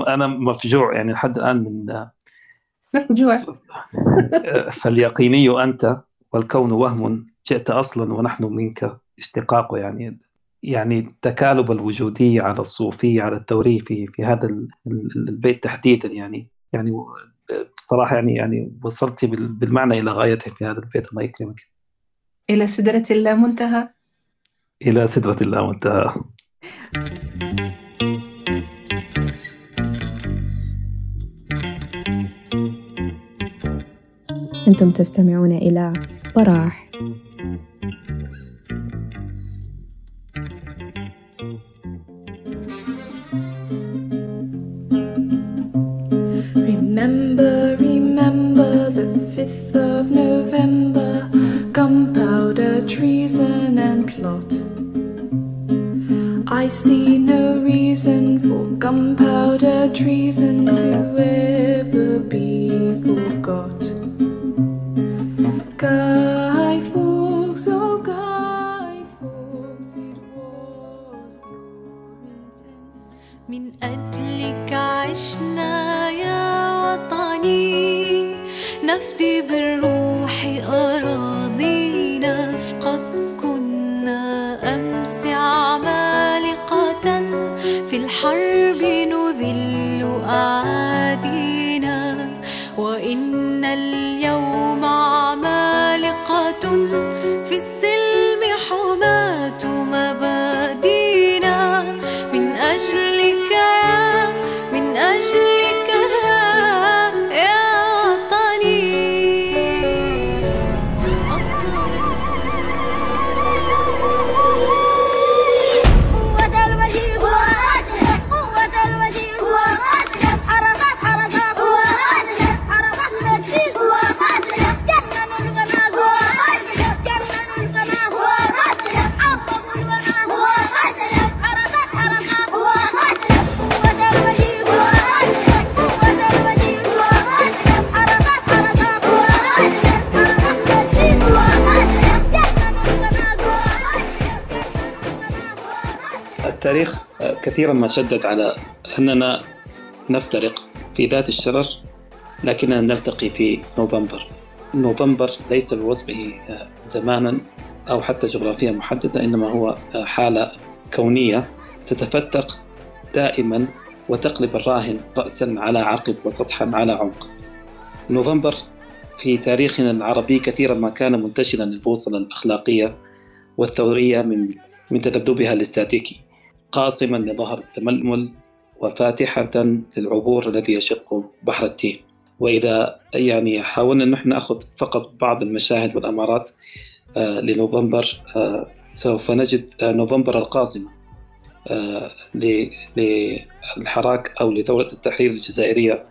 أنا مفجوع يعني لحد الآن من مفجوع فاليقيني أنت والكون وهم جئت أصلا ونحن منك اشتقاق يعني يعني التكالب الوجودي على الصوفية على التوريه في في هذا البيت تحديدا يعني يعني بصراحة يعني يعني وصلتي بالمعنى إلى غايته في هذا البيت. الله يكرمك. إلى سدرة اللامنتهى. إلى سدرة اللامنتهى. أنتم تستمعون إلى براح Remember, remember the 5th of November, gunpowder, treason, and plot. I see no reason for gunpowder treason to ever شدد على أننا نفترق في ذات الشرر لكننا نلتقي في نوفمبر. نوفمبر ليس بوصفه زمانا أو حتى جغرافيا محددة إنما هو حالة كونية تتفتق دائما وتقلب الراهن رأسا على عقب وسطحا على عمق. نوفمبر في تاريخنا العربي كثيرا ما كان منتشلا البوصلة الأخلاقية والثورية من من تذبذبها الاستاتيكي قاصما لظهر التململ وفاتحة للعبور الذي يشق بحر التين. وإذا يعني حاولنا أن نحن نأخذ فقط بعض المشاهد والأمارات آه، لنوفمبر آه، سوف نجد آه، نوفمبر القاصمة للحراك أو لثورة التحرير الجزائرية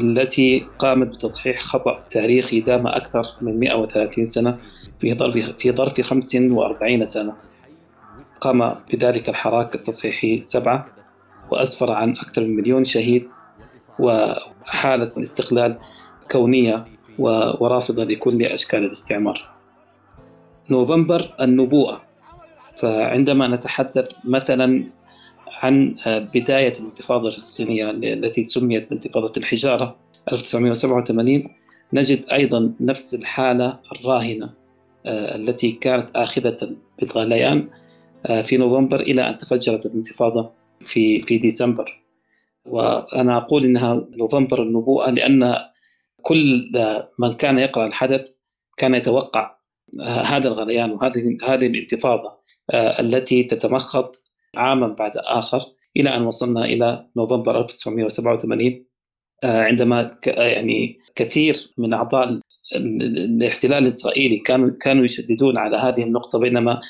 التي قامت بتصحيح خطأ تاريخي دام أكثر من 130 سنة في ظرف في ظرف 45 سنة. قام بذلك الحراك التصحيحي سبعة وأسفر عن أكثر من مليون شهيد وحالة استقلال كونية ورافضة لكل أشكال الاستعمار. نوفمبر النبوءة. فعندما نتحدث مثلا عن بداية الانتفاضة الفلسطينية التي سميت بانتفاضة الحجارة 1987 نجد أيضا نفس الحالة الراهنة آه، التي كانت آخذة بالغليان في نوفمبر إلى أن تفجرت الانتفاضة في في ديسمبر. وأنا أقول إنها نوفمبر النبوءة لأن كل من كان يقرأ الحدث كان يتوقع آه، هذا الغليان وهذه هذه الانتفاضة آه، التي تتمخض عاما بعد آخر إلى أن وصلنا إلى نوفمبر 1987 آه، عندما آه، يعني كثير من أعضاء ال- ال- الاحتلال الإسرائيلي كانوا كانوا يشددون على هذه النقطة بينما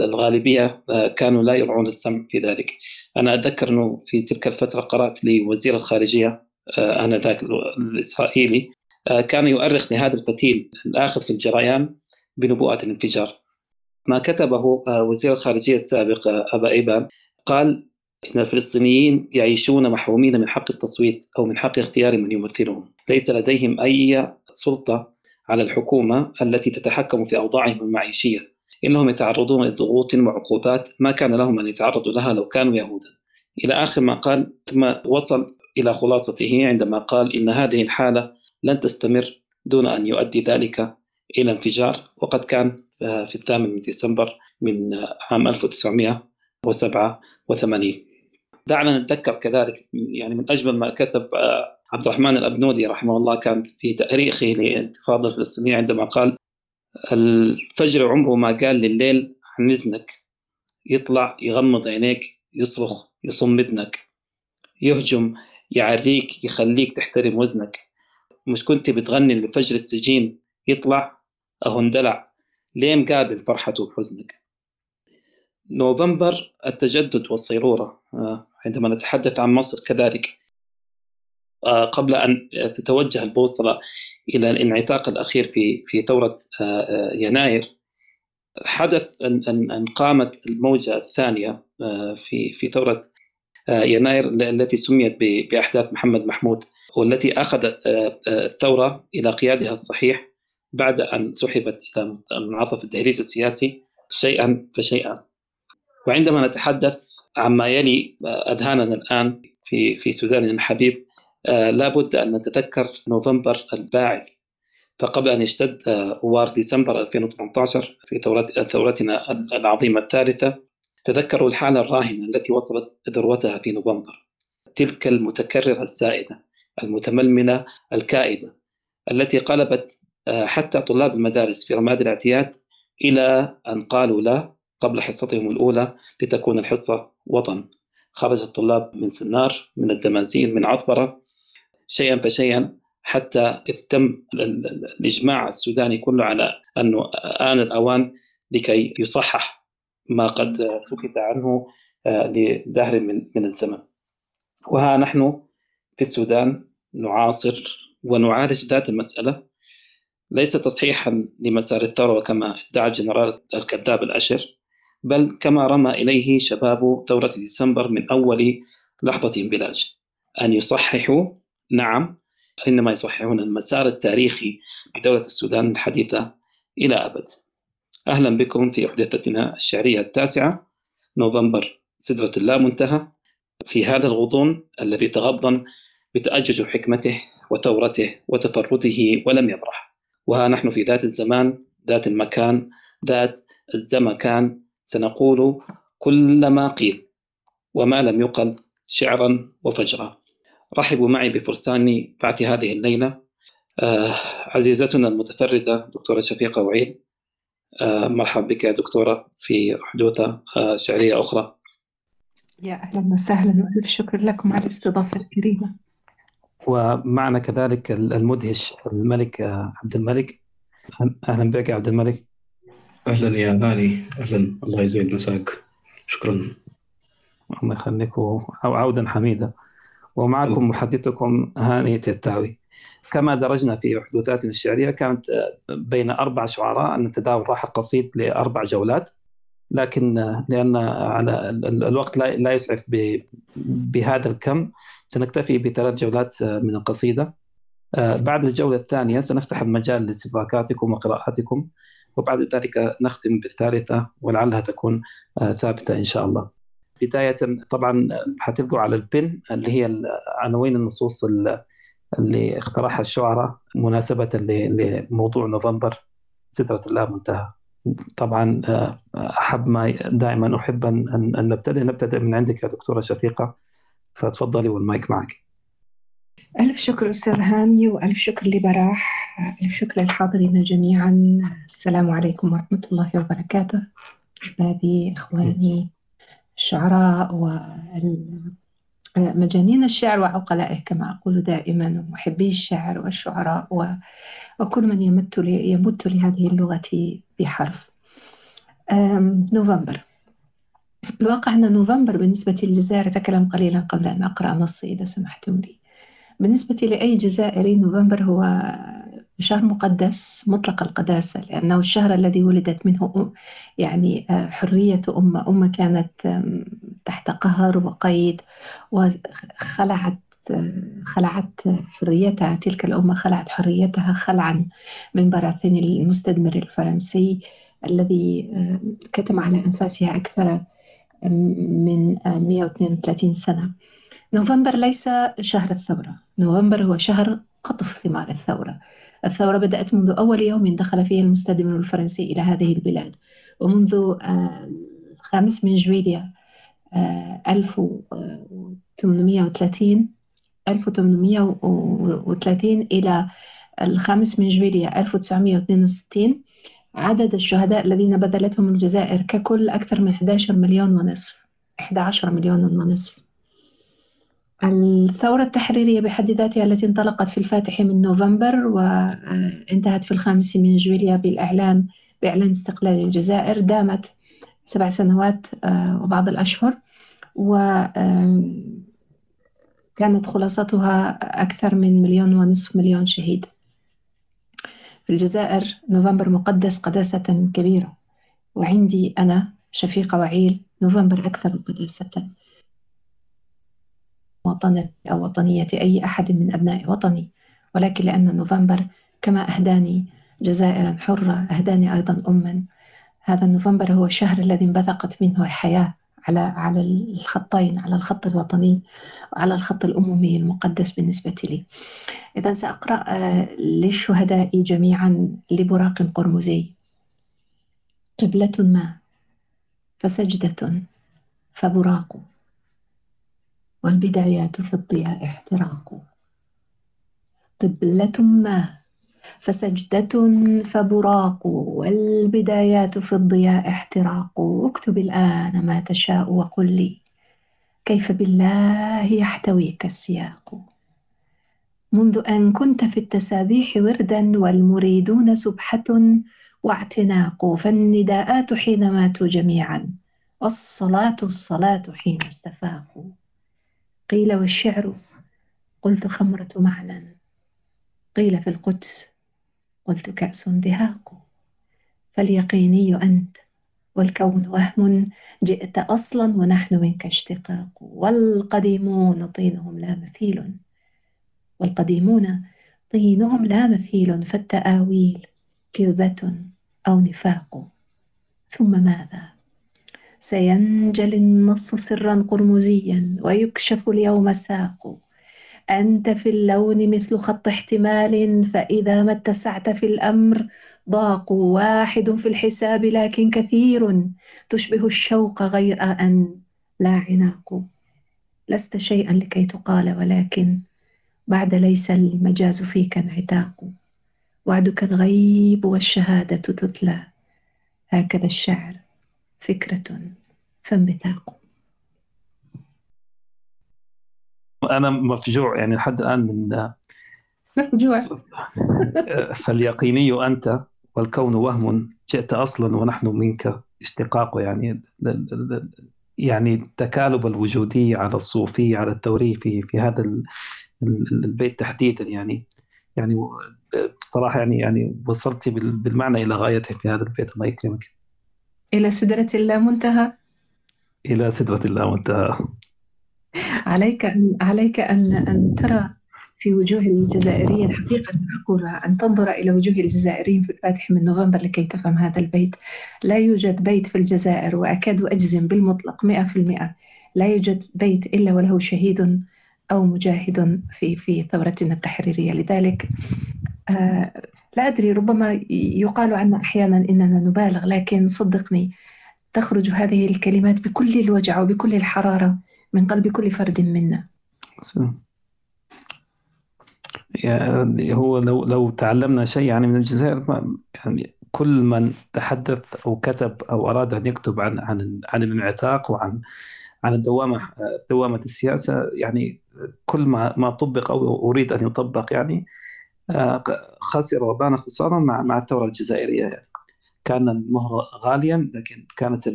الغالبية آه، كانوا لا يرعون السمع في ذلك. أنا أتذكر أنه في تلك الفترة قرأت لوزير الخارجية آه، آنذاك الإسرائيلي آه، كان يؤرخ لهذا الفتيل الآخذ في الجريان بنبوءة الانفجار. ما كتبه وزير الخارجية السابق أبا إيبان قال إن الفلسطينيين يعيشون محرومين من حق التصويت أو من حق اختيار من يمثلهم. ليس لديهم أي سلطة على الحكومة التي تتحكم في أوضاعهم المعيشية. إنهم يتعرضون لضغوط وعقوبات ما كان لهم أن يتعرضوا لها لو كانوا يهودا. إلى آخر ما قال ثم وصل إلى خلاصته عندما قال إن هذه الحالة لن تستمر دون أن يؤدي ذلك إلى انفجار وقد كان آه، في الثامن من ديسمبر من عام 1987 دعنا نتذكر كذلك يعني من أجمل ما كتب آه، عبد الرحمن الأبنودي رحمه الله كان في تأريخه للانتفاضة الفلسطينية عندما قال الفجر عمره ما قال لليل عن إذنك يطلع يغمض عينيك يصرخ يصم اذنك يهجم يعريك يخليك تحترم وزنك. مش كنت بتغني لفجر السجين؟ يطلع أهو اندلع. ليه مقابل فرحته وحزنك نوفمبر التجدد والصيرورة. آه، عندما نتحدث عن مصر كذلك. قبل أن تتوجه البوصلة إلى الانعتاق الأخير في في ثورة آه، يناير حدث أن أن قامت الموجة الثانية في في ثورة يناير التي سميت بأحداث محمد محمود والتي أخذت الثورة إلى قيادها الصحيح بعد أن سحبت إلى منعطف التهريس السياسي شيئا فشيئا. وعندما نتحدث عما يلي أذهاننا الآن في في سوداننا الحبيب آه، لابد أن نتذكر نوفمبر الباعث. فقبل أن يشتد أوار ديسمبر 2018 في ثورتنا العظيمة الثالثة تذكروا الحالة الراهنة التي وصلت ذروتها في نوفمبر. تلك المتكررة السائدة المتململة الكائدة التي قلبت آه، حتى طلاب المدارس في رماد الاعتياد إلى أن قالوا لا قبل حصتهم الأولى لتكون الحصة وطن. خرج الطلاب من سنار من الدمازين من عطبرة شيئا فشيئا حتى إذ تم الإجماع السوداني كله على أنه آن الأوان لكي يصحح ما قد سكت عنه آه، لدهر من من الزمن. وها نحن في السودان نعاصر ونعالج ذات المسألة. ليس تصحيحا لمسار الثورة كما ادعى الجنرال الكذاب الأشر بل كما رمى إليه شباب ثورة ديسمبر من أول لحظة بلاج أن يصححوا نعم إنما يصححون المسار التاريخي لدولة السودان الحديثة إلى أبد. أهلا بكم في أحدثتنا الشعرية التاسعة نوفمبر سدرة اللا منتهى في هذا الغضون الذي تغضن بتأجج حكمته وثورته وتفرده ولم يبرح. وها نحن في ذات الزمان ذات المكان ذات الزمكان. سنقول كل ما قيل وما لم يقل شعرا وفجرا. رحبوا معي بفرسان بعث هذه الليلة. آه عزيزتنا المتفردة دكتورة شفيقة وعيد. آه مرحبا بك يا دكتورة في حدوثة آه شعرية أخرى. يا أهلا وسهلا وألف شكر لكم على الاستضافة الكريمة. ومعنا كذلك المدهش الملك آه، عبد الملك. أهلا بك يا عبد الملك. أهلا يا غالي. أهلا. الله يزيد مساك. شكرا. الله يخليك عودا حميدا. ومعكم محدثكم هاني تتاوي. كما درجنا في حدوثاتنا الشعرية كانت بين أربع شعراء نتداول راح قصيد لأربع جولات لكن لأن على الوقت لا يسعف بهذا الكم سنكتفي بثلاث جولات من القصيدة. آه، بعد الجولة الثانية سنفتح المجال لاستدراكاتكم وقراءاتكم وبعد ذلك نختم بالثالثة ولعلها تكون آه، ثابتة إن شاء الله. بداية طبعا حتلقوا على البن اللي هي عناوين النصوص اللي اقترحها الشعراء مناسبة لموضوع نوفمبر. سدرة الله منتهى. طبعا أحب ما دائما أحب أن نبتدئ. نبتدئ من عندك يا دكتورة شفيقة. فتفضلي والمايك معك. ألف شكر أستاذ هاني وألف شكر لبراح. ألف شكر للحاضرين جميعا. السلام عليكم ورحمة الله وبركاته. أحبابي إخواني الشعراء ومجانين الشعر وعقلائه كما أقول دائما ومحبي الشعر والشعراء وكل من يمت يمت لهذه اللغة بحرف. نوفمبر. الواقع أن نوفمبر بالنسبة للجزائر أتكلم قليلا قبل أن أقرأ نصي إذا سمحتم لي. بالنسبة لأي جزائري نوفمبر هو شهر مقدس مطلق القداسة لأنه الشهر الذي ولدت منه يعني آه، حرية أمة. أمة كانت تحت قهر وقيد وخلعت خلعت حريتها. تلك الأمة خلعت حريتها خلعا من براثن المستدمر الفرنسي الذي كتم على أنفاسها أكثر من 132 سنة. نوفمبر ليس شهر الثورة. نوفمبر هو شهر قطف ثمار الثورة. الثورة بدأت منذ أول يوم دخل فيه المستدمر الفرنسي إلى هذه البلاد. ومنذ آه، الخامس من جويليا 1830 1830 إلى الخامس من جويليا 1962 عدد الشهداء الذين بذلتهم الجزائر ككل أكثر من 11 مليون ونصف 11 مليون ونصف. الثورة التحريرية بحد ذاتها التي انطلقت في الفاتح من نوفمبر وانتهت في الخامس من جويليا بالإعلان بإعلان استقلال الجزائر دامت سبع سنوات آه، وبعض الأشهر. وكانت خلاصتها أكثر من مليون ونصف مليون شهيد. في الجزائر نوفمبر مقدس قداسة كبيرة. وعندي أنا شفيقة وعيل نوفمبر أكثر قداسة وطنة أو وطنية أي أحد من أبناء وطني ولكن لأن نوفمبر كما أهداني جزائرا حرة أهداني أيضا أما. هذا نوفمبر هو الشهر الذي انبثقت منه الحياة على على الخطين على الخط الوطني وعلى الخط الأممي المقدس بالنسبة لي. إذا سأقرأ آه، للشهداء جميعا لبراق قرمزي. قبلة ما فسجدة فبراق. والبدايات في الضياء احتراق. قبلة ما فسجدة فبراق. والبدايات في الضياء احتراق. اكتب الآن ما تشاء وقل لي. كيف بالله يحتويك السياق؟ منذ أن كنت في التسابيح وردا والمريدون سبحة واعتناق فالنداءات حين ماتوا جميعا والصلاة الصلاة حين استفاقوا قيل والشعر قلت خمرة معنى قيل في القدس قلت كأس دهاق فاليقيني أنت والكون وهم جئت أصلا ونحن منك اشتقاق والقديمون طينهم لا مثيل والقديمون طينهم لا مثيل فالتآويل كذبة أو نفاق ثم ماذا؟ سينجلي النص سرا قرمزيا ويكشف اليوم الساق. أنت في اللون مثل خط احتمال فإذا ما اتسعت في الأمر ضاق واحد في الحساب لكن كثير تشبه الشوق غير أن لا عناق. لست شيئا لكي تقال ولكن بعد ليس المجاز فيك انعتاق. وعدك الغيب والشهادة تتلى. هكذا الشعر. فكرة فانبثاق. أنا مفجوع يعني لحد الآن من مفجوع. فاليقيني أنت والكون وهم جئت أصلا ونحن منك اشتقاق يعني يعني التكالب الوجودي على الصوفي على التوريفي في هذا البيت تحديدا يعني يعني بصراحة يعني يعني وصلت بالمعنى إلى غايته في هذا البيت. الله يكرمك. إلى سدرة اللامنتهى إلى سدرة اللامنتهى عليك أن عليك أن أن ترى في وجوه الجزائريين حقيقة أقولها أن تنظر إلى وجوه الجزائريين في الفاتح من نوفمبر لكي تفهم هذا البيت. لا يوجد بيت في الجزائر وأكاد أجزم بالمطلق مئة في المئة. لا يوجد بيت إلا وله شهيد أو مجاهد في في ثورتنا التحريرية. لذلك آه لا أدري ربما يقال عنا أحيانا إننا نبالغ لكن صدقني تخرج هذه الكلمات بكل الوجع وبكل الحرارة من قلب كل فرد منا. يعني هو لو لو تعلمنا شيء يعني من الجزائر يعني كل من تحدث أو كتب أو أراد أن يكتب عن عن عن الانعتاق وعن عن الدوامة دوامة السياسة يعني كل ما ما طبق أو أريد أن يطبق يعني خسر وبان خسارا مع مع الثورة الجزائرية. يعني كان المهر غاليا لكن كانت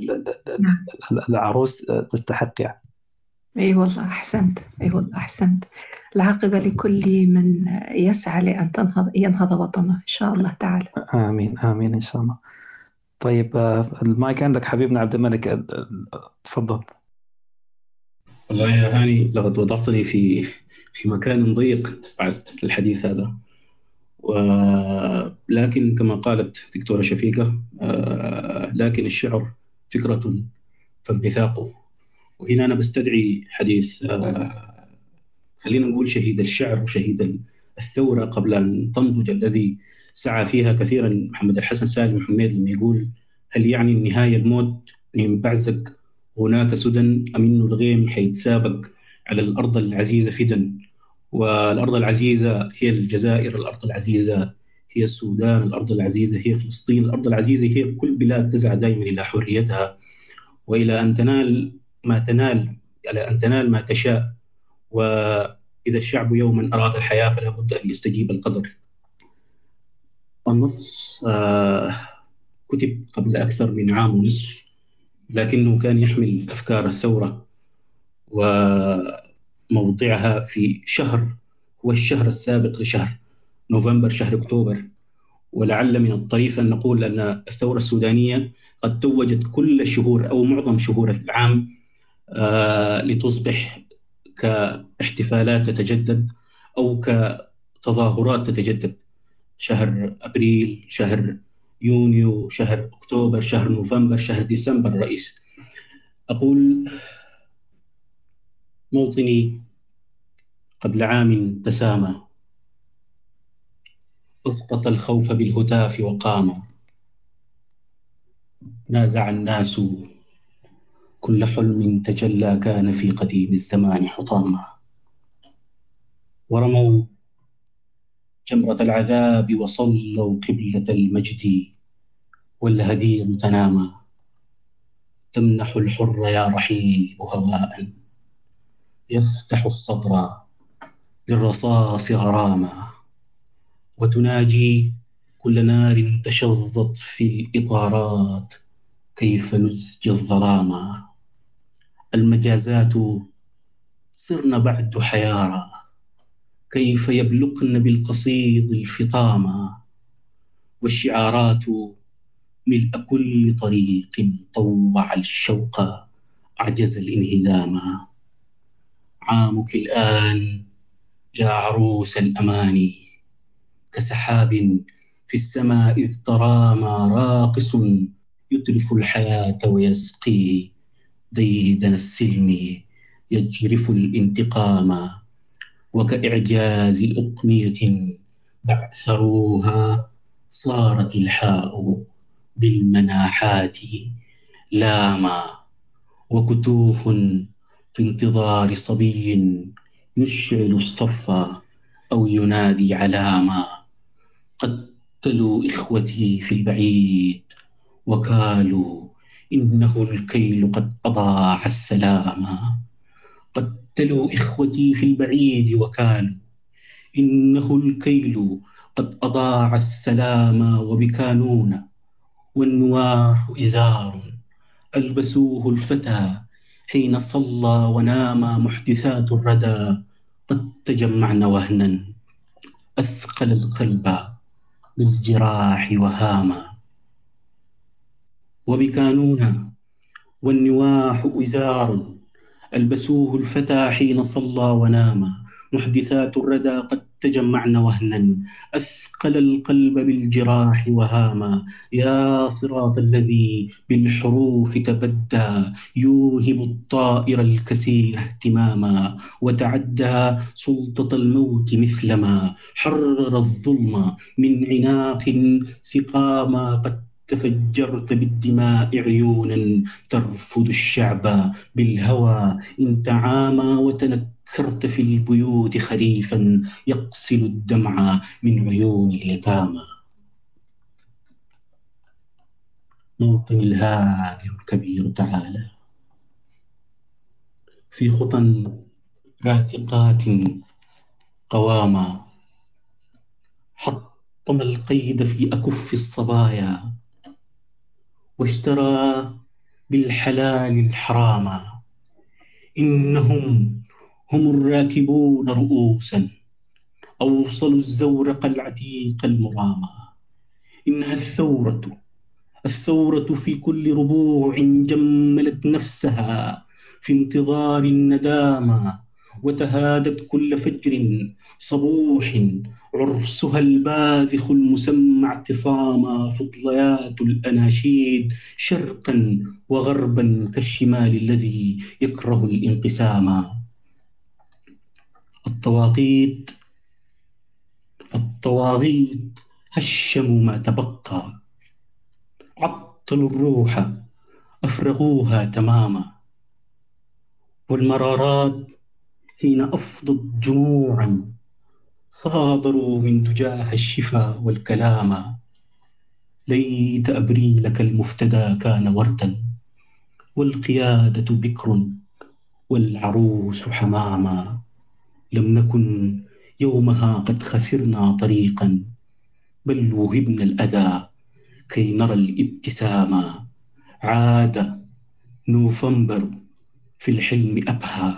نعم. العروس تستحق يعني. أي والله أحسنت. أي والله أحسنت. العاقبه لكل من يسعى لأن تنهض ينهض وطنه. إن شاء الله تعالى. آمين آمين إن شاء الله. طيب آه، المايك عندك حبيبنا عبد الملك. آه، تفضل. والله يا هاني لقد وضعتني في في مكان ضيق بعد الحديث هذا. ولكن كما قالت دكتورة شفيقة آه، لكن الشعر فكرة فانبثاقه. وهنا أنا بستدعي حديث آه، خلينا نقول شهيد الشعر وشهيد الثورة قبل أن تنضج الذي سعى فيها كثيرا محمد الحسن سالم محمد لما يقول هل يعني النهاية الموت ينبعزق هناك سدى أم إنه الغيم حيتسابق على الأرض العزيزة فدا؟ والأرض العزيزة هي الجزائر الأرض العزيزة هي السودان الأرض العزيزة هي فلسطين الأرض العزيزة هي كل بلاد تسعى دائما إلى حريتها. وإلى أن تنال ما تنال على أن تنال ما تشاء. وإذا الشعب يوما أراد الحياة فلا بد أن يستجيب القدر. النص آه كتب قبل أكثر من عام ونصف لكنه كان يحمل أفكار الثورة. وموضعها في شهر هو الشهر السابق لشهر نوفمبر شهر أكتوبر. ولعل من الطريف أن نقول أن الثورة السودانية قد توجت كل الشهور أو معظم شهور العام آه لتصبح كاحتفالات تتجدد أو كتظاهرات تتجدد. شهر أبريل شهر يونيو شهر أكتوبر شهر نوفمبر شهر ديسمبر الرئيس أقول موطني قبل عام تسامى. اسقط الخوف بالهتاف وقام. نازع الناس كل حلم تجلى كان في قديم الزمان حطاما. ورموا جمرة العذاب وصلوا قبلة المجد والهدير تنامى تمنح الحر يا رحيب هواء. يفتح الصدر للرصاص غراما وتناجي كل نار تشظت في الإطارات كيف نسجي الظلاما. المجازات صرن بعد حيارى كيف يبلقن بالقصيد الفطاما. والشعارات ملء كل طريق طوع الشوق أعجز الانهزام عامك الآن يا عروس الأماني كسحاب في السماء إذ ترامى راقص يترف الحياة ويسقي ديدن السلم يجرف الانتقام. وكإعجاز أقنية بعثروها صارت الحاء بالمناحات. لاما وكتوف في انتظار صبي يشعل الصف أو ينادي علاما قتلوا إخوتي في البعيد وقالوا إنه الكيل قد أضاع السلام. قتلوا إخوتي في البعيد وكالوا إنه الكيل قد أضاع السلام وبكانون والنواح إزار ألبسوه الفتى حين صلى ونام محدثات الردى قد تجمعن وهنا أثقل القلب بالجراح وهاما. وبكانون والنواح إزار ألبسوه الفتى حين صلى ونام محدثات الردى قد تجمعن وهنا. أثقل القلب بالجراح وهاما. يا صراط الذي بالحروف تبدى يوهب الطائر الكثير اهتماما. وتعدى سلطة الموت مثلما. حرر الظلم من عناق سقاما قد تفجرت بالدماء عيونا. ترفض الشعب بالهوى. إن تعامى وتنكرت في البيوت خريفا يقسل الدمع من عيون اليتامى. موطن الهادي الكبير تعالى. في خطى راسقات قواما. حطم القيد في أكف الصبايا. واشترى بالحلال الحرام إنهم هم الراكبون رؤوسا. أوصلوا الزورق العتيق المرامى إنها الثورة. الثورة في كل ربوع جملت نفسها في انتظار الندامة وتهادت كل فجر صبوح. عرسها الباذخ المسمى اعتصاما فضليات الأناشيد شرقا وغربا كالشمال الذي يكره الانقسام. الطواغيت الطواغيت هشموا ما تبقى. عطلوا الروح أفرغوها تماما. والمرارات حين أفضت جموعا صادروا من دجاها الشفا والكلام. ليت أبريلك المفتدى كان وردا والقيادة بكر والعروس حماما. لم نكن يومها قد خسرنا طريقا بل وهبنا الأذى كي نرى الابتسامة عاد نوفمبر في الحلم أبهى.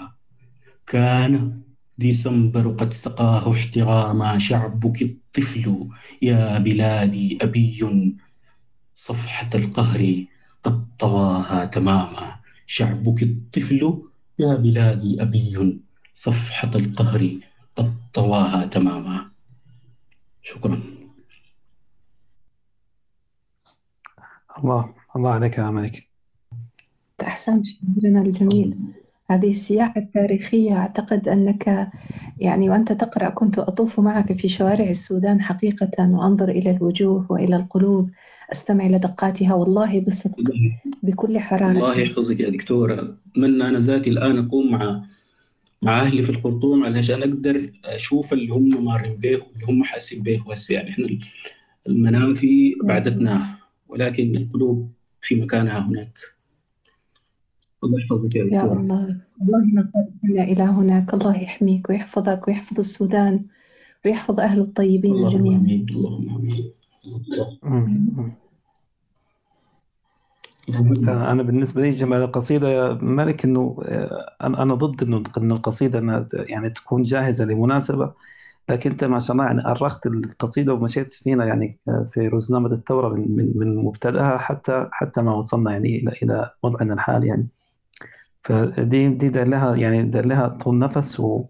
كان ديسمبر قد سقاه احتراما شعبك الطفل يا بلادي أبي. صفحة القهر قد طواها تماما شعبك الطفل يا بلادي أبي. صفحة القهر قد طواها تماما. شكرا. الله الله عليك يا ملك. أحسنت شعرنا الجميل. هذه السياحة التاريخية أعتقد أنك يعني وأنت تقرأ كنت أطوف معك في شوارع السودان حقيقة وأنظر إلى الوجوه وإلى القلوب. أستمع إلى دقاتها. والله بصدق بكل حرارة. الله يحفظك يا دكتورة. أتمنى أنا ذاتي الآن أقوم مع مع أهلي في الخرطوم علشان أقدر أشوف اللي هم مارين به واللي هم حاسين به. هسه يعني إحنا المنام في بعدتنا ولكن القلوب في مكانها هناك. الله يحفظك يا يا دكتورة. الله. والله ما قدرنا إلى هناك. الله يحميك ويحفظك ويحفظ السودان ويحفظ أهله الطيبين اللهم جميعا. آمين. اللهم آمين. حفظك الله. آه، أنا بالنسبة لي جمال القصيدة يا ملك إنه آه، أنا أنا ضد إنه إن القصيدة إنها ت- يعني تكون جاهزة لمناسبة لكن أنت ما شاء الله يعني أرخت القصيدة ومشيت فينا يعني آه، في روزنامة الثورة من من من مبتدأها حتى حتى ما وصلنا يعني إلى إلى وضعنا الحالي يعني. فدي دي دار لها يعني دار لها طول نفس و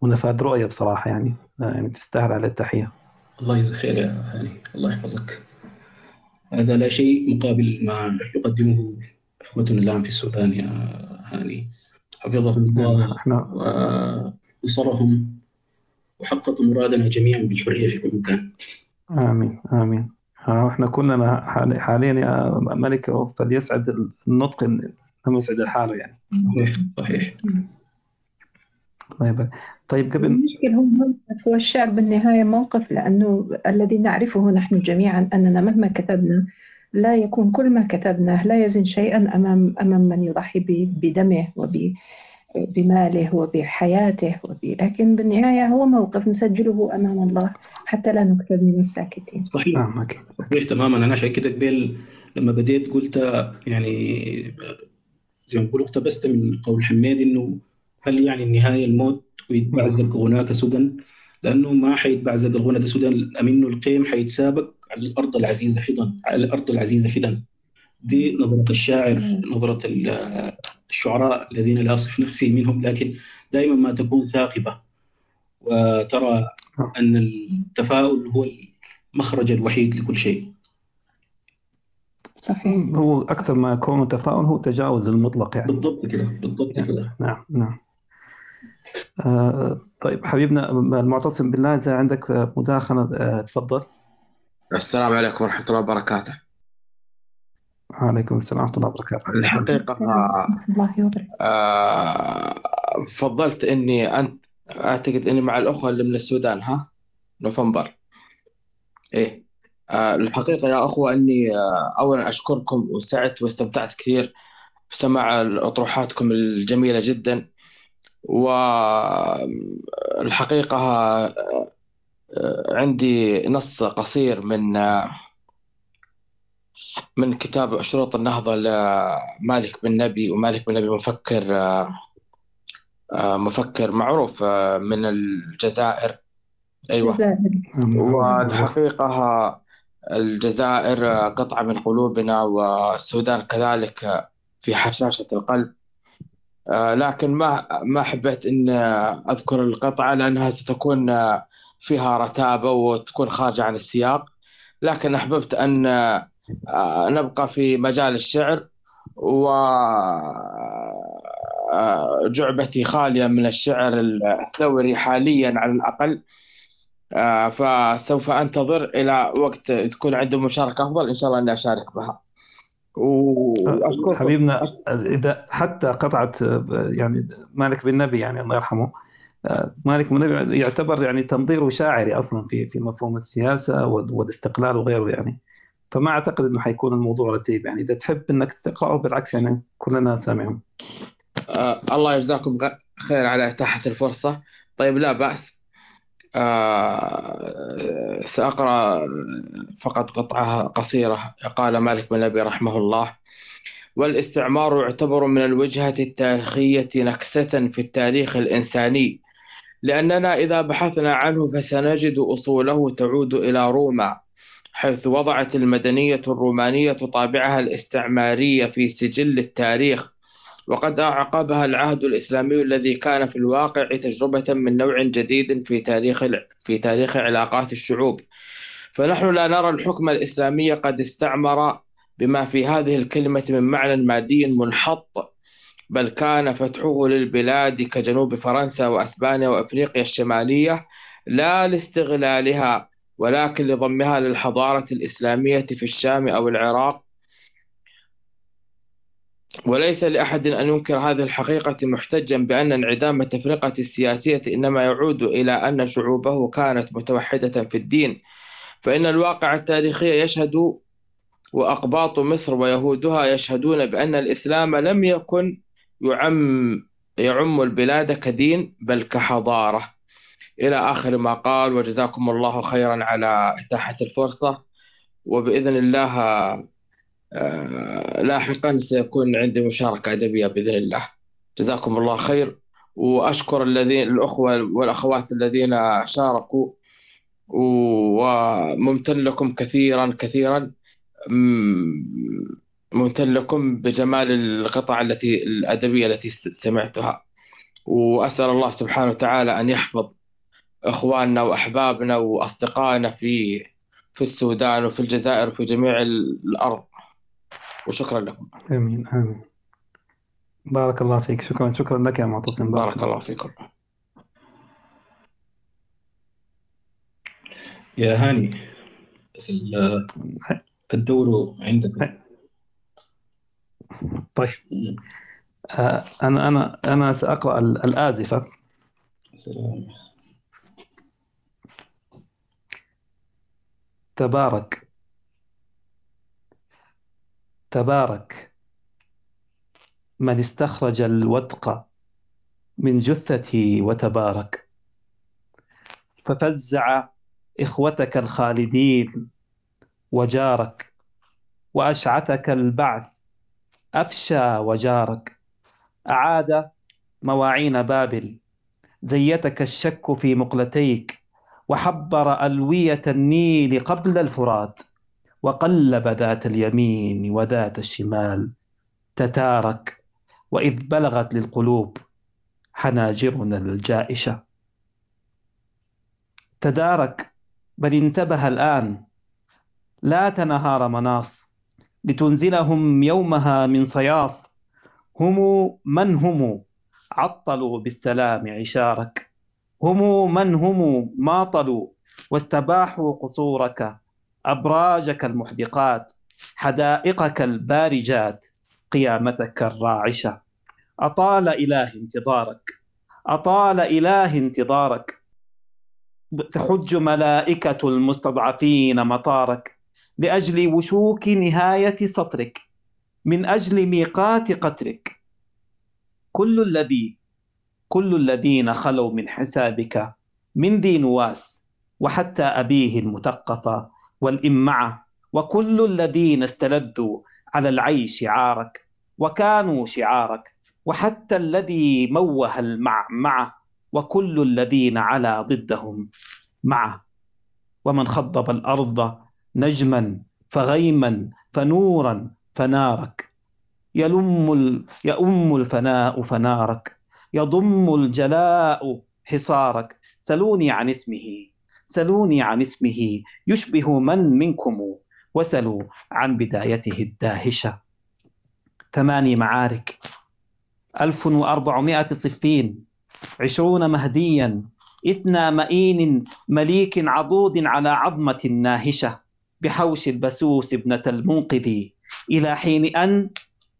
ونفاذ رؤية بصراحة يعني يعني تستاهل على التحية. الله يجزاك خير يا هاني. الله يحفظك. هذا لا شيء مقابل ما يقدمه إخوتنا الآن في السودان يا هاني. حفظهم الله إحنا ونصرهم وحققوا مرادنا جميعا بالحرية في كل مكان. آمين آمين. آه، إحنا كلنا حالي- حاليا يا ملك فليسعد النطق انه يسعد حاله يعني. صحيح صحيح. الله يبارك. طيب قبل المشكلة هو موقف هو الشعر بالنهاية موقف لأنه الذي نعرفه نحن جميعا أننا مهما كتبنا لا يكون كل ما كتبناه لا يزن شيئا أمام أمام من يضحي ب- بدمه وبماله وبحياته وب... لكن بالنهاية هو موقف نسجله أمام الله حتى لا نكتب من الساكتين. صحيح. نعم أكيد صحيح تماما. أنا عشان كده قبل لما بديت قلت يعني زي ما بقول اقتبست من قول حميد إنه هل يعني النهايه الموت ويتبعزق غناك سدى؟ لأنه ما حيتبعزق الغنى ده سدى. امنه القيم حيتسابق على الأرض العزيزة فدا على الأرض العزيزة فدا. دي نظرة الشاعر نظرة ال- الشعراء الذين لا أصف نفسي منهم لكن دائما ما تكون ثاقبة. وترى أن التفاؤل هو المخرج الوحيد لكل شيء. صحيح. هو أكثر ما يكون تفاؤل هو تجاوز المطلق يعني. بالضبط كده بالضبط كده. نعم نعم. طيب حبيبنا المعتصم بالله اذا عندك مداخلة آه تفضل. السلام عليكم ورحمة الله وبركاته. وعليكم السلام ورحمة الله وبركاته. الله وبركاته. آه، فضلت إني أنت أعتقد إني مع الأخوة اللي من السودان ها؟ نوفمبر. إيه. آه، الحقيقة يا أخوة إني آه، أولا أشكركم وسعدت واستمتعت كثير بسماع أطروحاتكم الجميلة جدا. والحقيقة آه، عندي نص قصير من آه، من كتاب شروط النهضة لمالك بن نبي ومالك بن نبي مفكر آه، مفكر معروف من الجزائر. أيوة. جزائر والحقيقة الجزائر قطعة من قلوبنا والسودان كذلك في حشاشة القلب. لكن ما ما حبيت أن أذكر القطعة لأنها ستكون فيها رتابة وتكون خارجة عن السياق. لكن أحببت أن آه، نبقى في مجال الشعر وجعبتي خالية من الشعر الثوري حاليا على الأقل. آه، فسوف أنتظر إلى وقت تكون عندي مشاركة أفضل. إن شاء الله إني أشارك بها. وأشكركم. حبيبنا إذا حتى قطعه يعني مالك بن نبي يعني الله يرحمه مالك بن نبي يعتبر يعني تنظيره شاعري أصلا في في مفهوم السياسة وال- والاستقلال وغيره يعني. فما أعتقد إنه حيكون الموضوع رتيب يعني. إذا تحب إنك تقرأه بالعكس يعني كلنا سامعهم. آه الله يجزاكم خير على إتاحة الفرصة. طيب لا بأس. آه سأقرأ فقط قطعة قصيرة. قال مالك بن أبي رحمه الله والإستعمار يعتبر من الوجهة التاريخية نكسة في التاريخ الإنساني لأننا إذا بحثنا عنه فسنجد أصوله تعود إلى روما حيث وضعت المدنية الرومانية طابعها الاستعماري في سجل التاريخ وقد أعقبها العهد الإسلامي الذي كان في الواقع تجربة من نوع جديد في تاريخ في تاريخ علاقات الشعوب. فنحن لا نرى الحكم الإسلامي قد استعمر بما في هذه الكلمة من معنى مادي منحط بل كان فتحه للبلاد كجنوب فرنسا وأسبانيا وأفريقيا الشمالية لا لاستغلالها ولكن لضمها للحضارة الإسلامية في الشام أو العراق وليس لأحد أن ينكر هذه الحقيقة محتجا بأن انعدام التفرقة السياسية إنما يعود إلى أن شعوبه كانت متوحدة في الدين. فإن الواقع التاريخي يشهد وأقباط مصر ويهودها يشهدون بأن الإسلام لم يكن يعم يعم البلاد كدين بل كحضارة. إلى آخر ما قال وجزاكم الله خيرا على إتاحة الفرصة. وبإذن الله لاحقا سيكون عندي مشاركة أدبية بإذن الله. جزاكم الله خير. وأشكر الذين الأخوة والأخوات الذين شاركوا. وممتن لكم كثيرا كثيرا. ممتن لكم بجمال القطع التي الأدبية التي سمعتها. وأسأل الله سبحانه وتعالى أن يحفظ إخواننا وأحبابنا وأصدقائنا في في السودان وفي الجزائر وفي جميع ال- الأرض. وشكرا لكم. آمين آمين. بارك الله فيك. شكرا شكرا لك يا معتصم. بارك الله فيكم يا هاني الدور عندك. طيب. آه، أنا أنا أنا سأقرأ ال- الآزفة. سلام تبارك. تبارك. من استخرج الوتق من جثته وتبارك. ففزع إخوتك الخالدين وجارك وأشعثك البعث أفشى وجارك. أعاد مواعين بابل زيتك الشك في مقلتيك وحبر ألوية النيل قبل الفرات. وقلب ذات اليمين وذات الشمال تتارك وإذ بلغت للقلوب حناجرنا الجائشة. تدارك بل انتبه الآن لا تنهار مناص لتنزلهم يومها من صياص. هم من هم؟ عطلوا بالسلام عشارك. هم من هم؟ ماطلوا واستباحوا قصورك. أبراجك المحدقات حدائقك البارجات قيامتك الراعشة. أطال إله انتظارك أطال إله انتظارك. تحج ملائكة المستضعفين مطارك لأجل وشوك نهاية سطرك من أجل ميقات قترك. كل الذي كل الذين خلوا من حسابك من ذي نواس وحتى أبيه المثقف والإمعة وكل الذين استلذوا على العيش شعارك وكانوا شعارك وحتى الذي موه المعمعة وكل الذين علا ضدهم معه. ومن خضب الأرض نجما فغيما فنورا فنارك. يلم. يؤم الفناء فنارك. يضم الجلاء حصارك. سلوني عن اسمه. سلوني عن اسمه يشبه من منكم وسلوا عن بدايته الداهشة. ثماني معارك. ألف وأربعمائة صفين. عشرون مهديا. إثنى مئين مليك عضوض على عظمة ناهشة. بحوش البسوس ابنة المنقذ. إلى حين أن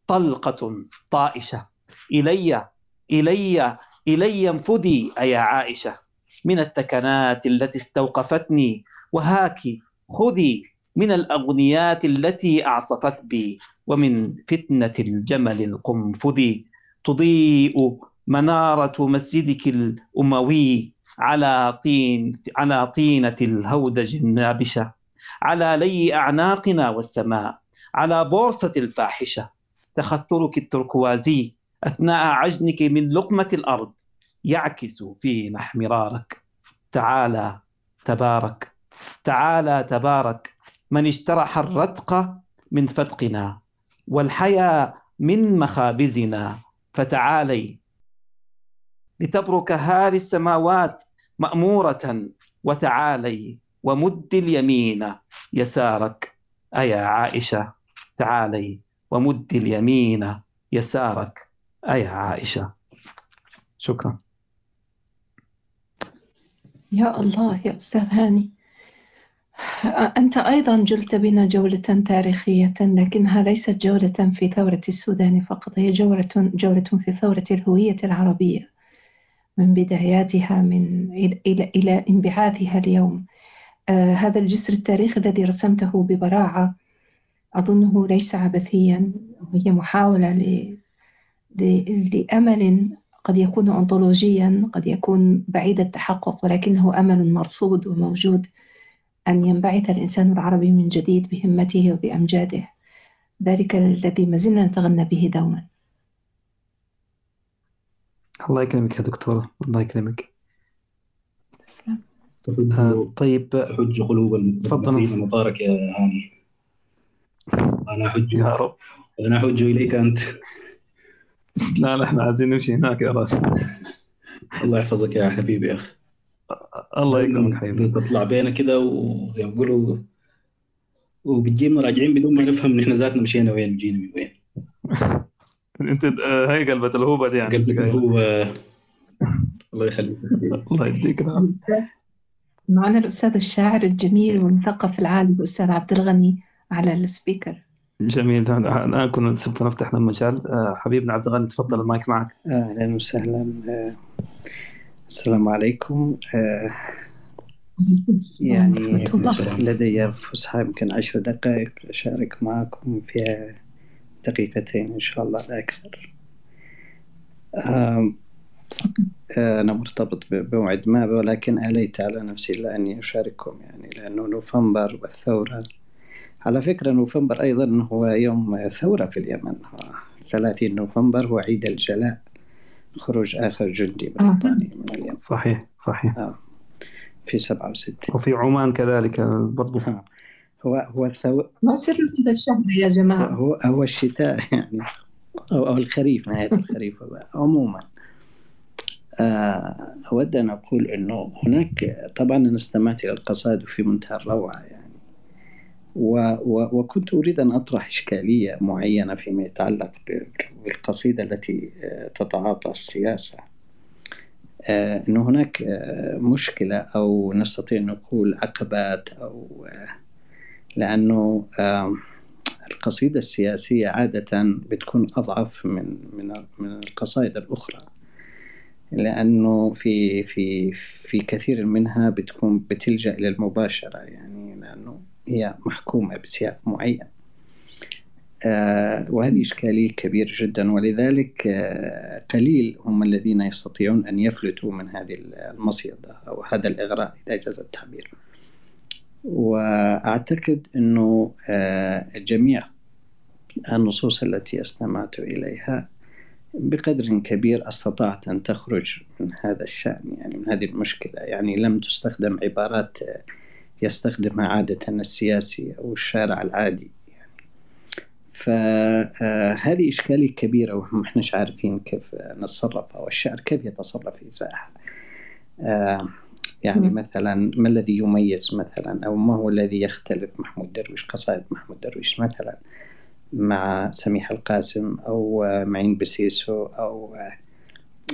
طلقة طائشة. إلي إلي إلي انفذي أيا عائشة. من الثكنات التي استوقفتني. وهاك خذي من الأغنيات التي أعصفت بي. ومن فتنة الجمل القنفذ تضيء منارة مسجدك الأموي على طين على طينة الهودج النابشة. على لي أعناقنا والسماء على بورصة الفاحشة. تخثرك التركوازي أثناء عجنك من لقمة الأرض. يعكس فينا احمرارك. تعالى تبارك تعالى تبارك. من اجترح الرتق من فتقنا والحيا من مخابزنا. فتعالي لتبرك هذه السماوات مأمورة وتعالي ومد اليمين يسارك. أيا عائشة تعالي ومد اليمين يسارك. أيا عائشة. شكرا. يا الله يا أستاذ هاني. أنت أيضا جلت بنا جولة تاريخية لكنها ليست جولة في ثورة السودان فقط هي جولة جولة في ثورة الهوية العربية. من بداياتها من إلى إلى, انبعاثها اليوم. آه هذا الجسر التاريخي الذي رسمته ببراعة أظنه ليس عبثيا هي محاولة ل... ل... لأمل قد يكون أنطولوجيا قد يكون بعيد التحقق ولكنه أمل مرصود وموجود أن ينبعث الإنسان العربي من جديد بهمته وبأمجاده. ذلك الذي ما زلنا نتغنى به دوما. الله يكرمك يا دكتورة. الله يكرمك. تسلم. آه طيب. تحج قلوب تفضل. مطارك يا هاني. أنا أحج يا رب. أنا أحج إليك أنت. لا لا إحنا عايزين نمشي هناك يا راجل الله يحفظك يا حبيبي يا أخي. الله يكرمك حبيبي. بتطلع بينا كده وزي ما بيقولوا وبتجيبنا راجعين بدون ما نفهم نحن ذاتنا مشينا وين وجينا من وين. أنت آه، هاي قلبة الهوبة دي يعني. قلبك جاي. هو الله يخليك الله يديك معنا الأستاذ الشاعر الجميل والمثقف العالي الأستاذ عبد الغني على السبيكر. جميل. الآن كنا سوف نفتح لنا مجال آه، حبيبنا عبد الغني تفضل المايك معك. أهلا وسهلا. آه، السلام عليكم. آه، يعني. لدي فسحة يمكن عشر دقائق أشارك معكم فيها دقيقتين إن شاء الله لا أكثر. أنا مرتبط بموعد ما ولكن آليت على نفسي لأني أشارككم يعني لأنه نوفمبر والثورة على فكرة نوفمبر أيضا هو يوم ثورة في اليمن هو 30 نوفمبر هو عيد الجلاء خروج آخر جندي آه. بريطاني من اليمن صحيح صحيح آه. في 67 وفي عمان كذلك آه، برضو آه. هو هو الثو... ما سر هذا الشهر يا جماعة هو هو الشتاء يعني أو, أو الخريف نهاية الخريف عموما آه، أود أن أقول أنه هناك طبعا أنا استمعت إلى القصائد في منتهى الروعة يعني و و وكنت أريد أن أطرح إشكالية معينة فيما يتعلق بالقصيدة التي آه، تتعاطى السياسة. آه، أنه هناك آه، مشكلة أو نستطيع أن نقول عقبات أو لأنه القصيدة السياسية عادة بتكون أضعف من من من القصائد الأخرى. لأنه في في في كثير منها بتكون بتلجأ إلى المباشرة يعني. هي محكومة بسياق معين. آه وهذه إشكالية كبيرة جدا. ولذلك آه قليل هم الذين يستطيعون أن يفلتوا من هذه المصيدة أو هذا الإغراء إذا جاز التعبير. وأعتقد أنه آه جميع النصوص التي استمعت إليها بقدر كبير استطاعت أن تخرج من هذا الشأن يعني من هذه المشكلة. يعني لم تستخدم عبارات يستخدمها عادة السياسي أو الشارع العادي. يعني فهذه إشكالية كبيرة وما احناش عارفين كيف نتصرف أو الشعر كيف يتصرف إزاءها آه، يعني. مثلا ما الذي يميز مثلا أو ما هو الذي يختلف محمود درويش؟ قصائد محمود درويش مثلا مع سميح القاسم أو معين بسيسو أو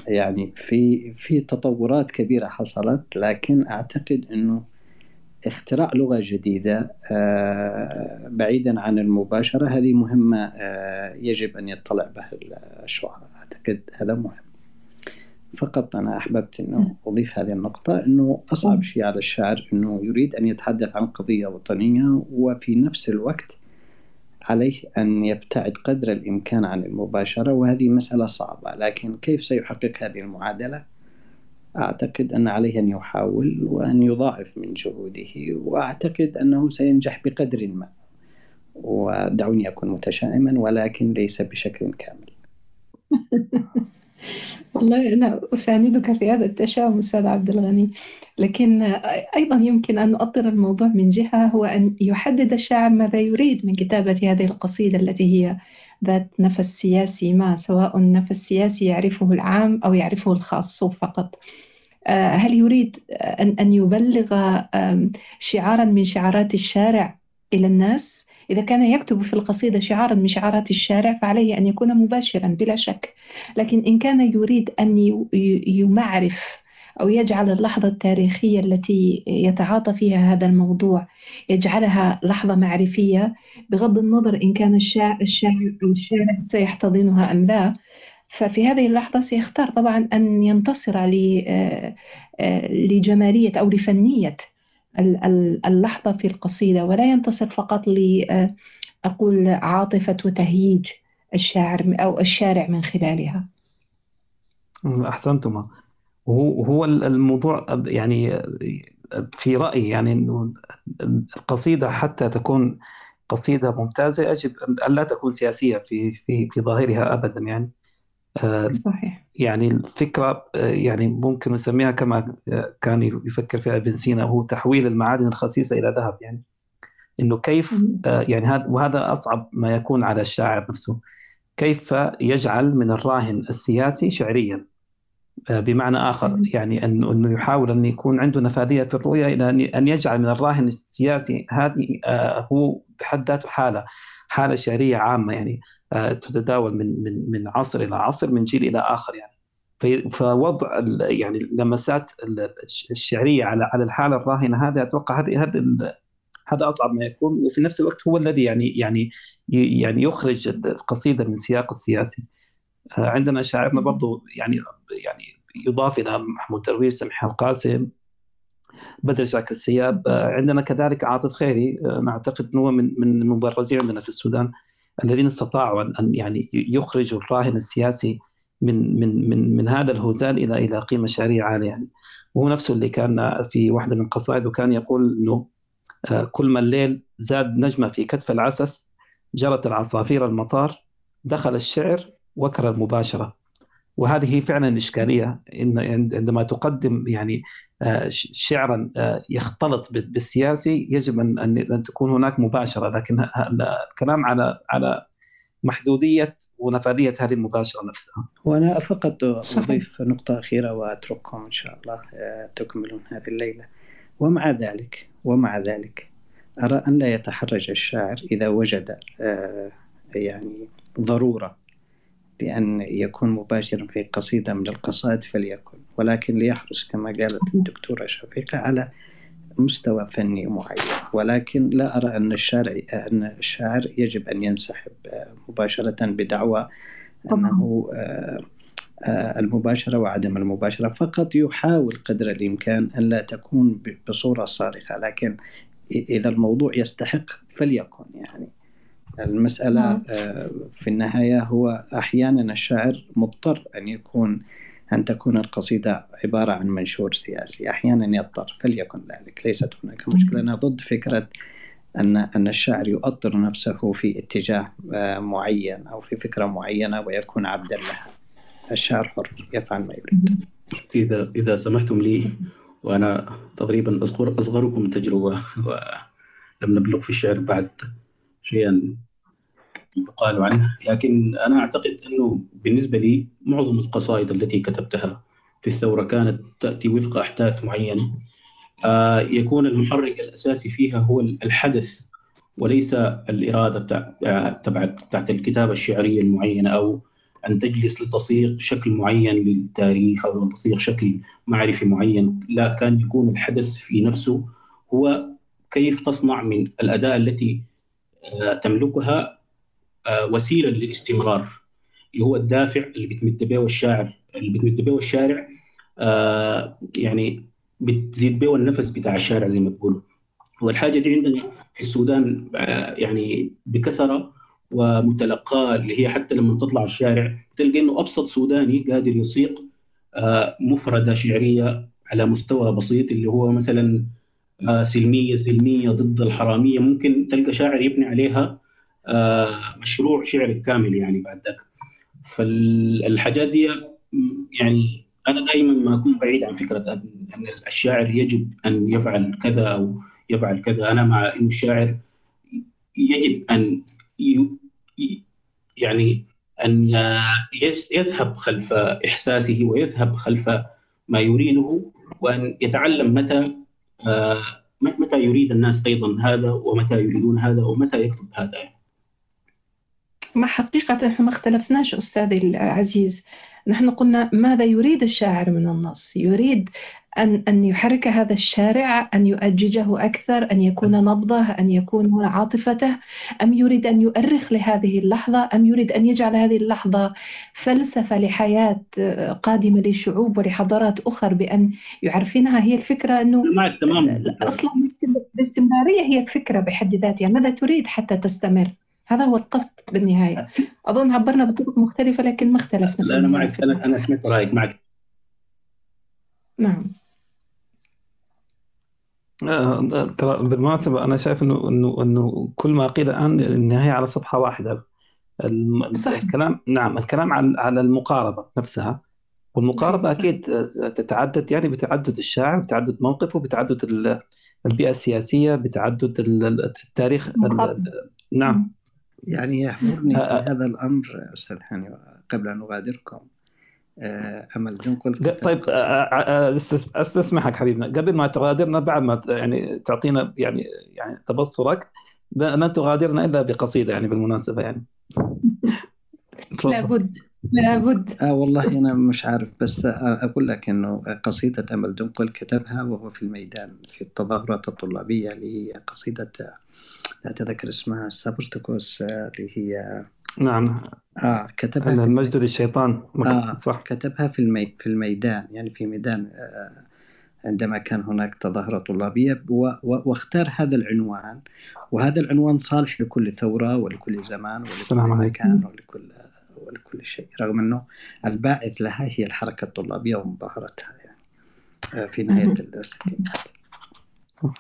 يعني في في تطورات كبيرة حصلت لكن أعتقد أنه اختراع لغة جديدة آه، بعيدا عن المباشرة هذه مهمة آه، يجب أن يطلع بها الشعراء. أعتقد هذا مهم. فقط أنا أحببت أنه أضيف هذه النقطة أنه أصعب شيء على الشاعر أنه يريد أن يتحدث عن قضية وطنية وفي نفس الوقت عليه أن يبتعد قدر الإمكان عن المباشرة وهذه مسألة صعبة. لكن كيف سيحقق هذه المعادلة؟ أعتقد أن عليه أن يحاول وأن يضاعف من جهوده وأعتقد أنه سينجح بقدر ما. ودعوني أكون متشائما ولكن ليس بشكل كامل. والله أنا أساندك في هذا التشاؤم أستاذ عبد الغني. لكن أيضا يمكن أن نؤطر الموضوع من جهة هو أن يحدد الشاعر ماذا يريد من كتابة هذه القصيدة التي هي ذات نفس سياسي ما سواء النفس سياسي يعرفه العام أو يعرفه الخاص فقط آه، هل يريد أن أن يبلغ شعارا من شعارات الشارع إلى الناس؟ إذا كان يكتب في القصيدة شعارا من شعارات الشارع فعليه أن يكون مباشرا بلا شك لكن إن كان يريد أن يمعرف أو يجعل اللحظة التاريخية التي يتعاطى فيها هذا الموضوع يجعلها لحظة معرفية بغض النظر إن كان الشاعر, الشاعر أو الشارع سيحتضنها أم لا. ففي هذه اللحظة سيختار طبعا أن ينتصر آه، آه، لجمالية أو لفنية ال- ال- اللحظة في القصيدة ولا ينتصر فقط ل آه، أقول عاطفة وتهييج الشاعر أو الشارع من خلالها. أحسنتما. وهو الموضوع يعني في رأيي يعني أنه القصيدة حتى تكون قصيدة ممتازة يجب أن لا تكون سياسية في في في ظاهرها أبدا يعني. آه، صحيح. يعني الفكرة آه، يعني ممكن نسميها كما آه، كان يفكر فيها ابن سينا هو تحويل المعادن الخسيسة إلى ذهب يعني. إنه كيف يعني هذا وهذا أصعب ما يكون على الشاعر نفسه. كيف يجعل من الراهن السياسي شعريا؟ بمعنى آخر. يعني أنه يحاول أن يكون عنده نفاذية في الرؤية إلى أن- يجعل من الراهن السياسي هذه آه، هو بحد ذاته حالة حالة شعرية عامة يعني آه، تتداول من من من عصر إلى عصر من جيل إلى آخر يعني فوضع يعني اللمسات ال- الشعرية على على الحالة الراهنة هذا أتوقع هذه هذا هذا أصعب ما يكون وفي نفس الوقت هو الذي يعني يعني يعني يخرج القصيدة من سياق السياسي آه، عندنا شاعرنا برضو يعني يعني يضاف إلى محمود درويش سميح القاسم بدر شاك السياب آه، عندنا كذلك عاطف خيري. آه، أنا اعتقد انه من من المبرزين عندنا في السودان الذين استطاعوا ان يعني يخرجوا الراهن السياسي من من من من هذا الهزال إلى إلى قيمة شعرية عالية يعني. وهو نفسه اللي كان في واحدة من قصائده كان يقول إنه آه، كل ما الليل زاد نجمة في كتف العسس جرت العصافير المطار دخل الشعر وكر المباشرة. وهذه فعلا إشكالية إن عند- عندما تقدم يعني آه، شعرا آه، يختلط بال- بالسياسي يجب ان ان أن تكون هناك مباشرة لكن الكلام على على محدودية ونفاذية هذه المباشرة نفسها. وأنا فقط صحيح. أضيف نقطة أخيرة وأترككم إن شاء الله آه، تكملون هذه الليلة ومع ذلك ومع ذلك أرى أن لا يتحرج الشاعر إذا وجد يعني ضرورة لأن يكون مباشرا في قصيدة من القصائد فليكن ولكن ليحرص كما قالت الدكتورة شفيقة على مستوى فني معين. ولكن لا أرى أن الشاعر أن الشاعر يجب أن ينسحب آه، مباشرة بدعوى. أنه آه، آه، المباشرة وعدم المباشرة. فقط يحاول قدر الإمكان أن لا تكون بصورة صارخة لكن إذا الموضوع يستحق فليكن يعني. المسألة نعم. آه، في النهاية هو أحيانا الشاعر مضطر أن يكون أن تكون القصيدة عبارة عن منشور سياسي أحيانا يضطر فليكن ذلك ليست هناك مشكلة. أنا ضد فكرة أن أن الشاعر يؤطر نفسه في اتجاه آه، معين أو في فكرة معينة ويكون عبدا لها. الشاعر حر يفعل ما يريد. إذا إذا سمحتم لي وأنا تقريبا أصغر أصغركم تجربة ولم نبلغ في الشعر بعد شيئا يقال عنه. لكن أنا أعتقد أنه بالنسبة لي معظم القصائد التي كتبتها في الثورة كانت تأتي وفق أحداث معينة. آه، يكون المحرك الأساسي فيها هو الحدث وليس الإرادة بتاع تبع بتاعت الكتابة الشعرية المعينة أو أن تجلس لتصيغ شكل معين للتاريخ أو لتصيغ شكل معرفي معين، لا كان يكون الحدث في نفسه هو كيف تصنع من الأداة التي تملكها آه، وسيلة للاستمرار اللي هو الدافع اللي بتمد به الشاعر اللي بتمد به الشارع آه، يعني بتزيد به النفس بتاع الشارع زي ما بيقولوا. والحاجة دي عندنا في السودان آه، يعني بكثرة ومتلقاة اللي هي حتى لما تطلع الشارع تلقى إنه أبسط سوداني قادر يصيغ آه، مفردة شعرية على مستوى بسيط اللي هو مثلا آه، سلمية سلمية ضد الحرامية. ممكن تلقى شاعر يبني عليها آه، مشروع شعري كامل يعني بعد ذاك. فالحاجات دي يعني أنا دائما ما أكون بعيد عن فكرة أن الشاعر يجب أن يفعل كذا أو يفعل كذا. أنا مع إنه الشاعر يجب أن يعني أن يس- يذهب خلف إحساسه ويذهب خلف ما يريده وأن يتعلم متى آه، متى يريد الناس أيضا هذا ومتى يريدون هذا ومتى يكتب هذا يعني. ما حقيقة إحنا ما اختلفناش أستاذي العزيز نحن قلنا ماذا يريد الشاعر من النص؟ يريد أن أن يحرك هذا الشارع أن يؤججه أكثر أن يكون نبضه أن يكون عاطفته أم يريد أن يؤرخ لهذه اللحظة أم يريد أن يجعل هذه اللحظة فلسفة لحياة قادمة لشعوب ولحضارات أخرى بأن يعرفنها هي الفكرة أنه معك تماما. أصلا الاستمرارية هي الفكرة بحد ذاتها. ماذا تريد حتى تستمر؟ هذا هو القصد بالنهاية. أظن عبرنا بطرق مختلفة لكن ما اختلفنا لا أنا معك. أنا. أنا سمعت رأيك. معك. نعم. ترى بالمناسبة أنا شايف إنه إنه إنه كل ما قيل الآن النهاية على صفحة واحدة. الم- صحيح. الكلام نعم الكلام على على المقاربة نفسها. والمقاربة صحيح. أكيد تتعدد يعني بتعدد الشاعر بتعدد موقفه بتعدد ال- البيئة السياسية بتعدد ال- ال- التاريخ. نعم. يعني يحضرني في هذا الأمر أستاذ هاني قبل أن أغادركم. آه، أمل دنقل طيب آه، آه، أستس- أستسمحك حبيبنا. قبل ما تغادرنا بعد ما يعني تعطينا يعني يعني تبصرك لا- لن تغادرنا إلا بقصيدة يعني بالمناسبة يعني. لابد لابد. آه والله أنا مش عارف بس أقول لك إنه قصيدة أمل دنقل كتبها وهو في الميدان في التظاهرات الطلابية اللي هي قصيدة آه، لا أتذكر اسمها سابرتكوس آه، اللي هي نعم. آه كتبها أن في المجد للشيطان آه صح. كتبها في المي في الميدان يعني في ميدان آه، عندما كان هناك تظاهرة طلابية و- و- واختار هذا العنوان. وهذا العنوان صالح لكل ثورة ولكل زمان ولكل. مكان ولكل ولكل شيء رغم أنه الباعث لها هي الحركة الطلابية ومظاهرتها يعني آه، في نهاية الستينات. صح.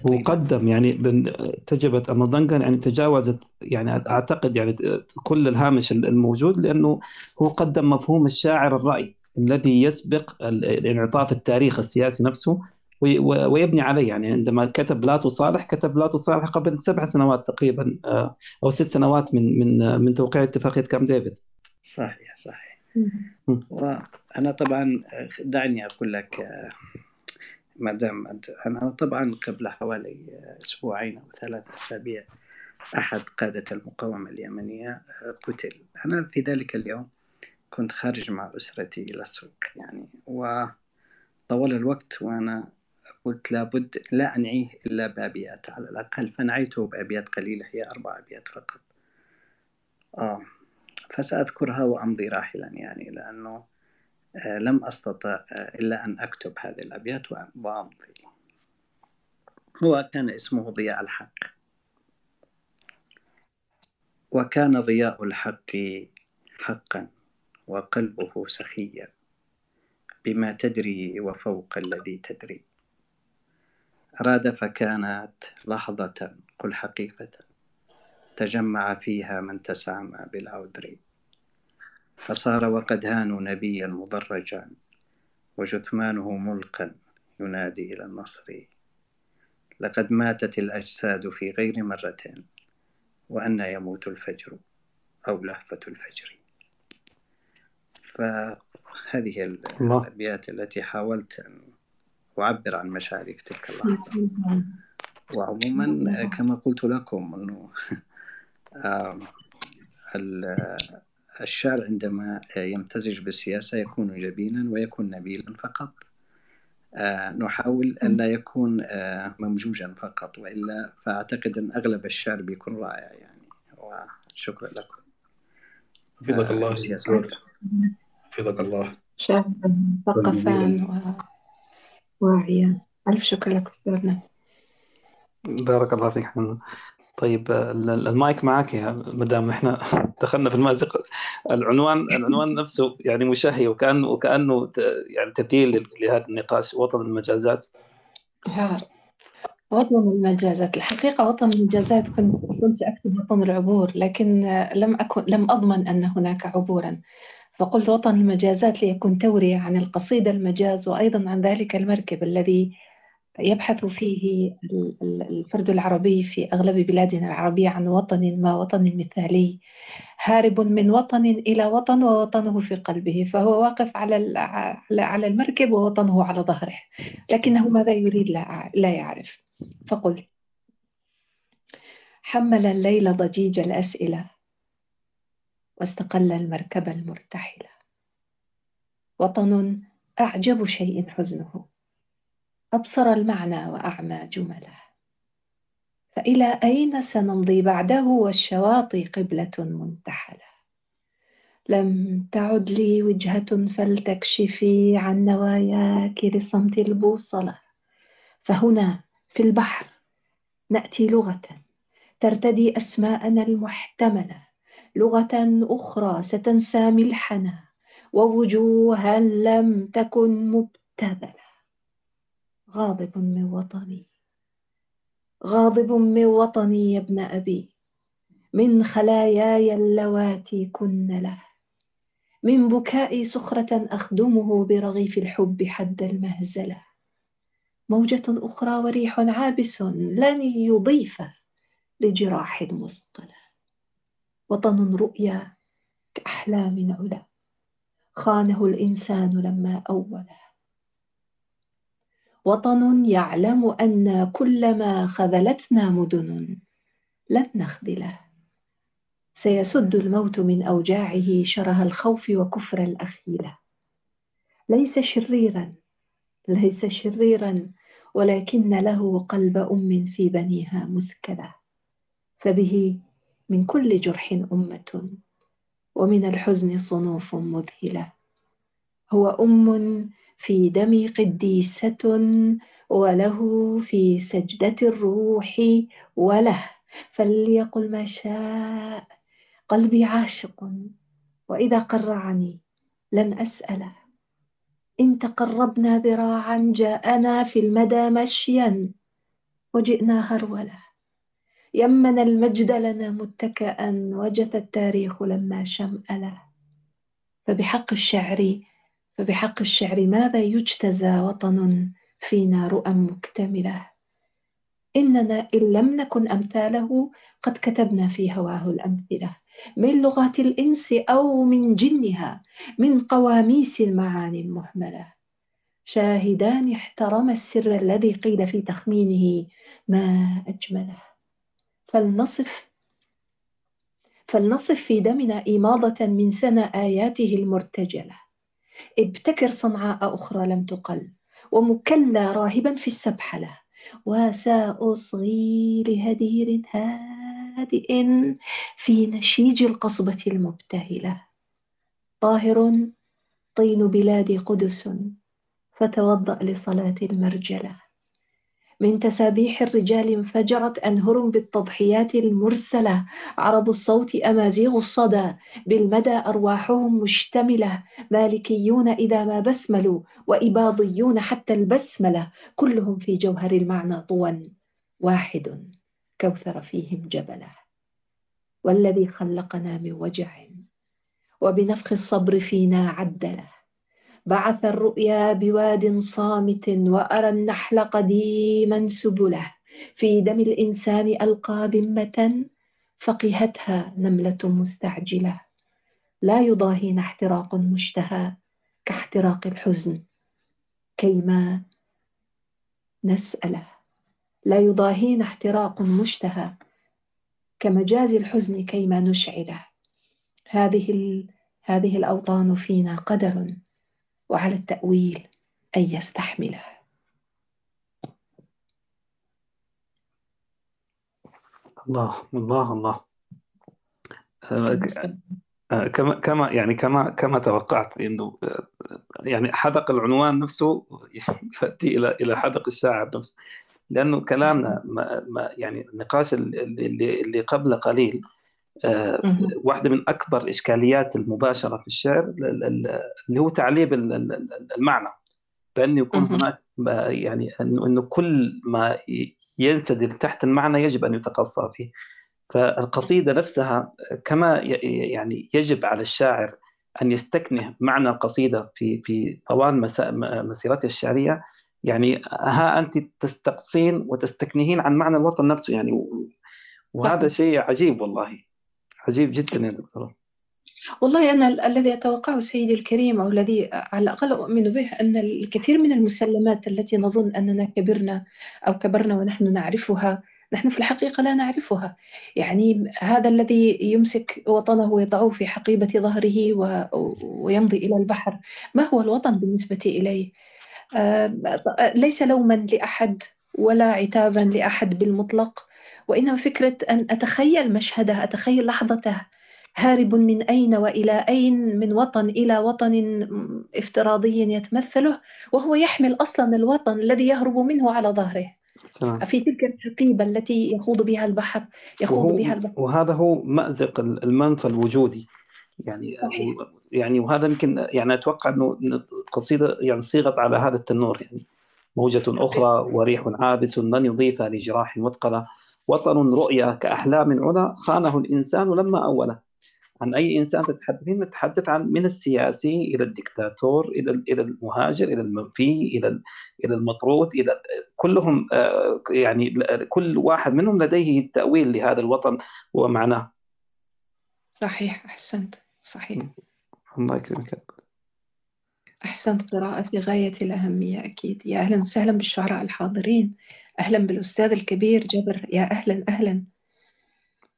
تقريباً. وقدم يعني بن- تجربة أمردنجان يعني تجاوزت يعني أعتقد يعني كل الهامش الموجود لأنه هو قدم مفهوم الشاعر الرأي الذي يسبق ال- الانعطاف التاريخ السياسي نفسه ويبني عليه يعني عندما كتب لا تصالح كتب لا تصالح قبل سبع سنوات تقريبا آه، أو ست سنوات من من آه، من توقيع اتفاقية كامب ديفيد صحيح صحيح مم. وأنا طبعا دعني أقول لك آه، ما دام أنا طبعا قبل حوالي أسبوعين أو ثلاث أسابيع أحد قادة المقاومة اليمنية آه، قتل. أنا في ذلك اليوم كنت خارج مع أسرتي إلى السوق يعني وطوال الوقت وأنا قلت لابد لا أنعيه إلا بأبيات على الأقل فنعيته بأبيات قليلة هي أربع أبيات فقط. آه فسأذكرها وأمضي راحلا يعني لأنه لم أستطع آه، إلا أن أكتب هذه الأبيات وأ- وأمضي هو كان اسمه ضياء الحق. وكان ضياء الحق حقا وقلبه سخيا بما تدري وفوق الذي تدري. أراد فكانت لحظة قل حقيقة تجمع فيها من تسامى بالعذر. فصار وقد هانوا نبيا مضرجا وجثمانه ملقا ينادي إلى النصر. لقد ماتت الأجساد في غير مرة وأن يموت الفجر أو لهفة الفجر. فهذه. الأبيات التي حاولت أن أعبر عن مشاعري في تلك اللحظة. وعموما كما قلت لكم أنه الشعر عندما يمتزج بالسياسة يكون جبينا ويكون نبيلا فقط. آه، نحاول أن لا يكون آه، ممجوجا فقط وإلا فأعتقد أن أغلب الشعر بيكون رائع يعني. وشكرا لكم. حفظك الله. سياسة. دكتور حفظك الله. شاكرا مثقفا و- واعيا ألف شكر لك أستاذنا. بارك الله فيك حمد طيب ال- المايك معك يا مدام. إحنا دخلنا في المأزق. العنوان العنوان نفسه يعني مشهي وكأنه ت- يعني تثير لهذا النقاش. وطن المجازات. وطن المجازات. الحقيقة وطن المجازات كنت كنت أكتب وطن العبور لكن لم أكن لم أضمن أن هناك عبورا. فقلت وطن المجازات ليكون تورية عن القصيدة المجاز وأيضا عن ذلك المركب الذي يبحث فيه ال- ال- الفرد العربي في أغلب بلادنا العربية عن وطن ما وطن مثالي. هارب من وطن إلى وطن ووطنه في قلبه فهو واقف على على المركب ووطنه على ظهره. لكنه ماذا يريد؟ لا يعرف. فقل حمل الليل ضجيج الأسئلة واستقل المركب المرتحلة. وطن أعجب شيء حزنه. أبصر المعنى وأعمى جمله. فإلى أين سنمضي بعده والشواطئ قبلة منتحلة؟ لم تعد لي وجهة فلتكشفي عن نواياك لصمت البوصلة. فهنا في البحر نأتي لغة ترتدي أسماءنا المحتملة. لغة أخرى ستنسى ملحنا ووجوها لم تكن مبتذلة. غاضب من وطني. غاضب من وطني يا ابن أبي. من خلاياي اللواتي كن له. من بكائي سخرة أخدمه برغيف الحب حد المهزلة. موجة أخرى وريح عابس لن يضيف لجراح مثقلة. وطن رؤيا كأحلام علا. خانه الإنسان لما أوله. وطن يعلم أن كلما خذلتنا مدن لن نخذله. سيسد الموت من أوجاعه شره الخوف وكفر الأخيلة ليس شريرا ليس شريرا ولكن له قلب أم في بنيها مثكلة فبه من كل جرح أمة ومن الحزن صنوف مذهلة. هو أم في دم قديسة وله في سجدة الروح وله. فليقل ما شاء. قلبي عاشق. وإذا قرعني لن أسأله إن تقربنا ذراعا جاءنا في المدى مشيا وجئنا هرولة. يمن المجد لنا متكئا وجث التاريخ لما شمأله فبحق الشعر فبحق الشعر ماذا يجتزى وطن فينا رؤى مكتملة؟ إننا إن لم نكن أمثاله قد كتبنا في هواه الأمثلة من لغات الإنس أو من جنها من قواميس المعاني المهمله شاهدان احترم السر الذي قيل في تخمينه ما أجمله. فلنصف فلنصف في دمنا إماضة من سنة آياته المرتجلة. ابتكر صنعاء أخرى لم تقل ومكلى راهبا في السبحلة وسأصغي لهدير هادئ في نشيج القصبة المبتهلة. طاهر طين بلادي قدس فتوضأ لصلاة المرجلة. من تسابيح الرجال انفجرت أنهر بالتضحيات المرسلة. عرب الصوت أمازيغ الصدى. بالمدى أرواحهم مشتملة. مالكيون إذا ما بسملوا وإباضيون حتى البسملة. كلهم في جوهر المعنى طوى واحد. كوثر فيهم جبله. والذي خلقنا من وجع. وبنفخ الصبر فينا عدله. بعث الرؤيا بواد صامت وأرى النحل قديما سبله. في دم الإنسان ألقى ذمة فقهتها نملة مستعجلة. لا يضاهينا احتراق مشتهى كاحتراق الحزن كيما نسأله. لا يضاهينا احتراق مشتهى كمجاز الحزن كيما نشعله. هذه. هذه الأوطان فينا قدر وعلى التأويل أن يستحمله. الله الله الله. آه، آه، كما كما يعني كما كما توقعت إنه آه، يعني حدق العنوان نفسه يؤدي إلى إلى حدق الشاعر نفسه. لأنه كلامنا ما ما يعني النقاش اللي اللي قبل قليل واحدة من أكبر إشكاليات المباشرة في الشعر اللي هو تعليب المعنى بأن يكون هناك يعني أنه كل ما ينسدل تحت المعنى يجب أن يتقصى فيه. فالقصيدة نفسها كما يعني يجب على الشاعر أن يستكنه معنى القصيدة في في طوال مسيرته الشعرية يعني ها أنت تستقصين وتستكنهين عن معنى الوطن نفسه يعني وهذا شيء عجيب والله. عجيب جدا يا دكتور والله أنا الذي أتوقعه سيدي الكريم أو الذي على الأقل أؤمن به أن الكثير من المسلمات التي نظن أننا كبرنا أو كبرنا ونحن نعرفها نحن في الحقيقة لا نعرفها. يعني هذا الذي يمسك وطنه ويضعه في حقيبة ظهره ويمضي إلى البحر ما هو الوطن بالنسبة إليه؟ آه، ليس لوما لأحد ولا عتابا لأحد بالمطلق. وإنما فكرة أن أتخيل مشهده أتخيل لحظته. هارب من أين وإلى أين؟ من وطن إلى وطن افتراضي يتمثله وهو يحمل أصلا الوطن الذي يهرب منه على ظهره. سلام. في تلك الحقيبة التي يخوض بها البحر يخوض وهو بها البحر. وهذا هو مأزق المنفى الوجودي. يعني صحيح. يعني وهذا يمكن يعني أتوقع إنه القصيده يعني صيغت على هذا التنور يعني موجة أخرى وريح عابس لن يضيف لجراح مثقلة. وطن رؤيا كأحلام علا خانه الإنسان لما أوله. عن أي إنسان تتحدثين نتحدث عن من السياسي إلى الدكتاتور إلى إلى المهاجر إلى المنفي إلى إلى المطرود إلى كلهم آه، يعني كل واحد منهم لديه تاويل لهذا الوطن ومعناه. صحيح أحسنت صحيح. الله يكرمك. أحسنت قراءة في غاية الأهمية أكيد. يا أهلا وسهلا بالشعراء الحاضرين. أهلا بالأستاذ الكبير جبر. يا أهلا أهلا.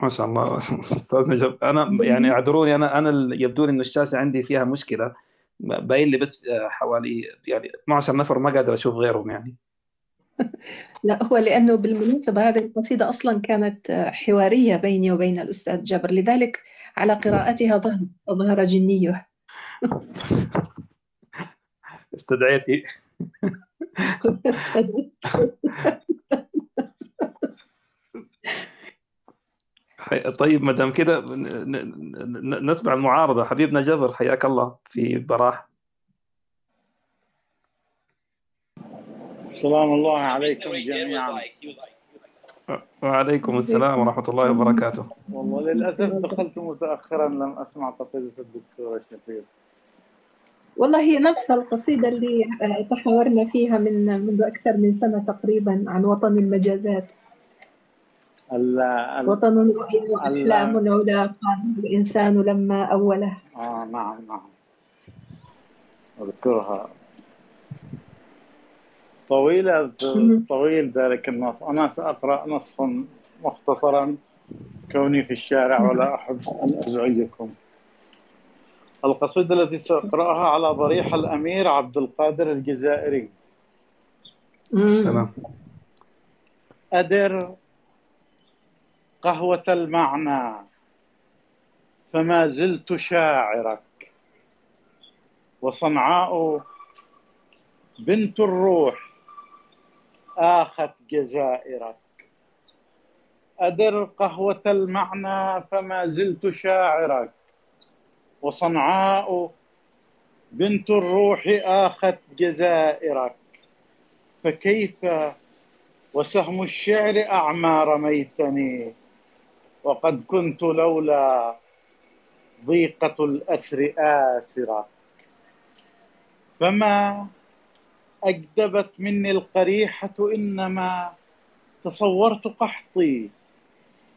ما شاء الله. أستاذ نجم أنا يعني اعذروني أنا أنا يبدو لي إنه الشاشة عندي فيها مشكلة. باين لي بس آه، حوالي يعني 12 نفر ما قادر أشوف غيرهم يعني. لا هو لأنه بالمناسبة هذه القصيدة أصلا كانت آه، حوارية بيني وبين الأستاذ جابر لذلك على قراءتها ظهر ظهر جنيه. استدعيتي طيب ما دام كده نسمع المعارضة. حبيبنا جبر حياك الله في براح. السلام الله عليكم جميعا. وعليكم السلام ورحمة الله وبركاته. والله للأسف دخلت متاخرا لم أسمع قصيده الدكتوره شفيق والله هي نفس القصيدة اللي تحاورنا فيها من منذ أكثر من سنة تقريبا عن وطن المجازات. وطن وأحلام علا خانه الإنسان لما أوله. آه نعم نعم. أذكرها. طويلة طويل ذلك النص. أنا سأقرأ نصا مختصرا كوني في الشارع ولا أحب أن أزعجكم. القصيدة التي سأقرأها على ضريح الأمير عبد القادر الجزائري. سلام. أدر قهوة المعنى فما زلت شاعرك. وصنعاء بنت الروح آخت جزائرك. أدر قهوة المعنى فما زلت شاعرك. وصنعاء بنت الروح آخت جزائرك. فكيف وسهم الشعر أعمى رميتني؟ وقد كنت لولا ضيقة الأسر آسرة فما أجدبت مني القريحة إنما تصورت قحطي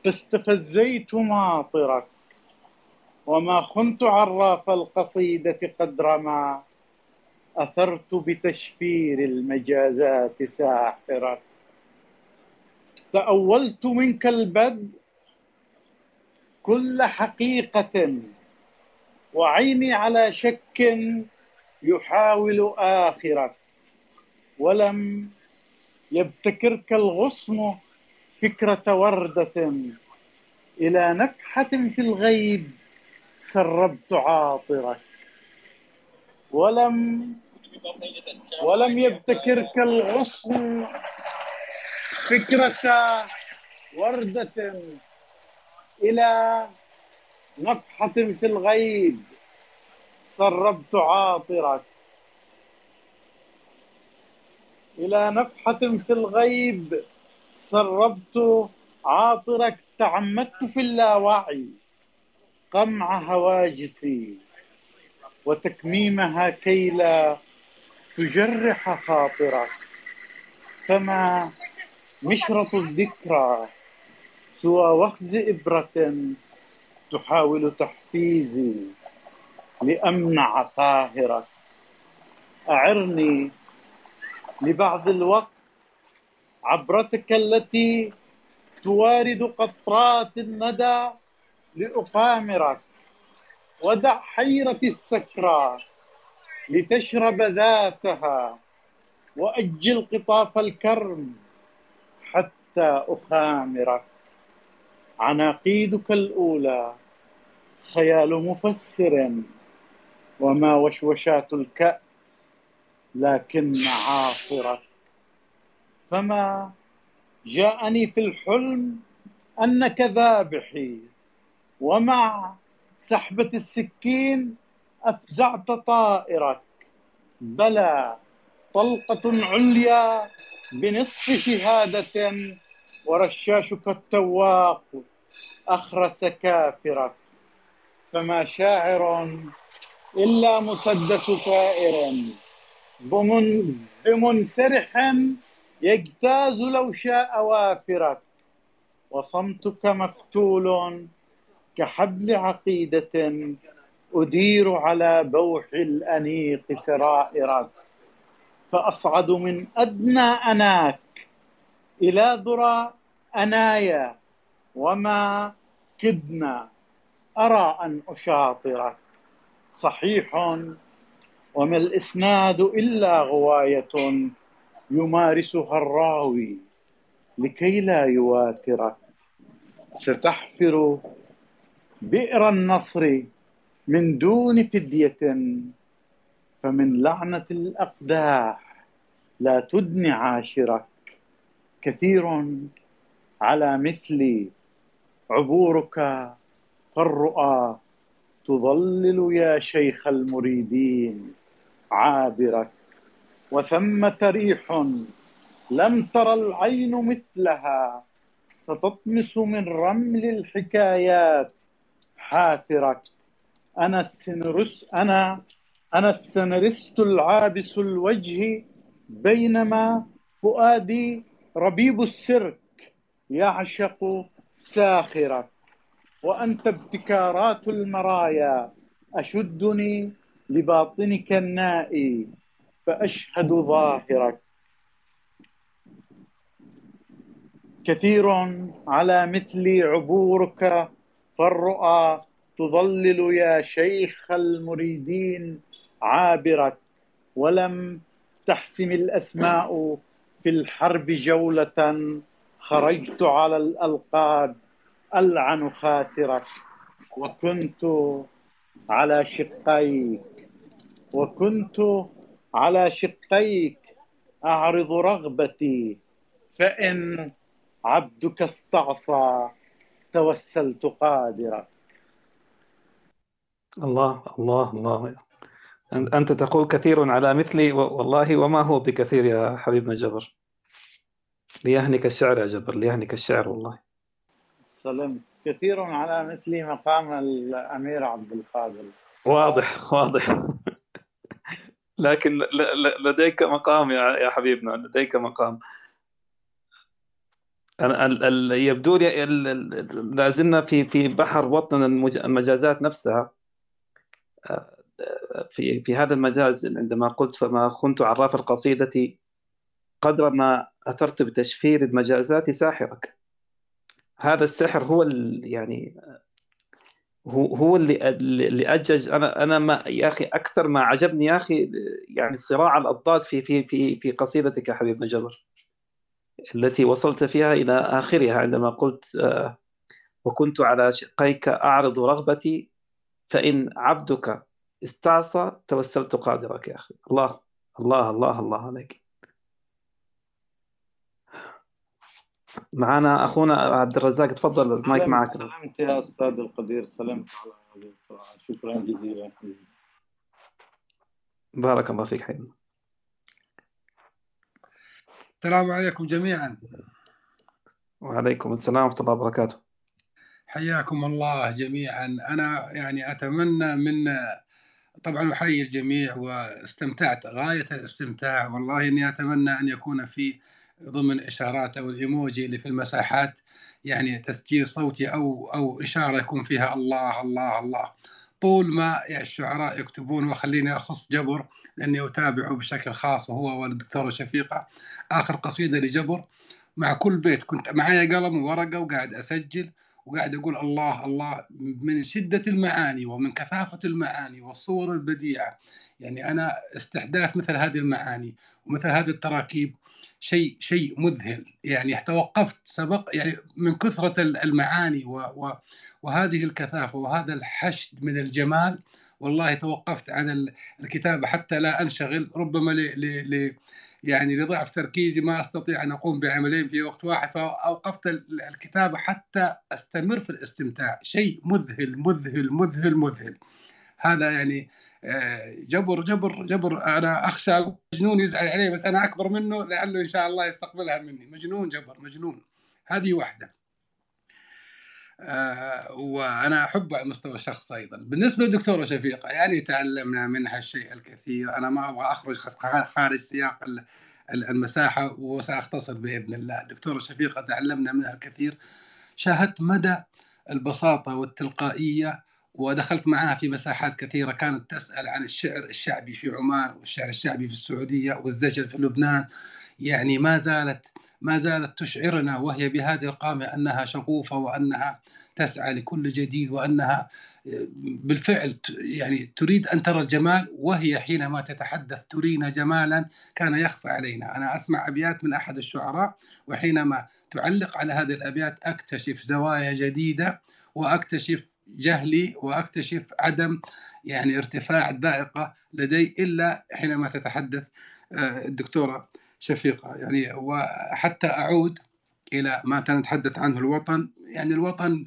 فاستفزيت ماطرك. وما خنت عراف القصيدة قدر ما أثرت بتشفير المجازات ساحرة تأولت منك البدء كل حقيقة وعيني على شك يحاول آخرة ولم يبتكرك الغصن فكرة وردة إلى نفحة في الغيب. سربت عاطرك. ولم ولم يبتكرك الغصن. فكرة وردة إلى نفحة في الغيب. سربت عاطرك. إلى نفحة في الغيب. سربت عاطرك. تعمدت في اللاوعي. قمع هواجسي وتكميمها كي لا تجرح خاطرك. فما مشرط الذكرى سوى وخز إبرة تحاول تحفيزي لأمنع قاهرك أعرني لبعض الوقت عبرتك التي توارد قطرات الندى لأقامرك. ودع حيرة السكرى لتشرب ذاتها. وأجل قطاف الكرم حتى أخامرك. عناقيدك الأولى خيال مفسر. وما وشوشات الكأس لكن عاصرة فما جاءني في الحلم أنك ذابحي. ومع سحبة السكين أفزعت طائرك. بلى طلقة عليا بنصف شهادة ورشاشك التواق أخرس كافرك. فما شاعر إلا مسدس طائر بمن بمنسرح يجتاز لو شاء وافرك. وصمتك مفتول كحبل عقيدة أدير على بوح الأنيق سرائرك فأصعد من أدنى أناك إلى ذرى أنايا وما كدنا أرى أن أشاطرك صحيح وما الإسناد إلا غواية يمارسها الراوي لكي لا يواترك ستحفر بئر النصر من دون فدية فمن لعنة الأقداح لا تدني عاشرك. كثير على مثلي عبورك فالرؤى تظلل يا شيخ المريدين عابرك. وثمة ريح لم تر العين مثلها ستطمس من رمل الحكايات حافرك. أنا السنرس أنا أنا السنرست العابس الوجه بينما فؤادي ربيب السرك يعشق ساخرك. وأنت ابتكارات المرايا أشدني لباطنك النائي فأشهد ظاهرك. كثير على مثلي عبورك فالرؤى تظلل يا شيخ المريدين عابرك ولم تحسم الأسماء في الحرب جولة خرجت على الألقاب ألعن خاسرك. وكنت على شقيك وكنت على شقيك أعرض رغبتي فإن عبدك استعصى توسلت قادرا. الله الله الله. أنت تقول كثير على مثلي والله وما هو بكثير يا حبيبنا جبر؟ ليهنك الشعر يا جبر ليهنك الشعر والله. سلمت. كثير على مثلي مقام الأمير عبد القادر. واضح واضح. لكن لديك مقام يا حبيبنا لديك مقام. أنا يبدو لي لا زلنا في في بحر وطن المجازات نفسها في في هذا المجاز عندما قلت فما كنت عراف القصيدة قدر ما أثرت بتشفير المجازات ساحرك. هذا السحر هو ال- يعني هو هو اللي اللي اجج أنا أنا ما يا أخي أكثر ما عجبني يا أخي يعني صراع الأضداد في في في في قصيدتك يا حبيبنا جبر التي وصلت فيها إلى آخرها عندما قلت آه، وكنت على شقيك أعرض رغبتي فإن عبدك استعصى توسلت قادرك يا أخي. الله الله الله الله عليك. معنا أخونا عبد الرزاق تفضل المايك معك. سلمت يا أستاذ القدير سلمت على. شكرا جزيلا. بارك الله فيك حبيبي السلام عليكم جميعا. وعليكم السلام ورحمة الله وبركاته. حياكم الله جميعا. أنا يعني أتمنى من طبعا أحيي الجميع واستمتعت غاية الاستمتاع. والله إني أتمنى أن يكون في ضمن إشارات أو الإيموجي اللي في المساحات يعني تسجيل صوتي أو أو إشارة يكون فيها الله الله الله. طول ما الشعراء يكتبون وخليني أخص جبر لأني أتابعه بشكل خاص وهو والدكتوره شفيقة. آخر قصيدة لجبر. مع كل بيت كنت معايا قلم وورقة وقاعد أسجل وقاعد أقول الله الله من شدة المعاني ومن كثافة المعاني والصور البديعة. يعني أنا استحداث مثل هذه المعاني ومثل هذه التراكيب شيء شيء مذهل. يعني توقفت سبق يعني من كثرة المعاني و و وهذه الكثافة وهذا الحشد من الجمال والله توقفت عن ال- الكتابة حتى لا أنشغل. ربما ل ل ل يعني لضعف تركيزي ما أستطيع أن أقوم بعملين في وقت واحد فأوقفت ال- الكتابة حتى أستمر في الاستمتاع. شيء مذهل مذهل مذهل مذهل. هذا يعني آه، جبر جبر جبر أنا أخشى مجنون يزعل عليه بس أنا أكبر منه لعله إن شاء الله يستقبلها مني. مجنون جبر مجنون. هذه واحدة. آه، وأنا احبه على المستوى الشخصي أيضا. بالنسبة للدكتوره شفيقه يعني تعلمنا منها الشيء الكثير. أنا ما أبغى أخرج خارج سياق ال- ال- المساحة وسأختصر بإذن الله. الدكتوره شفيقه تعلمنا منها الكثير. شاهدت مدى البساطة والتلقائية ودخلت معها في مساحات كثيرة كانت تسأل عن الشعر الشعبي في عمان والشعر الشعبي في السعودية والزجل في لبنان. يعني ما زالت ما زالت تشعرنا وهي بهذه القامة أنها شغوفة وأنها تسعى لكل جديد وأنها بالفعل ت- يعني تريد أن ترى الجمال وهي حينما تتحدث ترينا جمالا كان يخفى علينا. أنا أسمع أبيات من أحد الشعراء وحينما تعلق على هذه الأبيات أكتشف زوايا جديدة وأكتشف جهلي وأكتشف عدم يعني ارتفاع الذائقة لدي إلا حينما تتحدث آه، الدكتورة شفيقة. يعني وحتى أعود إلى ما نتحدث عنه الوطن. يعني الوطن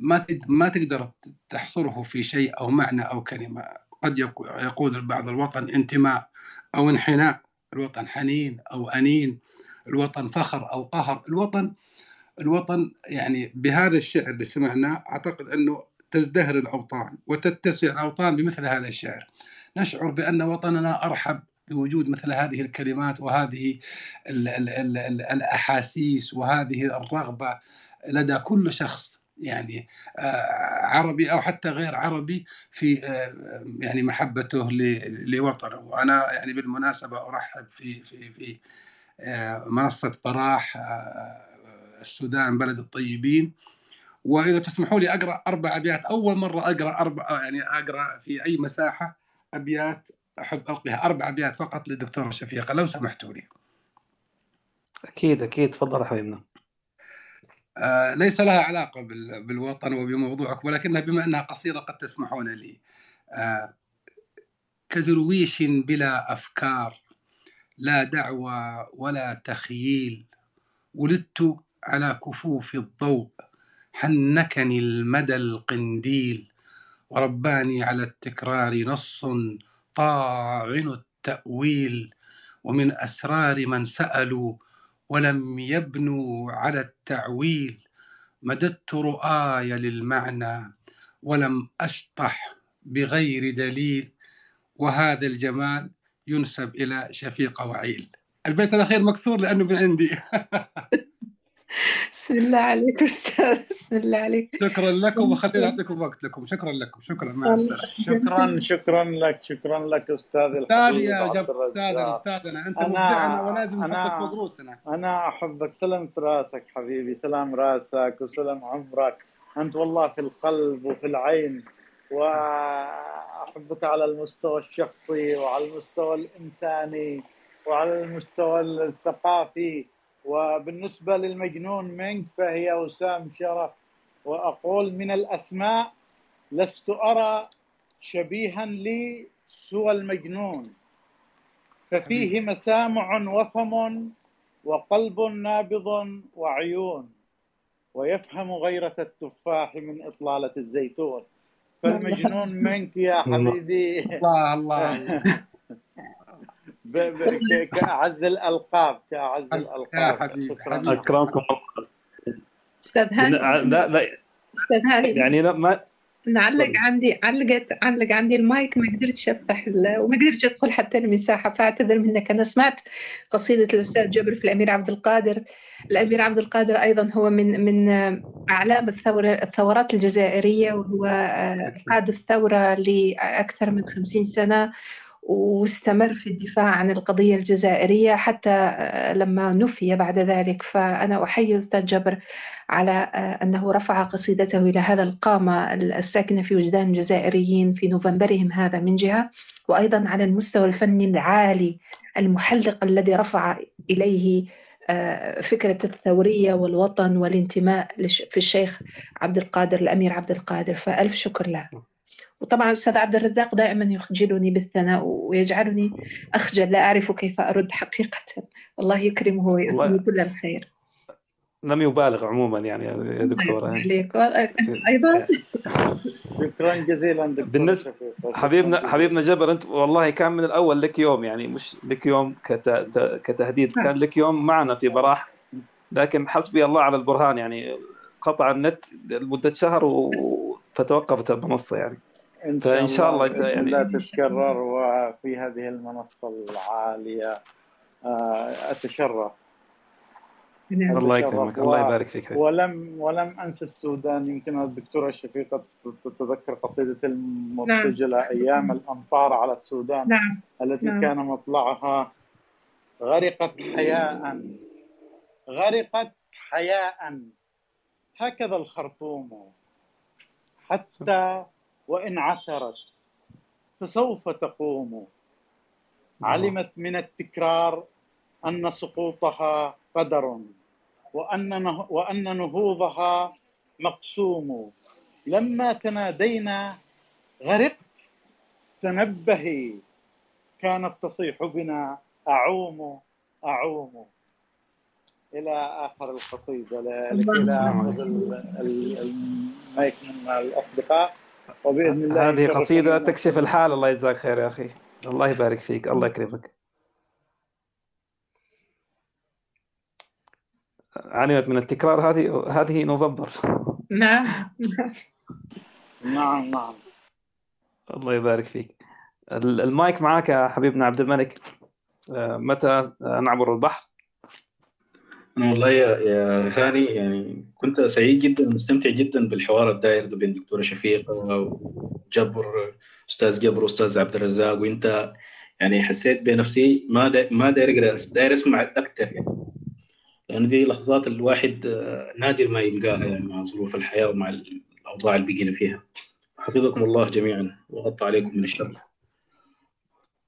ما ما تقدر تحصره في شيء أو معنى أو كلمة. قد يقول البعض الوطن انتماء أو انحناء. الوطن حنين أو أنين. الوطن فخر أو قهر. الوطن الوطن يعني بهذا الشعر اللي سمعناه أعتقد أنه تزدهر الأوطان وتتسع الأوطان بمثل هذا الشعر. نشعر بأن وطننا أرحب بوجود مثل هذه الكلمات وهذه ال ال ال ال الأحاسيس وهذه الرغبة لدى كل شخص يعني آه، عربي أو حتى غير عربي في آه، يعني محبته لوطنه. وأنا يعني بالمناسبة أرحب في في في آه، منصة براح السودان بلد الطيبين. وإذا تسمحوا لي أقرأ أربع أبيات. أول مرة أقرأ أربع يعني أقرأ في أي مساحة أبيات أحب ألقيها. أربع أبيات فقط للدكتوره شفيقه لو سمحتوا لي. أكيد أكيد. تفضل حبيبنا. آه ليس لها علاقة بال- بالوطن وبموضوعك ولكنها بما أنها قصيرة قد تسمحون لي. آه كدرويش بلا أفكار لا دعوى ولا تخييل ولدت على كفوف الضوء حنكني المدى القنديل. ورباني على التكرار نص طاعن التأويل. ومن أسرار من سألوا ولم يبنوا على التعويل. مددت رؤاي للمعنى ولم أشطح بغير دليل. وهذا الجمال ينسب إلى شفيق وعيل. البيت الأخير مكسور لأنه من عندي. بسم الله عليك أستاذ بسم الله عليك. شكرا لكم وخلينا نعطيكم وقت لكم. شكرا لكم. شكرا. مع السلامة. شكرا شكرا لك شكرا لك أستاذ أستاذ الحبيب يا جب استاذنا استاذنا أنت أنا- مبدعنا ولازم نحطك فوق رؤوسنا أنا أحبك. سلمت رأسك حبيبي. سلام رأسك وسلم عمرك. أنت والله في القلب وفي العين. وأحبك على المستوى الشخصي وعلى المستوى الإنساني وعلى المستوى الثقافي. وبالنسبة للمجنون منك فهي وسام شرف وأقول من الأسماء لست أرى شبيها لي سوى المجنون. ففيه مسامع وفم وقلب نابض وعيون ويفهم غيرة التفاح من إطلالة الزيتون. فالمجنون منك يا حبيبي. الله الله. ب- ب- ك- كأعز الألقاب كأعز يا الألقاب. حبيبي شكرا. حبيبي. أكرمكم. الله أستاذ هاني. لا لا أستاذ هاني. يعني لا ما نعلق عندي علقت علق عندي المايك ما قدرتش أفتح ال- وما قدرتش أدخل حتى المساحه فأعتذر منك. أنا سمعت قصيدة الأستاذ جبر في الأمير عبد القادر. الأمير عبد القادر أيضا هو من من أعلام الثورة الثورات الجزائرية وهو آه، قاد الثورة لأكثر من خمسين سنة. واستمر في الدفاع عن القضية الجزائرية حتى آه، لما نفي بعد ذلك. فأنا أحيي أستاذ جبر على آه، أنه رفع قصيدته إلى هذا القامة الساكنة في وجدان الجزائريين في نوفمبرهم هذا من جهة وأيضا على المستوى الفني العالي المحلق الذي رفع إليه آه، فكرة الثورية والوطن والانتماء في الشيخ عبد القادر الأمير عبد القادر. فألف شكر له. وطبعا أستاذ عبد الرزاق دائما يخجلني بالثناء ويجعلني أخجل لا أعرف كيف أرد حقيقة. الله يكرمه ويؤتيه كل الخير. لم يبالغ عموما يعني يا دكتورة. يعني. عليك. أيضا. شكرا جزيلا دكتور بالنسبة. حبيبنا حبيبنا جبر أنت والله كان من الأول لك يوم يعني مش لك يوم كتهديد كان لك يوم معنا في براح. لكن حسبي الله على البرهان يعني قطع النت لمدة شهر و- فتوقفت المنصه يعني. إن فإن شاء الله بإذن يعني- لا تتكرر وفي هذه المنصة العالية. آه، أتشرف. الله. يكرمك. و- الله يبارك فيك. ولم ولم أنسى السودان. يمكن الدكتورة الشفيقة تتذكر قصيدة المرتجلة أيام الأمطار على السودان نعم. التي نعم. كان مطلعها. غرقت حياء. غرقت حياء. هكذا الخرطوم. حتى وإن عثرت فسوف تقوم. علمت من التكرار أن سقوطها قدر وأن وأن نهوضها مقسوم. لما تنادينا غرقت تنبهي كانت تصيح بنا أعوم أعوم. إلى آخر القصيدة. ل- لكي لا أخذ ال- ال- المايك من الأصدقاء. وبإذن الله هذه قصيدة تكشف الحال الله يجزاك خير يا أخي. الله يبارك فيك الله يكرمك. علمت من التكرار هذه هذه نوفمبر. نعم. نعم نعم. الله يبارك فيك. ال- المايك معك يا حبيبنا عبد الملك. آه، متى نعبر البحر؟ أنا والله يا يا هاني يعني كنت سعيد جدا ومستمتع جدا بالحوار الداير ده بين دكتورة شفيقة وجبر أستاذ جبر وأستاذ عبد الرزاق. وأنت يعني حسيت بنفسي ما دا ما داير أقرأ داير أسمع أكثر يعني. لأنه دي لحظات الواحد آه، نادر ما يلقاها يعني مع ظروف الحياة ومع الأوضاع اللي بقينا فيها. حفظكم الله جميعا وغطى عليكم من الشر.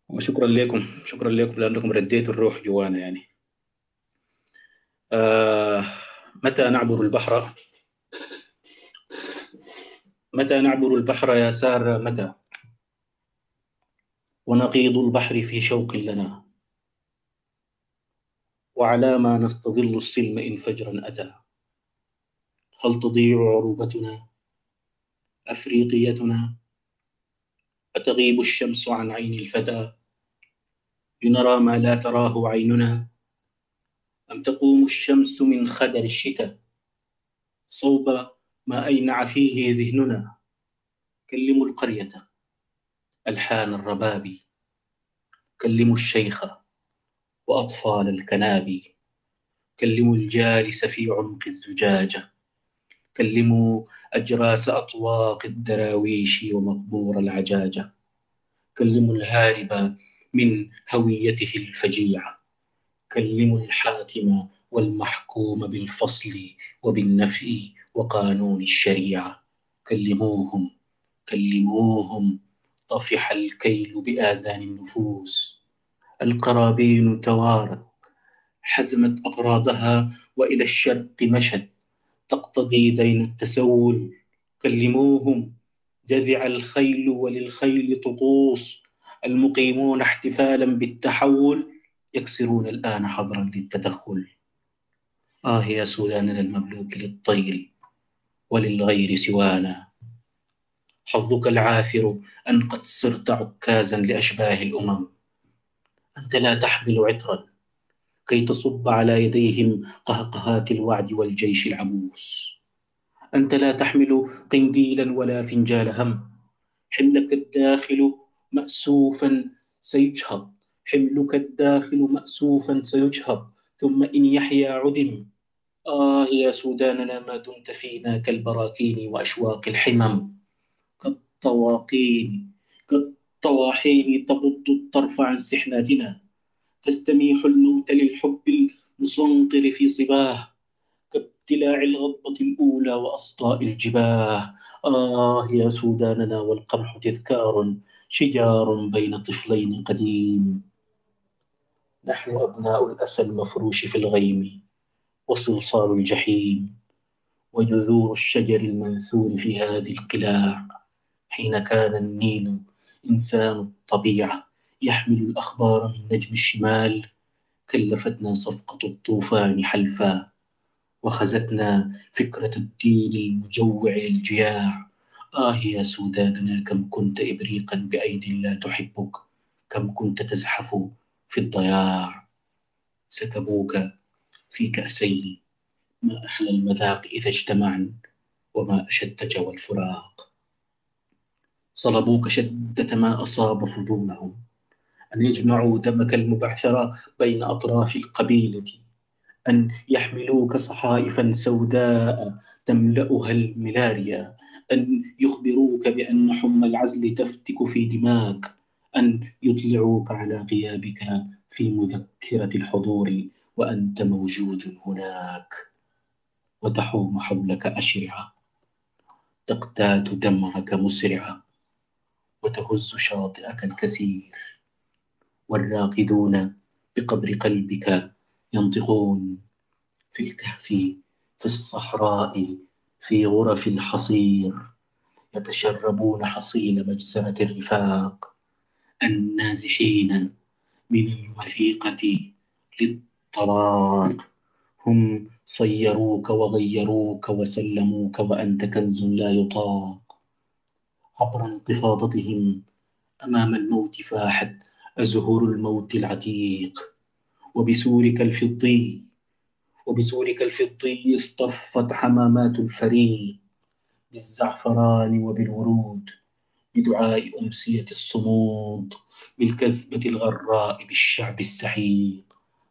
وشكرا لكم شكرا لكم لأنكم رديتوا الروح جوانا يعني. آه متى نعبر البحر؟ متى نعبر البحر يا سار؟ متى؟ ونقيض البحر في شوق لنا. وعلى ما نستظل السلم إن فجرا أتى. هل تضيع عروبتنا؟ أفريقيتنا؟ أتغيب الشمس عن عين الفتى؟ لنرى ما لا تراه عيننا؟ أم تقوم الشمس من خدر الشتاء؟ صوب ما أينع فيه ذهننا. كلموا القرية. ألحان الرباب. كلموا الشيخ وأطفال الكنابي كلموا الجالس في عمق الزجاجة كلموا أجراس أطواق الدراويش ومقبور العجاجة كلموا الهارب من هويته الفجيعة. كلموا الحاكم والمحكوم بالفصل وبالنفي وقانون الشريعة. كلموهم كلموهم. طفح الكيل بآذان النفوس. القرابين توارت حزمت أغراضها وإلى الشرق مشت. تقتضي دين التسول. كلموهم. جذع الخيل وللخيل طقوس. المقيمون احتفالا بالتحول. يكسرون الآن حظرا للتدخل. آه يا سوداننا المملوك للطير وللغير سوانا. حظك العاثر أن قد صرت عكازا لأشباه الأمم. أنت لا تحمل عطرا كي تصب على يديهم قهقهات الوعد والجيش العبوس. أنت لا تحمل قنديلا ولا فنجال هم. حملك الداخل مأسوفا سيجهض حملك الداخل مأسوفا سيجهض ثم إن يحيا عدم. آه يا سوداننا ما دمت فينا كالبراكين وأشواق الحمم. كالطواقين كالطواحين تبض الطرف عن سحناتنا. تستميح الموت للحب المصنطر في صباه كابتلاع الغضبة الأولى وأسطاء الجباه. آه يا سوداننا والقمح تذكار شجار بين طفلين قديم. نحن أبناء الأسى المفروش في الغيم وصلصال الجحيم وجذور الشجر المنثور في هذه القلاع. حين كان النيل إنسان الطبيعة يحمل الأخبار من نجم الشمال كلفتنا صفقة الطوفان حلفا وخزتنا فكرة الدين المجوع للجياع. آه يا سوداننا كم كنت إبريقا بأيد لا تحبك كم كنت تزحف في الضياع سكبوك في كأسين. ما أحلى المذاق إذا اجتمعن وما أشد جوى الفراق. صلبوك شدة ما أصاب فضولهم. أن يجمعوا دمك المبعثر بين أطراف القبيلة أن يحملوك صحائفا سوداء تملأها الملاريا. أن يخبروك بأن حمى العزل تفتك في دماك. أن يطلعوك على غيابك في مذكرة الحضور وأنت موجود هناك وتحوم حولك أشرعة. تقتات دمعك مسرعة وتهز شاطئك الكثير. والراقدون بقبر قلبك ينطقون في الكهف في الصحراء في غرف الحصير. يتشربون حصيل مجزرة الرفاق. النازحين من الوثيقة للطلاق. هم صيروك وغيروك وسلموك وأنت كنز لا يطاق. عبر انقفاضتهم أمام الموت فاحت أزهر الموت العتيق. وبسورك الفضي وبسورك الفضي اصطفت حمامات الفريق بالزعفران وبالورود. بدعاء أمسية الصمود بالكذبة الغراء بالشعب السحيق.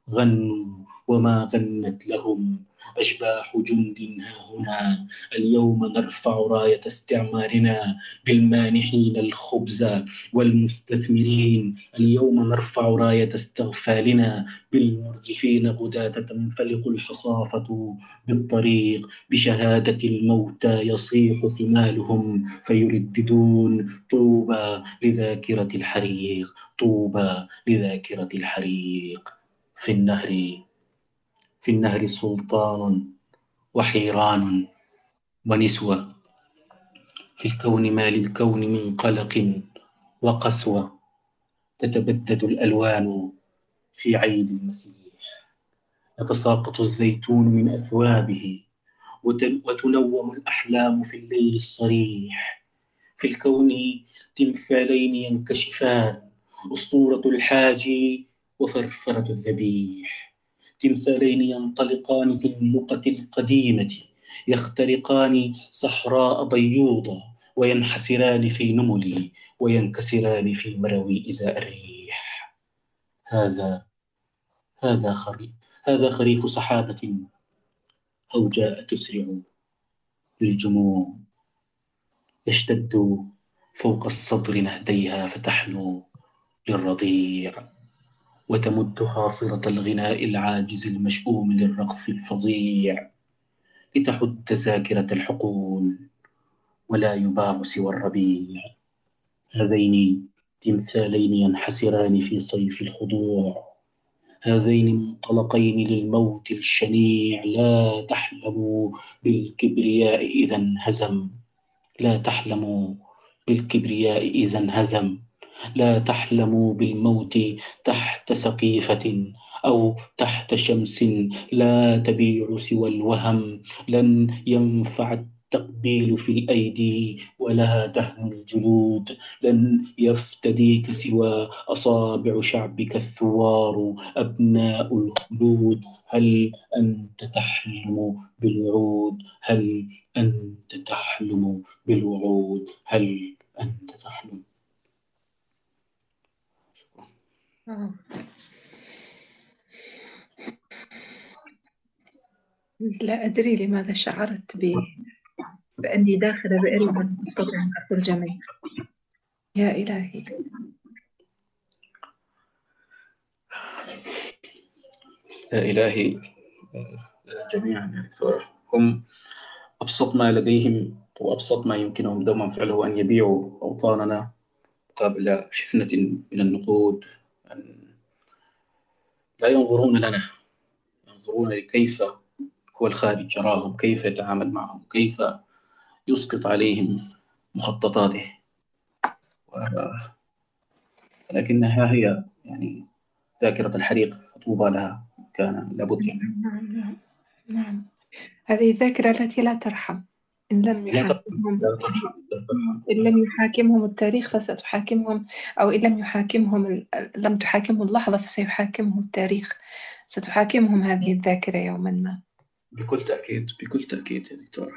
غنوا وما غنت لهم أشباح جند ها هنا. اليوم نرفع راية استعمارنا بالمانحين الخبز والمستثمرين. اليوم نرفع راية استغفالنا بالمرجفين. غداة تنفلق الحصافة بالطريق. بشهادة الموتى يصيح ثمالهم فيرددون. طوبى لذاكرة الحريق. طوبى لذاكرة الحريق. في النهر في النهر سلطان وحيران ونسوة. في الكون ما للكون من قلق وقسوة. تتبدد الألوان في عيد المسيح. يتساقط الزيتون من أثوابه وتن- وتنوم الأحلام في الليل الصريح. في الكون تمثالين ينكشفان أسطورة الحاج وفرفرة الذبيح. تمثالين ينطلقان في اللقة القديمة يخترقان صحراء بيوضة وينحسران في نمل وينكسران في مروي إزاء الريح. هذا هذا خري هذا خريف سحابة هوجاء تسرع للجموع. يشتد فوق الصدر نهديها فتحنو للرضيع. وتمد خاصرة الغناء العاجز المشؤوم للرقص الفظيع لتحد ذاكرة الحقول ولا يباع سوى الربيع. هذين تمثالين ينحسران في صيف الخضوع. هذين منطلقين للموت الشنيع. لا تحلموا بالكبرياء إذا انهزم. لا تحلموا بالكبرياء إذا انهزم. لا تحلموا بالموت تحت سقيفة أو تحت شمس لا تبيع سوى الوهم. لن ينفع التقبيل في الأيدي ولا دهن الجلود. لن يفتديك سوى أصابع شعبك الثوار أبناء الخلود. هل أنت تحلم بالوعود؟ هل أنت تحلم بالوعود؟ هل أنت تحلم آه. لا أدري لماذا شعرت ب... بأني داخل بئر ولم أستطع أن أخرج منه. يا إلهي. يا إلهي جميعا يا دكتور هم أبسط ما لديهم وأبسط ما يمكنهم دوما فعله أن يبيعوا أوطاننا مقابل حفنة من النقود. أن لا ينظرون لنا ينظرون لكيف هو الخارج يراهم كيف يتعامل معهم كيف يسقط عليهم مخططاته. لكنها هي يعني ذاكرة الحريق فطوبى لها كان لابد يعني. نعم نعم نعم هذه الذاكرة التي لا ترحم إن لم يحاكمهم إن لم يحاكمهم التاريخ فستحاكمهم أو إن لم يحاكمهم ال- لم تحاكمه اللحظة فسيحاكمه التاريخ. ستحاكمهم هذه الذاكرة يوما ما. بكل تأكيد. بكل تأكيد يا دكتور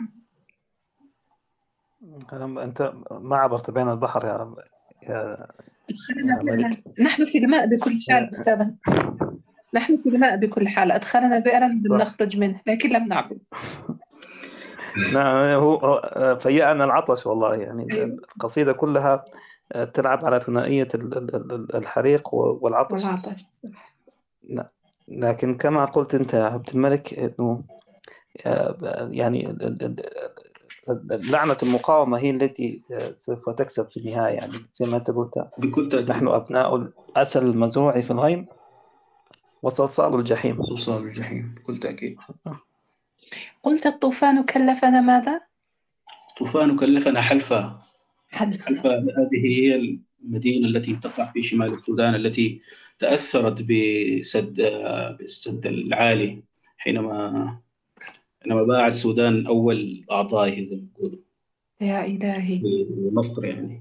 أنت ما عبرت بين البحر يا يا نحن في الماء بكل حال أستاذة. نحن في الماء بكل حال. أدخلنا بئرا بنخرج منه لكن لم نعبر. نعم هو هو- فيأنا العطش والله يعني أيوة. القصيدة كلها تلعب على ثنائية ال- ال- ال- الحريق والعطش. والعطش لكن كما قلت أنت يا عبد الملك أنه آه، يعني ال- ال- ال- لعنة المقاومة هي التي سوف تكسب في النهاية يعني زي ما أنت قلت. بكل نحن أبناء الأسل المزروع في الغيم وصلصال الجحيم. وصال الجحيم بكل تأكيد قلت الطوفان كلفنا ماذا؟ طوفان كلفنا حلفا. حلف. حلفا. هذه هي المدينة التي تقع في شمال السودان التي تأثرت بسد بالسد العالي حينما حينما باع السودان أول أعضائه زي ما يقولوا. يا إلهي. لمصر يعني.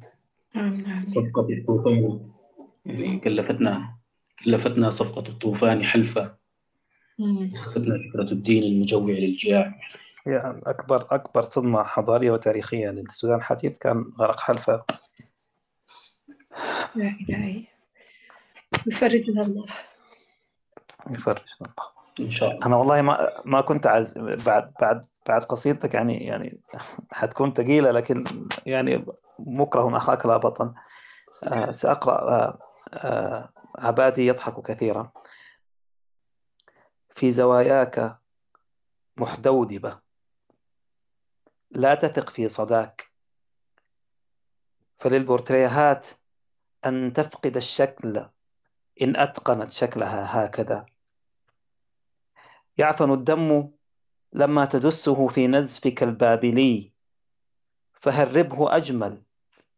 نعم نعم. صفقة الطوفان. يعني كلفتنا كلفتنا صفقة الطوفان حلفا. خسرنا فكرة الدين المجوع للجياع. هي أكبر أكبر صدمة حضارية وتاريخية للسودان الحديث كان غرق حلفا يا إلهي يفرجنا الله. يفرج الله. إن شاء الله. أنا والله ما ما كنت عايز بعد بعد بعد قصيدتك يعني يعني حتكون ثقيلة لكن يعني مكره أخاك لا بطن. آه سأقرأ آه آه عبادي يضحك كثيرا. في زواياك محدودبة. لا تثق في صداك. فللبورتريهات أن تفقد الشكل إن أتقنت شكلها هكذا. يعفن الدم لما تدسه في نزفك البابلي. فهربه أجمل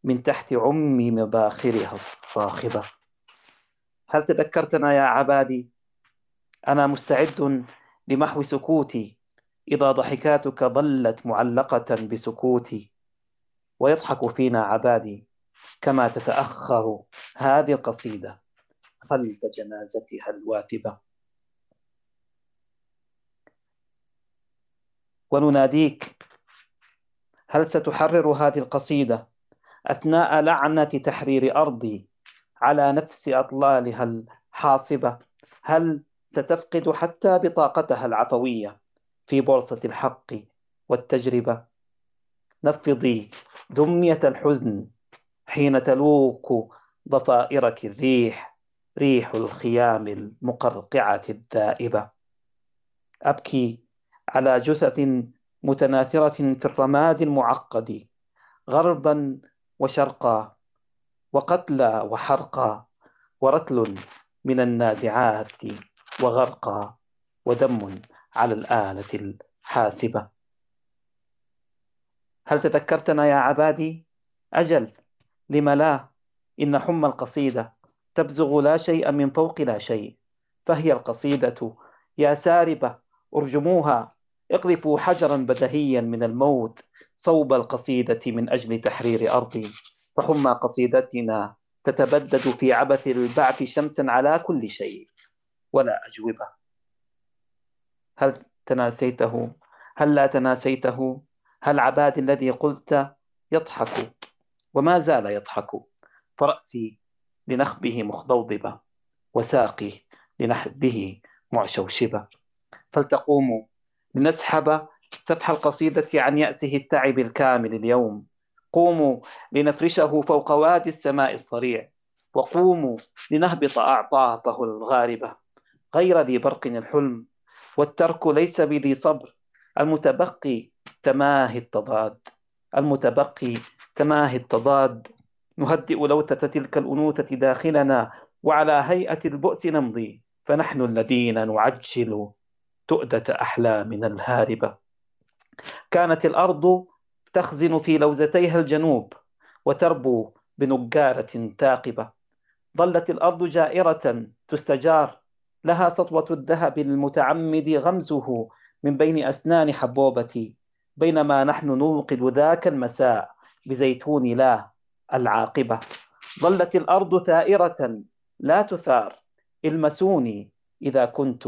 من تحت عم مباخرها الصاخبة. هل تذكرتنا يا عبادي أنا مستعد لمحو سكوتي إذا ضحكاتك ظلت معلقة بسكوتي. ويضحك فينا عبادي كما تتأخر هذه القصيدة. خلف جنازتها الواثبة؟ ونناديك هل ستحرر هذه القصيدة أثناء لعنة تحرير أرضي على نفس أطلالها الحاصبة؟ هل ستفقد حتى بطاقتها العفوية في بورصة الحق والتجربة. نفضي دمية الحزن حين تلوك ضفائرك الريح ريح الخيام المقرقعة الذائبة أبكي على جثث متناثرة في الرماد المعقد غربا وشرقا وقتلى وحرقا ورتل من النازعات وغرقا ودم على الآلة الحاسبة. هل تذكرتنا يا عبادي؟ أجل لم لا؟ إن حم القصيدة تبزغ لا شيء من فوق لا شيء فهي القصيدة يا ساربة أرجموها اقذفوا حجرا بدهيا من الموت صوب القصيدة من أجل تحرير أرضي. فحمى قصيدتنا تتبدد في عبث البعث شمسا على كل شيء. ولا أجوبة. هل تناسيته؟ هل لا تناسيته؟ هل عباد الذي قلت يضحك؟ وما زال يضحك. فرأسي لنخبه مخضوضبة وساقي لنحبه معشوشبة. فلتقوموا لنسحب سفح القصيدة عن يأسه التعب الكامل اليوم. قوموا لنفرشه فوق وادي السماء الصريع. وقوموا لنهبط أعطافه الغاربة. غير ذي برق الحلم والترك ليس بذي صبر. المتبقي تماهي التضاد. المتبقي تماهي التضاد. نهدئ لوثة تلك الأنوثة داخلنا وعلى هيئة البؤس نمضي. فنحن الذين نعجل تؤدة أحلامنا الهاربة. كانت الأرض تخزن في لوزتيها الجنوب وتربو بنجارة ثاقبة. ظلت الأرض جائرة تستجار لها سطوة الذهب المتعمد غمزه من بين أسنان حبوبتي بينما نحن نوقد ذاك المساء بزيتون لا العاقبة. ظلت الأرض ثائرة لا تثار المسوني إذا كنت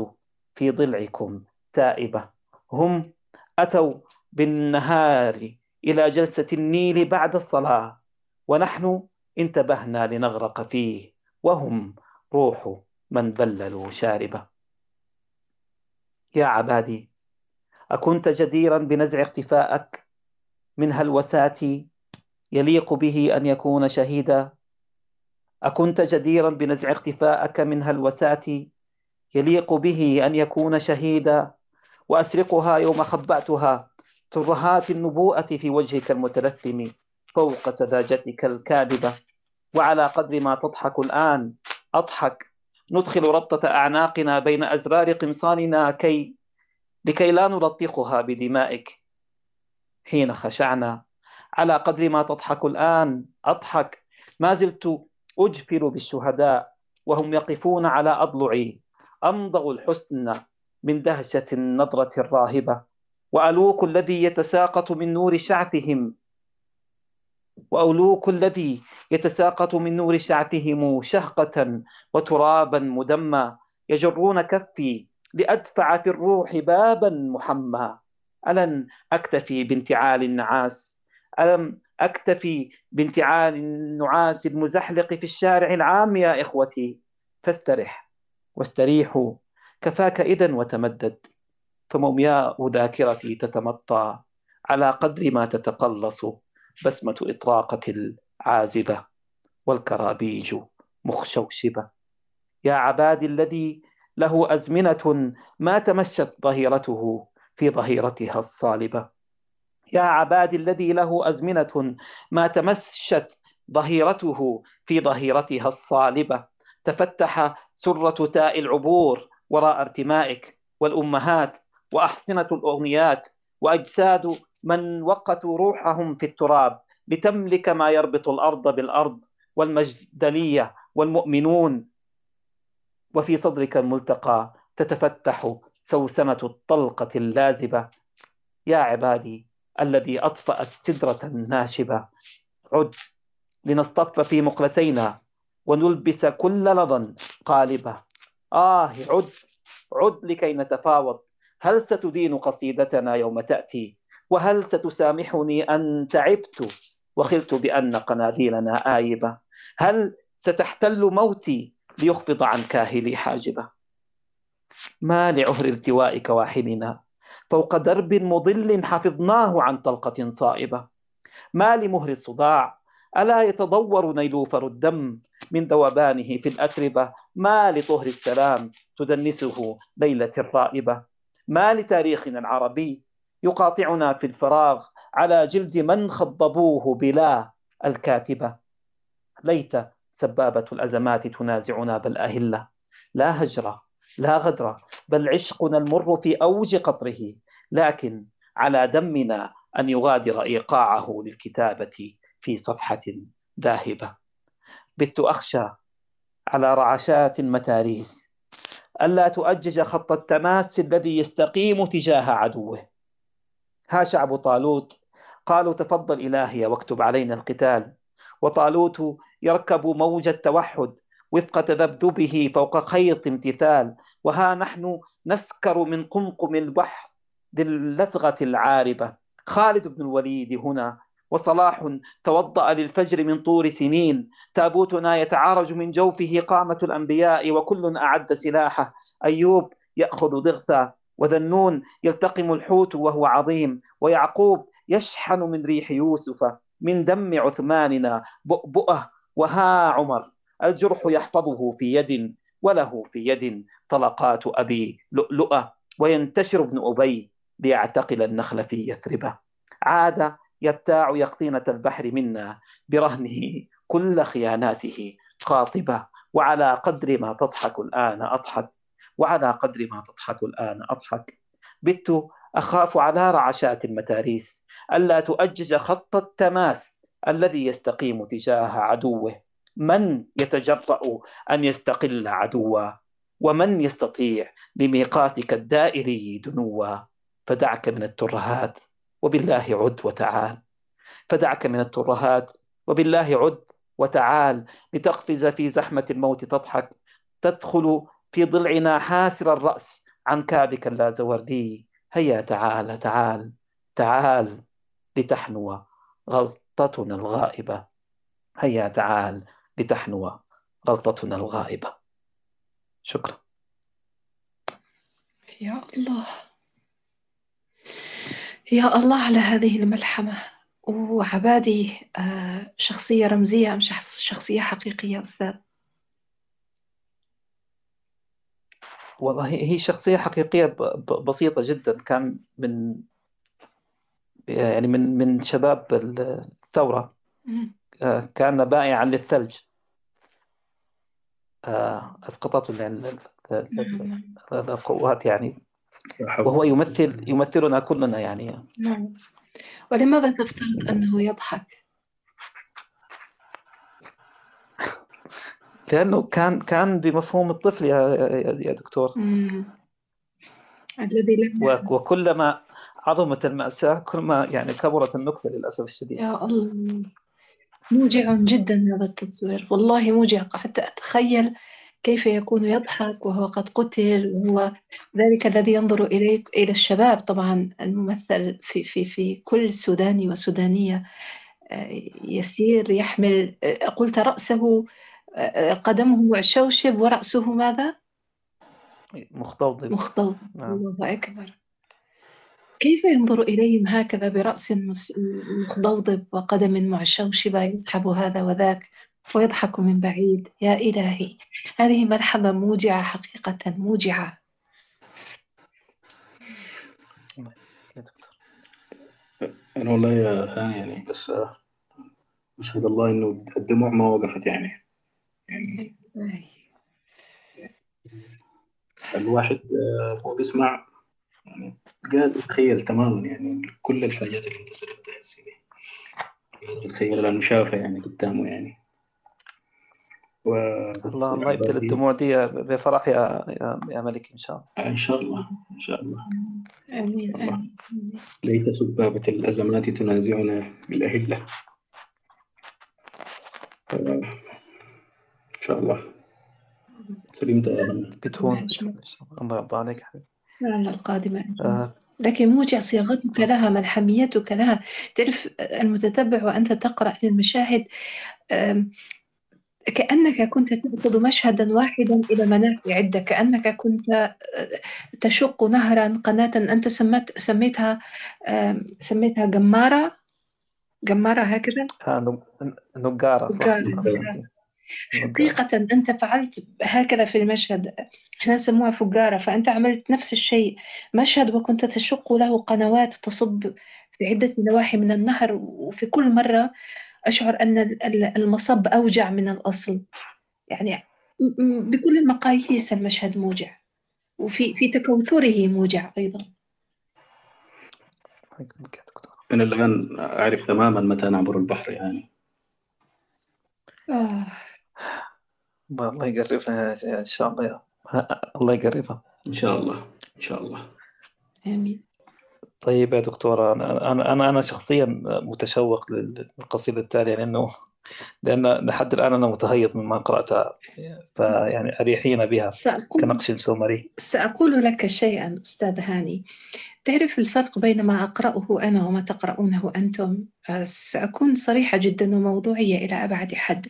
في ضلعكم تائبة. هم أتوا بالنهار إلى جلسة النيل بعد الصلاة ونحن انتبهنا لنغرق فيه وهم روح من بللوا شاربة. يا عبادي أكنت جديرا بنزع اختفاءك من هلوسات يليق به أن يكون شهيدا. أكنت جديرا بنزع اختفاءك من هلوسات يليق به أن يكون شهيدا. وأسرقها يوم خبأتها ترهات النبوءة في وجهك المتلثم فوق سذاجتك الكاذبة. وعلى قدر ما تضحك الآن أضحك ندخل ربطة أعناقنا بين أزرار قمصاننا كي لكي لا نلطخها بدمائك. حين خشعنا. على قدر ما تضحك الآن أضحك. ما زلت أجفل بالشهداء وهم يقفون على أضلعي. أمضغ الحسن من دهشة النظرة الراهبة. وألوك الذي يتساقط من نور شعثهم. وأولوك الذي يتساقط من نور شعثهم شهقة وترابا مدمى يجرون كفي لأدفع في الروح بابا محمى. ألن أكتفي بانتعال النعاس؟ ألم أكتفي بانتعال النعاس المزحلق في الشارع العام يا إخوتي؟ فاسترح واستريحوا كفاك إذا وتمدد فمومياء ذاكرتي تتمطى على قدر ما تتقلص. بسمة إطراقة العازبة والكرابيج مخشوشبة. يا عبادي الذي له أزمنة ما تمشت ظهيرته في ظهيرتها الصالبة. يا عبادي الذي له أزمنة ما تمشت ظهيرته في ظهيرتها الصالبة. تفتح سرة تاء العبور وراء ارتمائك والأمهات وأحصنة الأغنيات وأجساد من وقتوا روحهم في التراب لتملك ما يربط الأرض بالأرض والمجدلية والمؤمنون. وفي صدرك الملتقى تتفتح سوسنة الطلقة اللازبة. يا عبادي الذي أطفأ السدرة الناشبة عد لنصطف في مقلتينا ونلبس كل لظى قالبة. آه عد عد لكي نتفاوض. هل ستدين قصيدتنا يوم تأتي؟ وهل ستسامحني أن تعبت وخلت بأن قناديلنا آيبة؟ هل ستحتل موتي ليخفض عن كاهلي حاجبة؟ ما لعهر التواء كواحلنا فوق درب مضل حفظناه عن طلقة صائبة. ما لمهر الصداع ألا يتضور نيلوفر الدم من ذوبانه في الأتربة؟ ما لطهر السلام تدنسه ليلة الرائبة؟ ما لتاريخنا العربي يقاطعنا في الفراغ على جلد من خضبوه بلا الكاتبة. ليت سبابة الأزمات تنازعنا بل أهلة لا هجرة لا غدر بل عشقنا المر في أوج قطره. لكن على دمنا أن يغادر إيقاعه للكتابة في صفحة ذاهبة. بت أخشى على رعشات المتاريس. ألا تؤجج خط التماس الذي يستقيم تجاه عدوه. ها شعب طالوت؟ قالوا تفضل إلهي واكتب علينا القتال. وطالوت يركب موج التوحد وفق تذبذبه فوق خيط امتثال. وها نحن نسكر من قمقم البحر ذي اللثغة العاربة. خالد بن الوليد هنا. وصلاح توضأ للفجر من طور سنين. تابوتنا يتعارج من جوفه قامة الأنبياء وكل أعد سلاحه. أيوب يأخذ ضغثا. وذنون يلتقم الحوت وهو عظيم ويعقوب يشحن من ريح يوسف من دم عثماننا بؤبؤه وها عمر الجرح يحفظه في يد وله في يد طلقات أبي لؤلؤة وينتشر ابن أبي ليعتقل النخل في يثربه. عاد يبتاع يقطينة البحر منا برهنه كل خياناته قاطبة وعلى قدر ما تضحك الآن أضحك وعلى قدر ما تضحك الآن أضحك. بت أخاف على رعشات المتاريس. ألا تؤجج خط التماس الذي يستقيم تجاه عدوه. من يتجرأ أن يستقل عدوا؟ ومن يستطيع لميقاتك الدائري دنوا؟ فدعك من الترهات وبالله عد وتعال. فدعك من الترهات وبالله عد وتعال. لتقفز في زحمة الموت تضحك. تدخل في ضلعنا حاسر الرأس عن كابك اللازوردي. هيا تعال تعال تعال لتحنو غلطتنا الغائبة. هيا تعال لتحنو غلطتنا الغائبة. شكرا. يا الله. يا الله على هذه الملحمة. وعبادي آه، شخصية رمزية أم شخص- شخصية حقيقية أستاذ؟ والله هي شخصية حقيقية بسيطة جدا. كان من يعني من من شباب الثورة. آه، كان بائعا للثلج. آه، أسقطته يعني ال- ال- ال- ال- القوات يعني. وهو يمثل يمثلنا كلنا يعني. نعم. ولماذا تفترض أنه يضحك؟ لأنه كان كان بمفهوم الطفل يا يا دكتور. الذي وكلما عظمت المأساة كلما يعني كبرت النكتة للأسف الشديد. يا الله. موجع جدا هذا التصوير. والله موجع. حتى أتخيل كيف يكون يضحك وهو قد قتل وهو ذلك الذي ينظر إليك إلى الشباب. طبعا الممثل في في في كل سوداني وسودانية آه، يسير يحمل آه، قلت رأسه قدمه شوشب ورأسه ماذا؟ مختضب مختضب نعم. الله أكبر. كيف ينظر إليهم هكذا برأس مخضوضب وقدم معشوشبة يسحب هذا وذاك ويضحك من بعيد؟ يا إلهي هذه ملحمة موجعة حقيقة موجعة. يا دكتور. أنا والله يا هاني يعني بس أشهد الله إنه الدموع ما وقفت يعني. يعني الواحد آه، وهو بيسمع يعني قادر يتخيل تماما يعني كل الحاجات اللي أنت سردتها هسه دي قادر يتخيل شافها يعني قدامه يعني. و الله الله يبدل الدموع دي بفرح يا يا, يا ملك إن شاء الله. إن شاء الله إن شاء الله. آمين آمين. ليت سبابة الأزمات تنازعنا بالأهلة. آه، شاء الله. هاني. بتهون. بتهون. إن شاء الله الله يرضى عليك السنة القادمة إن شاء الله. آه. لكن موجع صياغتك لها ملحميتك لها. تعرف المتتبع وأنت تقرأ المشاهد أم، كأنك كنت تأخذ مشهدا واحدا إلى منافذ عدة كأنك كنت آه، تشق نهرا قناة. أنت سمت سميتها سميتها جمارة؟ جمارة هكذا؟ آه، نج- نجارة صح. نجارة. حقيقة أنت فعلت هكذا في المشهد. إحنا نسموها فجارة فأنت عملت نفس الشيء. مشهد وكنت تشق له قنوات تصب في عدة نواحي من النهر وفي كل مرة أشعر أن ال- ال- المصب أوجع من الأصل. يعني بكل المقاييس المشهد موجع وفي في تكوثره موجع أيضا. أنا الآن أعرف تماما متى نعبر البحر يعني. آه. الله يقربها إن شاء الله الله يقربها إن شاء الله إن شاء الله. آمين. طيب يا دكتورة أنا أنا أنا أنا شخصيا متشوق للقصيدة التالية لأنه لأن لحد الآن أنا متهيط مما قرأتها. فيعني أريحينا بها سأقول كنقش سومري سأقول لك شيئا أستاذ هاني. تعرف الفرق بين ما أقرأه أنا وما تقرؤونه أنتم؟ آه، سأكون صريحة جدا وموضوعية إلى أبعد حد.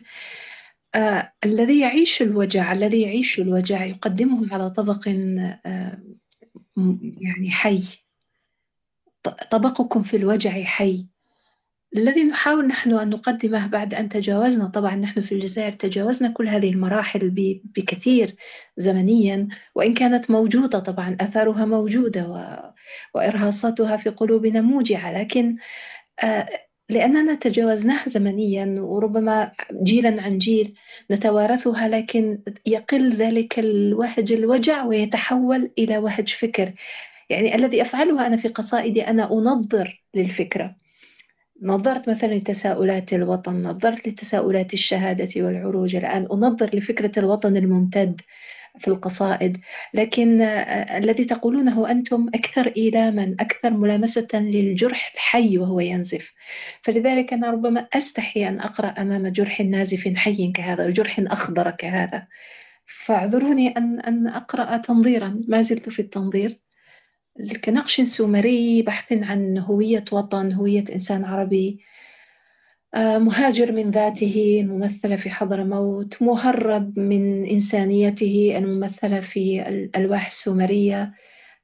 آه، الذي يعيش الوجع الذي يعيش الوجع يقدمه على طبق آه، يعني حي طبقكم في الوجع حي الذي نحاول نحن أن نقدمه بعد أن تجاوزنا طبعا نحن في الجزائر تجاوزنا كل هذه المراحل بكثير زمنيا وإن كانت موجودة طبعا أثارها موجودة. وإرهاصاتها في قلوبنا موجعة لكن آه، لأننا تجاوزناها زمنيا وربما جيلا عن جيل نتوارثها لكن يقل ذلك الوهج الوجع ويتحول إلى وهج فكر. يعني الذي أفعله أنا في قصائدي أنا أنظر للفكرة. نظرت مثلا لتساؤلات الوطن نظرت لتساؤلات الشهادة والعروج الآن أنظر لفكرة الوطن الممتد. في القصائد لكن آه، الذي تقولونه أنتم أكثر إيلاما أكثر ملامسة للجرح الحي وهو ينزف. فلذلك أنا ربما أستحي أن أقرأ أمام جرح نازف حي كهذا جرح أخضر كهذا. فاعذروني أن أن أقرأ تنظيرا ما زلت في التنظير. كنقش سومري بحث عن هوية وطن هوية إنسان عربي. آه، مهاجر من ذاته الممثلة في حضرموت مهرب من إنسانيته الممثلة في الألواح السومرية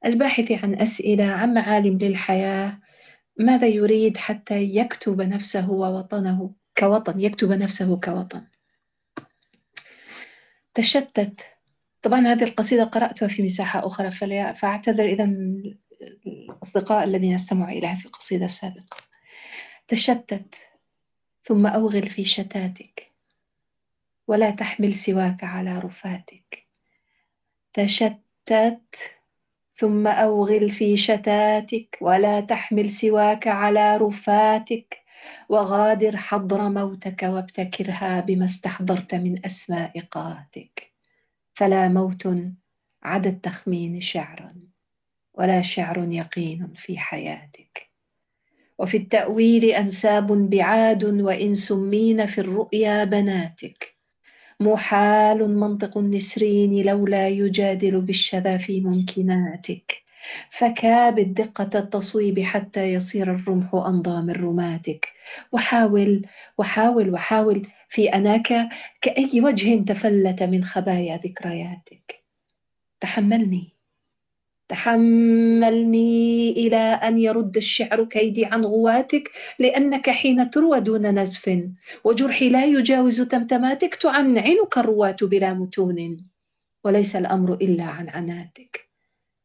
الباحث عن أسئلة عن معالم للحياة ماذا يريد حتى يكتب نفسه ووطنه كوطن يكتب نفسه كوطن. تشتت. طبعا هذه القصيدة قرأتها في مساحة أخرى فأعتذر إذا الأصدقاء الذين استمعوا إليها في قصيدة سابقة. تشتت. ثم أوغل في شتاتك ولا تحمل سواك على رفاتك. تشتت ثم أوغل في شتاتك ولا تحمل سواك على رفاتك. وغادر حضر موتك وابتكرها بما استحضرت من أسماء قاتك. فلا موت عدا التخمين شعرا ولا شعر يقين في حياتك. وفي التأويل أنساب بعاد وإن سمين في الرؤيا بناتك. محال منطق النسرين لولا يجادل بالشذا في ممكناتك. فكابد دقة التصويب حتى يصير الرمح أمضى من رماتك وحاول وحاول وحاول في أناك كأي وجه تفلت من خبايا ذكرياتك. تحملني. تحملني إلى أن يرد الشعر كيدي عن غواتك لأنك حين تروى دون نزف. وجرحي لا يجاوز تمتماتك تعنعنك الرواة بلا متون. وليس الأمر إلا عن عناتك.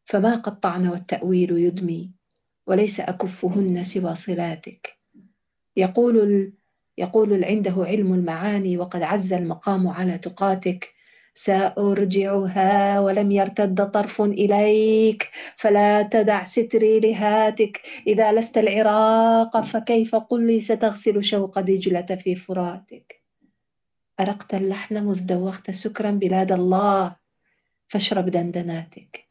فما قطعن والتأويل يدمي وليس أكفهن سوى صلاتك. يقول. يقول عنده علم المعاني وقد عز المقام على تقاتك. سأرجعها ولم يرتد طرف إليك فلا تدع ستري لهاتك. إذا لست العراق فكيف قل لي ستغسل شوق دجلة في فراتك؟ أرقت اللحن مذ دوخت سكرا بلاد الله فاشرب دندناتك.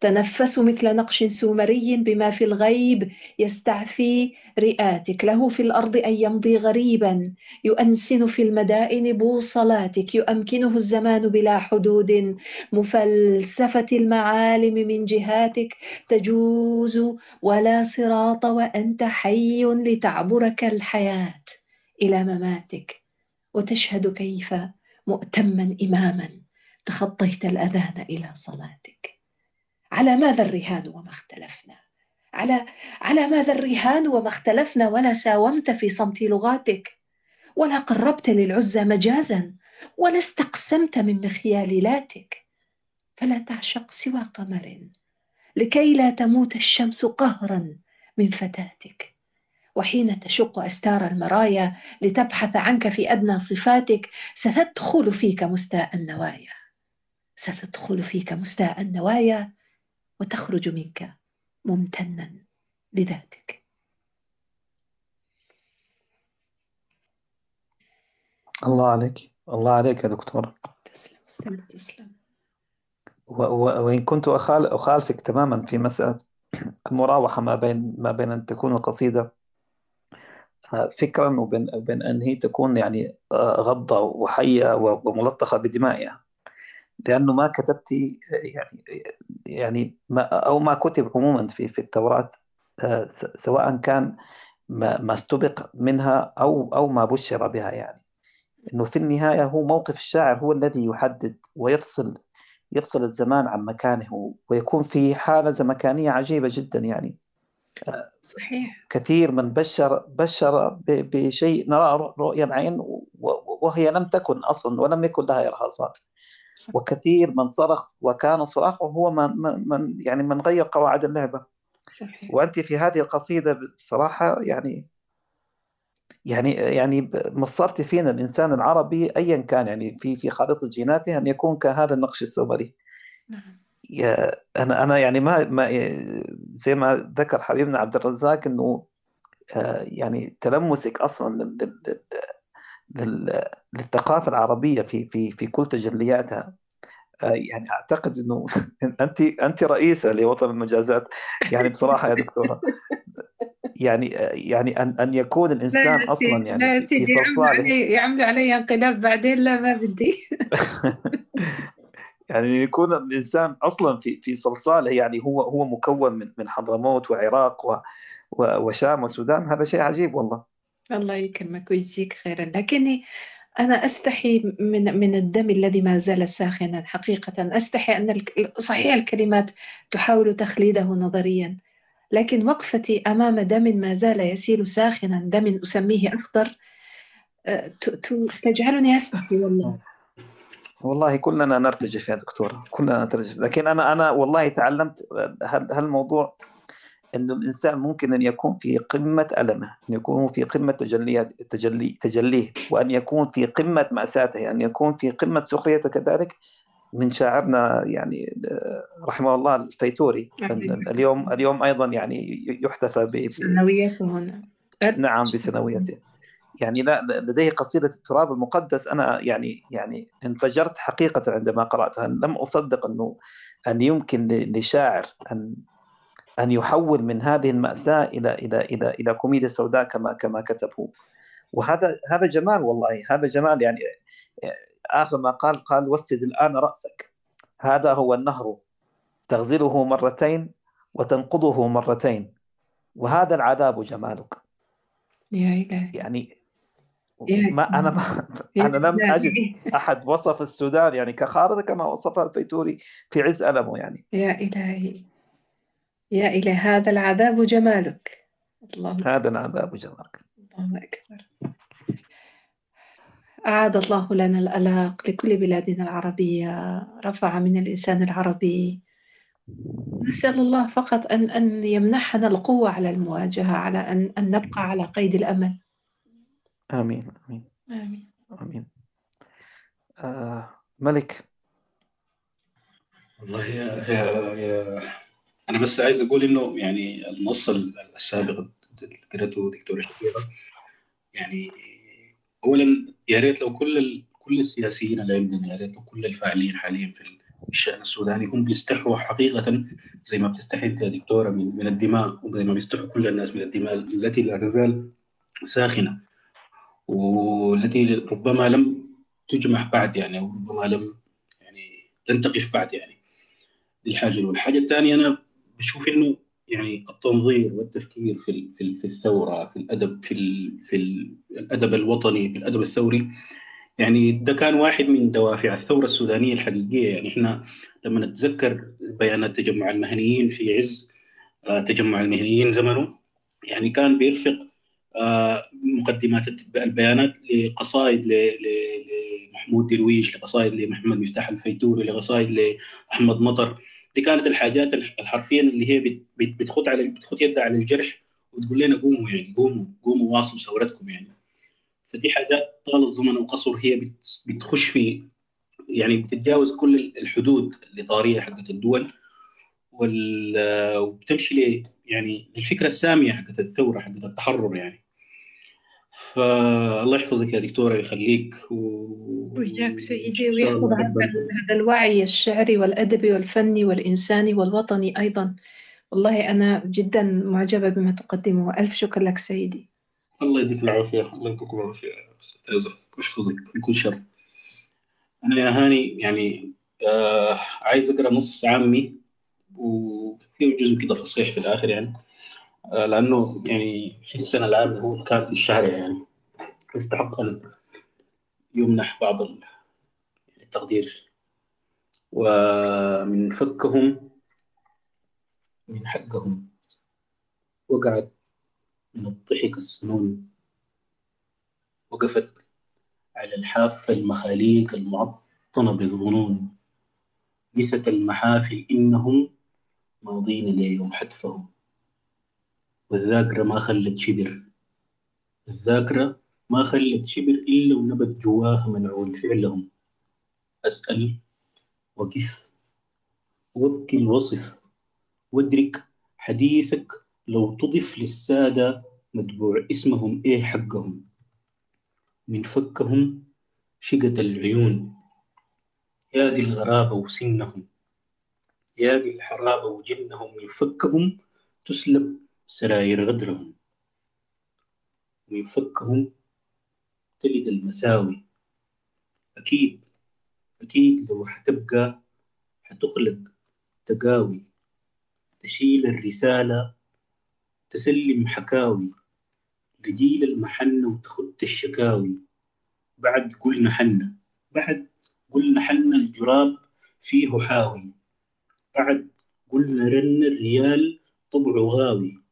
تنفس مثل نقش سومري بما في الغيب يستعفي رئاتك. له في الأرض أن يمضي غريبا يؤنسن في المدائن بوصلاتك يؤمكنه الزمان بلا حدود. مفلسفة المعالم من جهاتك تجوز ولا صراط وأنت حي لتعبرك الحياة إلى مماتك. وتشهد كيف مؤتما إماما تخطيت الأذان إلى صلاتك. على ماذا الرهان وما اختلفنا؟ على على ماذا الرهان وما اختلفنا ولا ساومت في صمت لغاتك؟ ولا قربت للعزى مجازا ولا استقسمت من مخيالاتك فلا تعشق سوى قمر لكي لا تموت الشمس قهرا من فتاتك. وحين تشق أستار المرايا لتبحث عنك في أدنى صفاتك ستدخل فيك مستاء النوايا. ستدخل فيك مستاء النوايا وتخرج منك ممتنا لذاتك. الله عليك. الله عليك يا دكتورة تسلم تسلم. تسلم. و- و- وإن كنت أخال- أخالفك تماما في مسألة المراوحة ما بين ما بين أن تكون القصيدة آه، فكرا وبين وبين أن هي تكون يعني آه، غضة وحية وملطخة بدمائها. لأنه ما كتبتي آه، يعني يعني ما أو ما كتب عموما في في التوراة آه، سواء كان ما ما استبق منها أو أو ما بشر بها يعني. إنه في النهاية هو موقف الشاعر هو الذي يحدد ويفصل يفصل الزمان عن مكانه ويكون في حالة زمكانية عجيبة جدا يعني. صحيح. كثير من بشر بشر بشيء نرى رؤيا العين و- وهي لم تكن أصلا ولم يكن لها إرهاصات. وكثير من صرخ وكان صراخه هو من من يعني من غير قواعد اللعبة. صحيح. وأنت في هذه القصيدة بصراحة يعني يعني يعني مصرت فينا الإنسان العربي ايا كان يعني في في خارطه جيناته أن يكون كهذا النقش السومري. نعم. يا أنا أنا يعني ما ما زي ما ذكر حبيبنا عبد الرزاق إنه آه، يعني تلمسك أصلا للثقافة العربية في في في كل تجلياتها. آه، يعني أعتقد إنه انت انت رئيسة لوطن المجازات. يعني بصراحة يا دكتورة يعني يعني أن أن يكون لا الانسان أصلا يعني لا يا سيدي يعملوا علي يعملوا علي انقلاب بعدين لا ما بدي. يعني يكون الإنسان أصلا في في صلصالة يعني هو هو مكون من من حضرموت وعراق و و- وشام والسودان هذا شيء عجيب والله. الله يكرمك ويجزيك خيرا. لكني أنا أستحي من من الدم الذي ما زال ساخنا. حقيقة أستحي أن صحيح الكلمات تحاول تخليده نظريا لكن وقفتي أمام دم ما زال يسيل ساخنا دم أسميه أخضر ت- تجعلني أستحي والله. والله كلنا نرتجف يا دكتورة كلنا نرتجف. لكن أنا أنا والله تعلمت هال- هالموضوع إنه الإنسان ممكن أن يكون في قمة ألمه أن يكون في قمة تجليات تجلي تجليه وأن يكون في قمة مأساته أن يكون في قمة سخريته كذلك. من شاعرنا يعني آه، رحمه الله الفيتوري ال- اليوم اليوم أيضا يعني يحتفى ب- سنويته هنا. نعم بسنويته يعني لا لديه قصيدة التراب المقدس. أنا يعني يعني انفجرت حقيقة عندما قرأتها. لم أصدق أنه أن يمكن لشاعر أن أن يحول من هذه المأساة إلى إلى إلى إلى كوميديا سوداء كما كما كتب هو وهذا هذا جمال والله. هذا جمال يعني آخر ما قال قال وسد الآن رأسك هذا هو النهر. تغزله مرتين وتنقضه مرتين. وهذا العذاب جمالك. يا إلهي. يعني ما أنا ما أنا لم. أجد أحد وصف السودان يعني كخارطة كما وصفها الفيتوري في عز ألمه يعني. يا إلهي. يا إلهي هذا العذاب جمالك. الله هذا العذاب جمالك. الله أكبر. أعاد الله لنا الألاق لكل بلادنا العربية. رفع من الإنسان العربي. نسأل الله فقط أن أن يمنحنا القوة على المواجهة على أن أن نبقى على قيد الأمل. آمين آمين. آمين. آمين. آه ملك. والله يا, يا, يا أنا بس عايز أقول إنه يعني النص السابق اللي قرأته دكتوره شفيقه يعني اولا يا ريت لو كل ال... كل السياسيين اللي عندنا يا ريت لو كل الفاعلين حاليا في الشأن السوداني هم بيستحوا حقيقة زي ما بتستحي أنت يا دكتورة من, من الدماء وزي ما بيستحوا كل الناس من الدماء التي لا تزال ساخنة والتي ربما لم تجمع بعد يعني أو ربما لم يعني لن تقف بعد يعني. دي الحاجة الأولى. الحاجة الثانية أنا بشوف إنه يعني التنظير والتفكير في في في الثورة في الأدب في في ال- الأدب الوطني في الأدب الثوري. يعني ده كان واحد من دوافع الثورة السودانية الحقيقية. يعني إحنا لما نتذكر بيانات تجمع المهنيين في عز آه، تجمع المهنيين زمنه يعني كان بيرفق آه، مقدمات البيانات لقصائد لمحمود درويش لقصائد لمحمد مفتاح الفيتوري لقصائد لأحمد مطر. دي كانت الحاجات الح- الحرفيا اللي هي بت- بت- بتخط على بتخط يدها على الجرح وتقول لنا قوموا يعني قوموا قوموا واصلوا ثورتكم يعني. فدي حاجات طال الزمن وقصر هي بت- بتخش في يعني بتتجاوز كل الحدود الإطارية حقت الدول وال- وبتمشي ل يعني للفكرة السامية حقت الثورة حقت التحرر يعني. فالله يحفظك يا دكتورة يخليك و... وإياك سيدي ويحفظ هذا الوعي الشعري والأدبي والفني والإنساني والوطني أيضا. والله أنا جدا معجبة بما تقدمه وألف شكر لك سيدي. الله يديك العافية الله يديك العافية أستاذة ويحفظك من كل شر. أنا يا هاني يعني آه عايز أقرأ نص عامي وفيه جزء كده فصيح في الآخر يعني. آه لأنه يعني حسنا الآن هو كان في الشارع يعني. يستحق أن يمنح بعض ال- التقدير. ومن فكهم من حقهم وقعت من الضحك السنون. وقفت على الحافة المخاليق المعطنة بالظنون. نست المحافل إنهم ماضين ليوم حتفهم. والذاكرة ما خلت شبر. الذاكرة ما خلت شبر إلا ونبت جواها منعول فعلهم. أسأل وقف. وابكي الوصف. وادرك حديثك. لو تضف للسادة متبوع اسمهم إيه حقهم. من فكهم شقت العيون. يا دي الغرابة وسنهم. يا دي الحرابة وجنهم. من فكهم تسلب سراير غدرهم. من فكهم تلد المساوي. أكيد أكيد لو حتبقى حتخلق تقاوي تشيل الرسالة تسلم حكاوي لجيل المحنة وتخط الشكاوي. بعد قلنا حنا بعد قلنا حنا الجراب فيه حاوي. بعد قلنا رن الريال طبعه غاوي.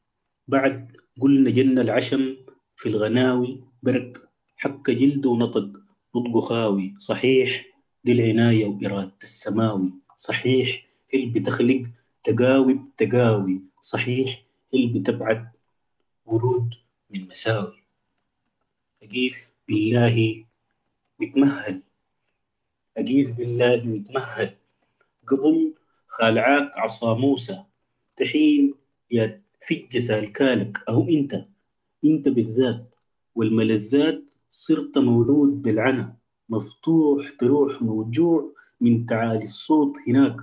بعد قلنا جن العشم في الغناوي برك حك جلده ونطق نطقه خاوي. صحيح دي العناية وإرادة السماوي. صحيح هي اللي بتخلق تقاوي بتقاوي. صحيح هي اللي بتبعد ورود من مساوي. أقيف بالله ويتمهل. أقيف بالله ويتمهل. قبل خالعاك عصا موسى. تحين يا فج سالكالك أهو أنت. أنت بالذات. والملذات صرت مولود بالعنا مفتوح تروح موجوع من تعالي الصوت هناك.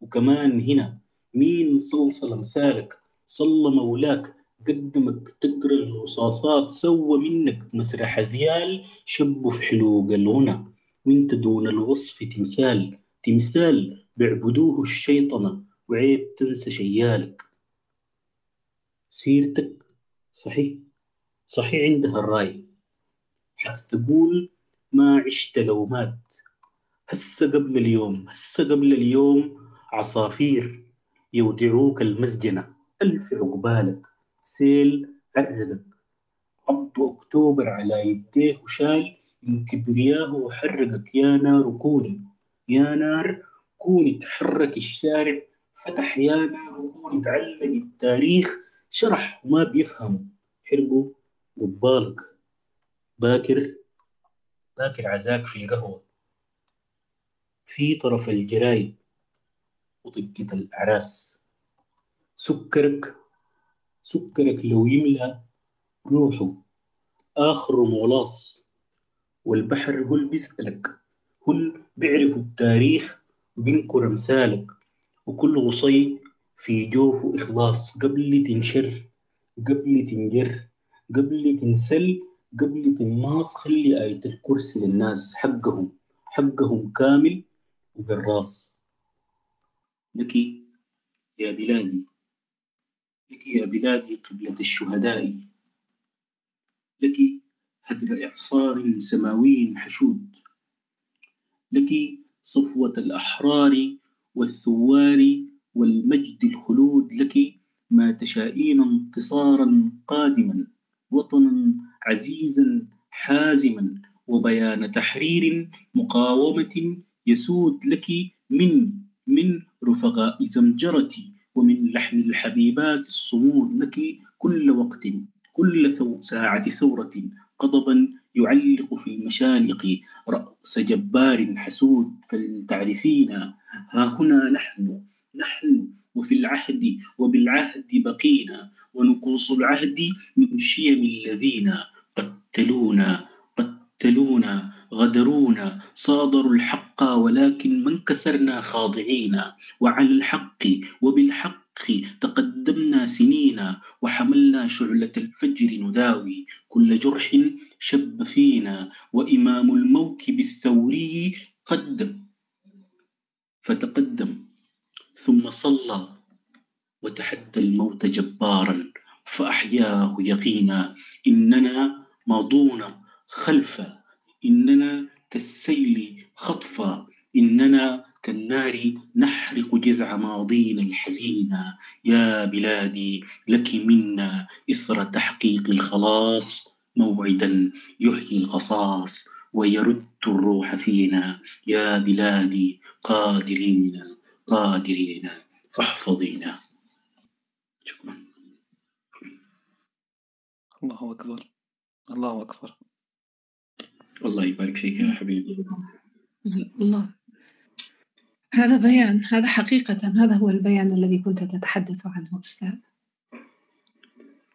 وكمان هنا مين صلصل أمثالك؟ صلى مولاك قدمك تقرا الرصاصات سوى منك مسرح ذيال شبوا في حلوق الغنى. وانت دون الوصف تمثال تمثال بيعبدوه الشيطنة وعيب تنسى شيالك. سيرتك صحيح صحيح عندها الراي. حتى تقول ما عشت لو مات. هسه قبل اليوم هسه قبل اليوم عصافير يودعوك المسجنة ألف عقبالك سيل عرقك عض أكتوبر على يديه وشال من كبرياه وحرقك. يا نار كوني يا نار كوني تحرك الشارع. فتح يا نار كوني تعلق التاريخ. شرح وما بيفهم. حرقوا قبالك. باكر. باكر عزاك في القهوة. في طرف الجرايد وطقة الأعراس. سكرك سكرك لو يملى روحه. آخر مغلاص والبحر هو اللي بيسألك؟ هو بيعرف التاريخ وبينكر أمثالك؟ وكل غصي في جوفه إخلاص. قبل تنشر قبل تنجر قبل تنسل قبل تنماص خلي آية الكرسي للناس حقهم حقهم كامل وبالراس. لك يا بلادي لك يا بلادي قبلة الشهداء. لك هدر إعصار سماوي حشود. لك صفوة الأحرار والثوار والمجد الخلود. لك ما تشائين انتصارا قادما وطنا عزيزا حازما وبيان تحرير مقاومة يسود لك من من رفقاء زمجرتي ومن لحن الحبيبات الصمود لك كل وقت كل ساعة ثورة قضبا يعلق في المشانق رأس جبار حسود. فلتعرفينا ها هنا نحن نحن وفي العهد وبالعهد بقينا ونقوص العهد من شيم الذين. قتلونا قتلونا غدرونا صادروا الحق ولكن ما انكسرنا خاضعين. وعلى الحق وبالحق تقدمنا سنين وحملنا شعلة الفجر نداوي. كل جرح شب فينا وإمام الموكب الثوري قدم فتقدم ثم صلى وتحدى الموت جبارا فأحياه يقينا. إننا ماضون خلفا إننا كالسيل خطفا إننا كالنار نحرق جذع ماضينا الحزينا يا بلادي لك منا إثر تحقيق الخلاص. موعدا يحيي القصاص ويرد الروح فينا. يا بلادي قادرين قادرين فاحفظينا. شكرا. الله أكبر. الله أكبر. الله يبارك فيك يا حبيبي. الله. هذا بيان هذا حقيقة هذا هو البيان الذي كنت تتحدث عنه أستاذ.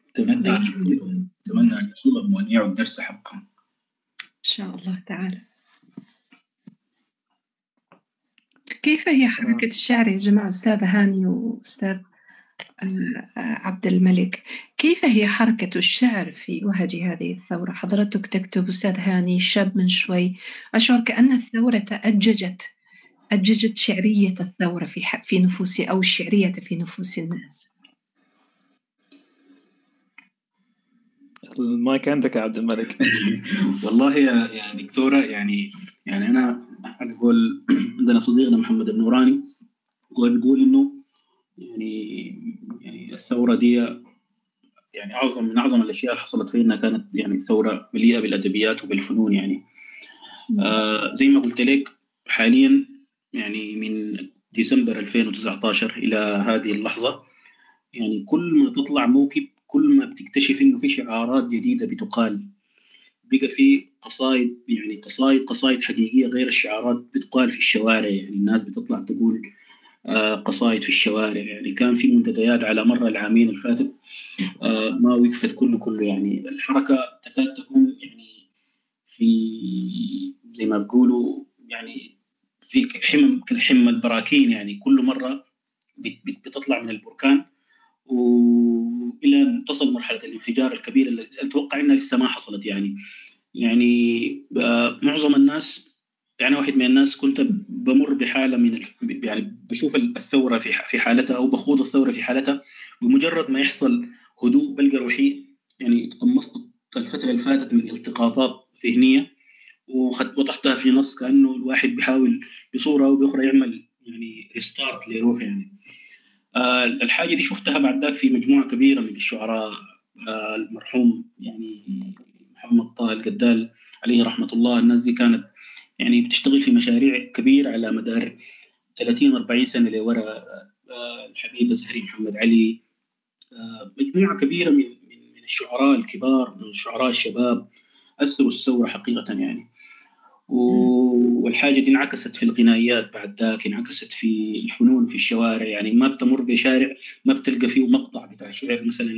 أتمنى أن يطلب أتمنى أن يطلب وأن يعد درس حقا. إن شاء الله تعالى. كيف هي حركة الشعر يا جماعة أستاذ هاني وأستاذ آه، عبد الملك كيف هي حركة الشعر في وهج هذه الثورة؟ حضرتك تكتب أستاذ هاني شاب من شوي أشعر كأن الثورة أججت أججت شعرية الثورة في ح- في نفوس أو الشعرية في نفوس الناس. المايك عندك يا عبد الملك. والله يا يا دكتورة يعني يعني أنا على قول عندنا صديقنا محمد النوراني هو بيقول إنه يعني يعني الثورة دي يعني أعظم من أعظم الأشياء اللي حصلت فينا كانت يعني ثورة مليئة بالأدبيات وبالفنون يعني. آه زي ما قلت لك حاليا يعني من ديسمبر 2019 إلى هذه اللحظة يعني كل ما تطلع موكب كل ما بتكتشف إنه في شعارات جديدة بتقال بقى في قصايد يعني قصايد قصايد حقيقية غير الشعارات بتقال في الشوارع. يعني الناس بتطلع تقول آه، قصايد في الشوارع. يعني كان في منتديات على مر العامين الفاتت آه، ما وقفت كله كله. يعني الحركة تكاد تكون يعني في زي ما بيقولوا يعني في حمم كالحمى البراكين. يعني كل بت- بتطلع من البركان. وإلى أن تصل مرحلة الانفجار الكبير اللي أتوقع إنها لسه ما حصلت. يعني يعني آه، معظم الناس يعني واحد من الناس كنت بمر بحالة من ال- يعني بشوف الثورة في في حالتها أو بخوض الثورة في حالتها بمجرد ما يحصل هدوء بلقى روحي يعني تقمصت الفترة اللي فاتت من التقاطات ذهنية وضعتها في نص كأنه الواحد بيحاول بصورة أو بأخرى يعمل يعني ريستارت لروحه يعني. آه، الحاجة دي شفتها بعد ذاك في مجموعة كبيرة من الشعراء آه، المرحوم يعني محمد طه القدال عليه رحمة الله. الناس دي كانت يعني بتشتغل في مشاريع كبيرة على مدار 30 40 سنة لورا آه، الحبيب الزهري محمد علي. آه، مجموعة كبيرة من من الشعراء الكبار من الشعراء الشباب أثروا الثورة حقيقة يعني. والحاجة دي انعكست في الغنائيات بعد ذاك انعكست في الفنون في الشوارع يعني. ما بتمر بشارع ما بتلقى فيه مقطع بتاع شعر مثلا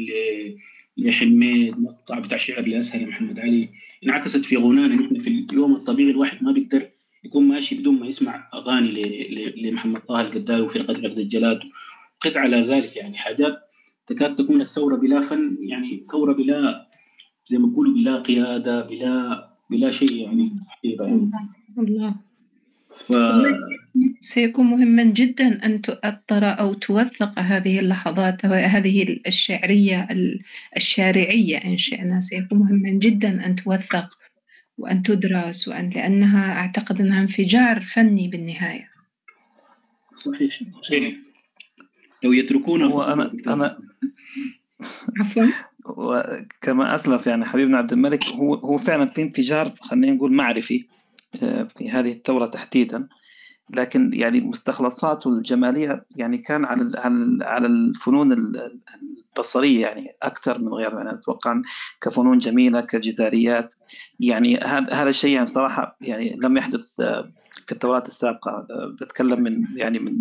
لحميد مقطع بتاع شعر لاسهل محمد علي. انعكست في غنانا في اليوم الطبيعي الواحد ما بيقدر يكون ماشي بدون ما يسمع ل- لمحمد طه القدال وفرقة عقد الجلاد قس على ذلك يعني حاجات تكاد تكون الثورة بلا فن يعني ثورة بلا زي ما بيقولوا بلا قيادة بلا بلا شيء يعني. حقيقه يعني الله ف سيكون مهما جدا أن تؤطر أو توثق هذه اللحظات وهذه الشعرية ال- الشارعية إن شئنا. سيكون مهما جدا أن توثق وأن تدرس وأن لأنها أعتقد أنها انفجار فني بالنهاية. صحيح. لو يتركون وأنا أنا عفوا. وكما أسلف يعني حبيبنا عبد الملك هو هو فعلا في انفجار خلينا نقول معرفي. في هذه الثورة تحديدا. لكن يعني مستخلصاته الجمالية يعني كان على على ال- على الفنون ال- البصرية يعني أكثر من غيرها يعني أتوقع كفنون جميلة كجداريات. يعني هذا هذا الشيء يعني صراحة يعني لم يحدث آه، في الثورات السابقة. آه، بتكلم من يعني من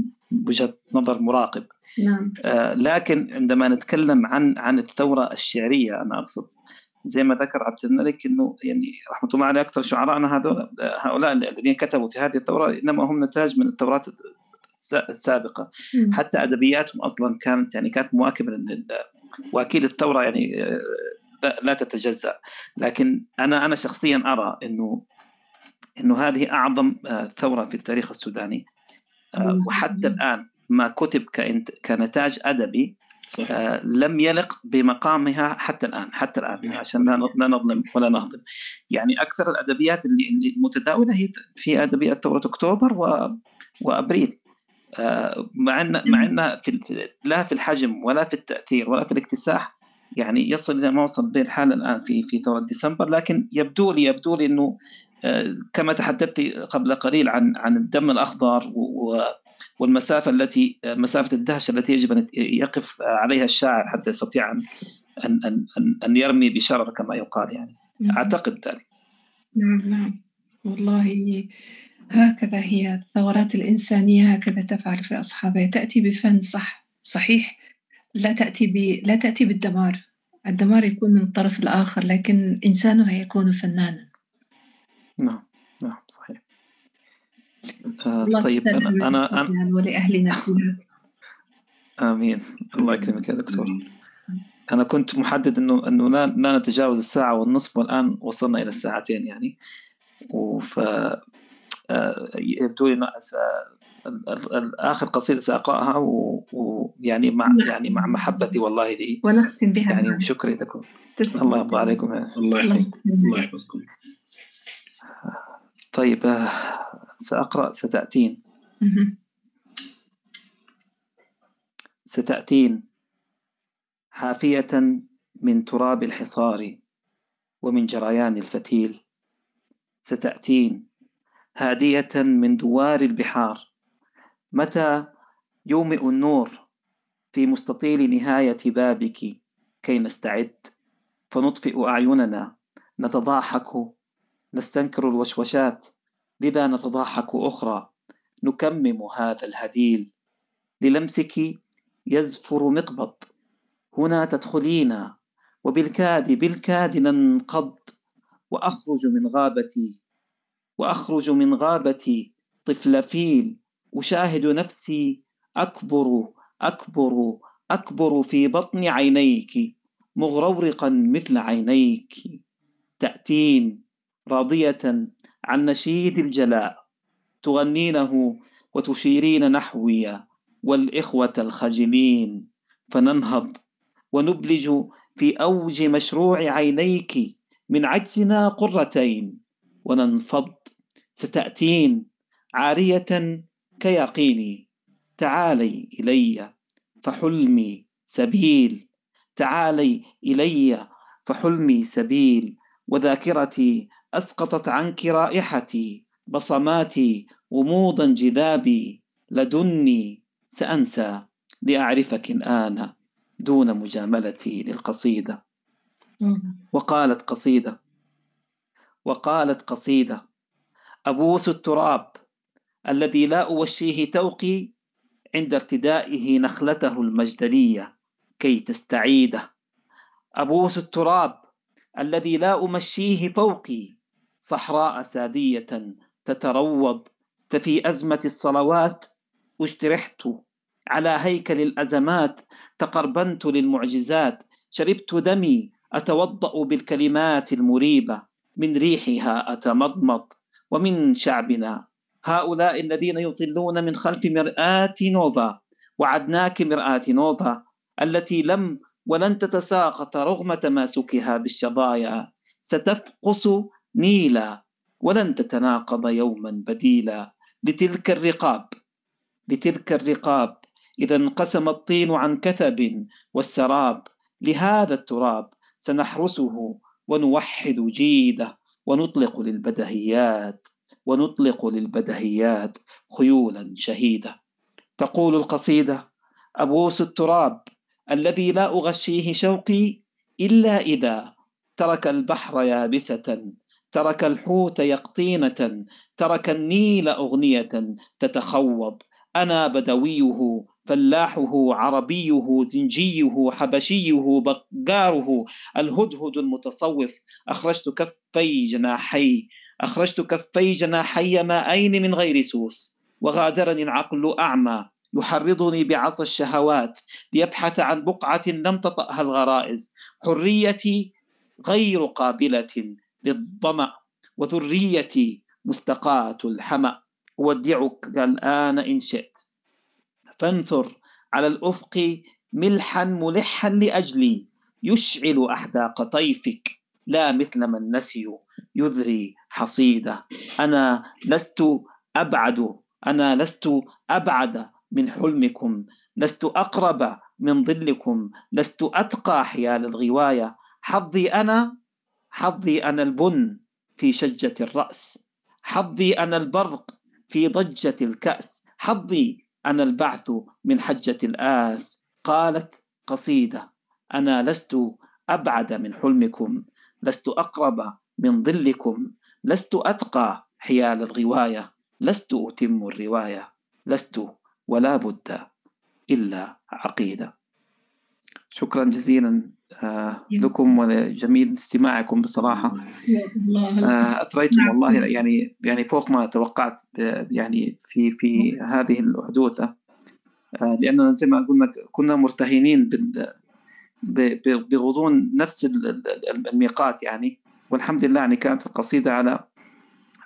وجهة نظر مراقب. نعم. آه، لكن عندما نتكلم عن عن الثورة الشعرية أنا أقصد زي ما ذكر عبد الملك إنه يعني رحمة الله عليه أكثر شعراءنا هذول هؤلاء الذين كتبوا في هذه الثورة إنما هم نتاج من الثورات الس- السابقة. مم. حتى أدبياتهم أصلا كانت يعني كانت مواكبة لل- واكيد الثورة يعني آه، لا, تتجزأ. لكن أنا أنا شخصيا أرى إنه إنه هذه أعظم آه، ثورة في التاريخ السوداني. آه، وحتى الآن ما كتب كنتاج أدبي صح آه، لم يلق بمقامها حتى الآن حتى الآن عشان لا نظلم ولا نهضم. يعني أكثر الأدبيات اللي المتداوله هي في أدبيات ثورة أكتوبر و... وأبريل. آه، مع ان مع إنها في لا في الحجم ولا في التأثير ولا في الاكتساح يعني يصل إلى ما وصل به الحال الآن في في ثورة ديسمبر لكن يبدو لي يبدو لي إنه آه، كما تحدثت قبل قليل عن عن الدم الأخضر و- والمسافة التي مسافة الدهشه التي يجب أن يقف عليها الشاعر حتى يستطيع أن أن أن, أن- أن يرمي بشرر كما يقال يعني. مم. أعتقد ذلك. نعم نعم. والله هكذا هي الثورات الإنسانية هكذا تفعل في أصحابها. تأتي بفن صح صحيح. لا تأتي ب... لا تأتي بالدمار. الدمار يكون من الطرف الآخر لكن إنسانها يكون فنانا. نعم نعم صحيح. طيب السلامة أنا أنا, أنا كلها آمين. الله يكرمك يا دكتور. أنا كنت محدد انه إنه لا, لا نتجاوز الساعة والنصف والآن وصلنا إلى الساعتين يعني. وف آه، يبدو لي آخر قصيدة سأقرأها ويعني مع يعني مع محبتي والله لي. ونختم بها يعني. وشكري لكم. تسلم. الله يرضى عليكم. الله يحفظكم. الله يحفظك. يحفظكم. طيب سأقرأ ستأتين. مهم. ستأتين. حافية من تراب الحصار ومن جريان الفتيل. ستأتين. هادية من دوار البحار. متى يومئ النور في مستطيل نهاية بابك؟ كي نستعد. فنطفئ أعيننا. نتضاحك. نستنكر الوشوشات. لذا نتضاحك أخرى. نكمم هذا الهديل. للمسك يزفر مقبض. هنا تدخلين وبالكاد بالكاد ننقض. وأخرج من غابتي. وأخرج من غابتي. طفل فيل. أشاهد نفسي. أكبر أكبر أكبر في بطن عينيك. مغرورقا مثل عينيك. تأتين. راضية عن نشيد الجلاء تغنينه وتشيرين نحوي والإخوة الخجلين. فننهض ونبلج في أوج مشروع عينيك من عجزنا قرتين. وننفض ستأتين عارية كيقيني تعالي إلي فحلمي سبيل. تعالي إلي فحلمي سبيل. وذاكرتي أسقطت عنك رائحتي بصماتي غموضا جذابي لدني سأنسى لأعرفك الآن دون مجاملتي للقصيدة. وقالت قصيدة وقالت قصيدة أبوس التراب الذي لا أوشيه توقي عند ارتدائه نخلته المجدلية كي تستعيده. أبوس التراب الذي لا أمشيه فوقي صحراء سادية تتروض ففي أزمة الصلوات اجترحت على هيكل الأزمات تقربنت للمعجزات شربت دمي أتوضأ بالكلمات المريبة من ريحها أتمضمض ومن شعبنا. هؤلاء الذين يطلون من خلف مرآة نوفا وعدناك مرآة نوفا التي لم ولن تتساقط رغم تماسكها بالشظايا. ستفقس نيلا ولن تتناقض يوما بديلا. لتلك الرقاب لتلك الرقاب إذا انقسم الطين عن كثب والسراب. لهذا التراب سنحرسه ونوحد جيده ونطلق للبدهيات ونطلق للبدهيات خيولا شهيدة. تقول القصيدة أبوس التراب الذي لا أغشيه شوقي إلا إذا ترك البحر يابسة. ترك الحوت يقطينة ترك النيل أغنية تتخوض. أنا بدويه فلاحه عربيه زنجيه حبشيه بقاره. الهدهد المتصوف أخرجت كفي جناحي. أخرجت كفي جناحي مائين من غير سوس. وغادرني العقل أعمى. يحرضني بعصا الشهوات. ليبحث عن بقعة لم تطأها الغرائز. حريتي غير قابلة. للظما وذريتي مستقاة الحمأ. أودعك الآن إن شئت. فانثر على الأفق ملحا ملحا لأجلي. يشعل أحداق طيفك. لا مثل من نسي يذري حصيدة. أنا لست أبعد أنا لست أبعد من حلمكم. لست أقرب من ظلكم. لست أتقى حيال الغواية. حظي أنا حظي أنا البن في شجة الرأس. حظي أنا البرق في ضجة الكأس. حظي أنا البعث من حجة الآس. قالت قصيدة أنا لست أبعد من حلمكم لست أقرب من ظلكم لست أتقى حيال الغواية لست أتم الرواية لست ولا بد إلا عقيدة. شكرا جزيلا. آه، لكم وجميل استماعكم بصراحة. آه، أثريتم والله يعني يعني فوق ما توقعت يعني في في هذه الحدوثة. آه، لأننا زي ما قلنا كنا مرتهنين بغضون نفس ال- ال- الميقات يعني. والحمد لله يعني كانت القصيدة على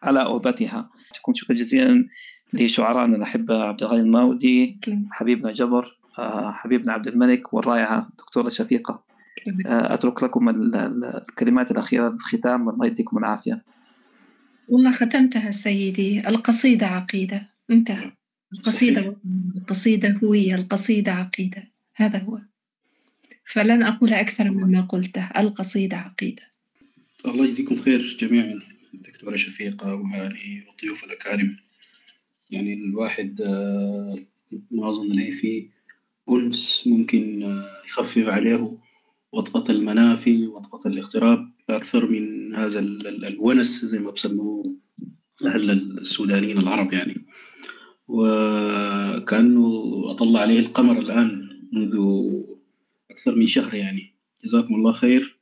على أوبتها. شكرا شكرا جزيلا لشعرائنا الأحبة عبد الغني الماودي حبيبنا جبر آه، حبيبنا عبد الملك والرائعة دكتورة شفيقة. آه، أترك لكم ال- ال- الكلمات الأخيرة للختام والله يديكم العافية. والله ختمتها سيدي. القصيدة عقيدة. انتهى. القصيدة وطن، القصيدة هوية القصيدة عقيدة. هذا هو. فلن أقول أكثر مما قلته. القصيدة عقيدة. الله يجزيكم خير جميعا دكتورة شفيقة وهاني والضيوف الأكارم. يعني الواحد آه، ما أظن إن في أنس ممكن آه، يخفف عليه وطأة المنافي وطأة الاغتراب أكثر من هذا ال- ال- الونس زي ما بسموه أهل السودانيين العرب يعني. وكأنه أطلع عليه القمر الآن منذ أكثر من شهر يعني. جزاكم الله خير.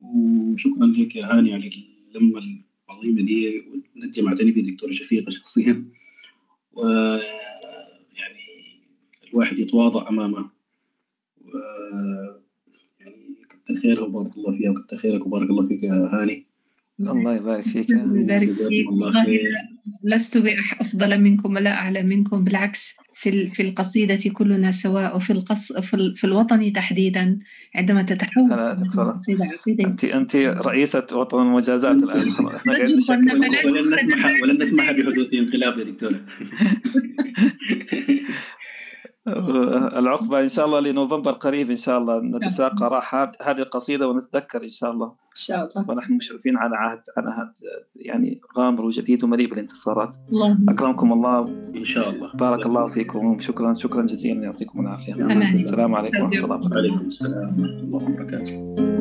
وشكرا لك يا هاني على اللمة العظيمة دي. وانت جمعتني بدكتورة شفيقة شخصيا. ويعني الواحد يتواضع أمامها و يعني كتر خيرها وبارك الله فيها وكتر خيرك وبارك الله فيك يا هاني. الله يبارك فيك. يبارك فيك. الله والله لست بأفضل منكم ولا أعلى منكم بالعكس في ال- في القصيدة كلنا سواء وفي القص في, ال- في الوطن تحديدا عندما تتحول أنت أنت رئيسة وطن المجازات الآن. إحنا قاعدين ولن نسمح ولن نسمح بحدوث انقلاب يا دكتورة. العقبة إن شاء الله لنوفمبر قريب إن شاء الله نتساقى راح هذ- هذه القصيدة ونتذكر إن شاء الله. إن شاء الله. ونحن مشرفين على عهد على عهد يعني غامر وجديد ومليء بالانتصارات. اللهم أكرمكم الله. إن شاء الله. بارك الله فيكم. شكرا شكرا جزيلا. يعطيكم العافية. الله. السلام عليكم ورحمة الله وبركاته. وعليكم السلام ورحمة الله وبركاته.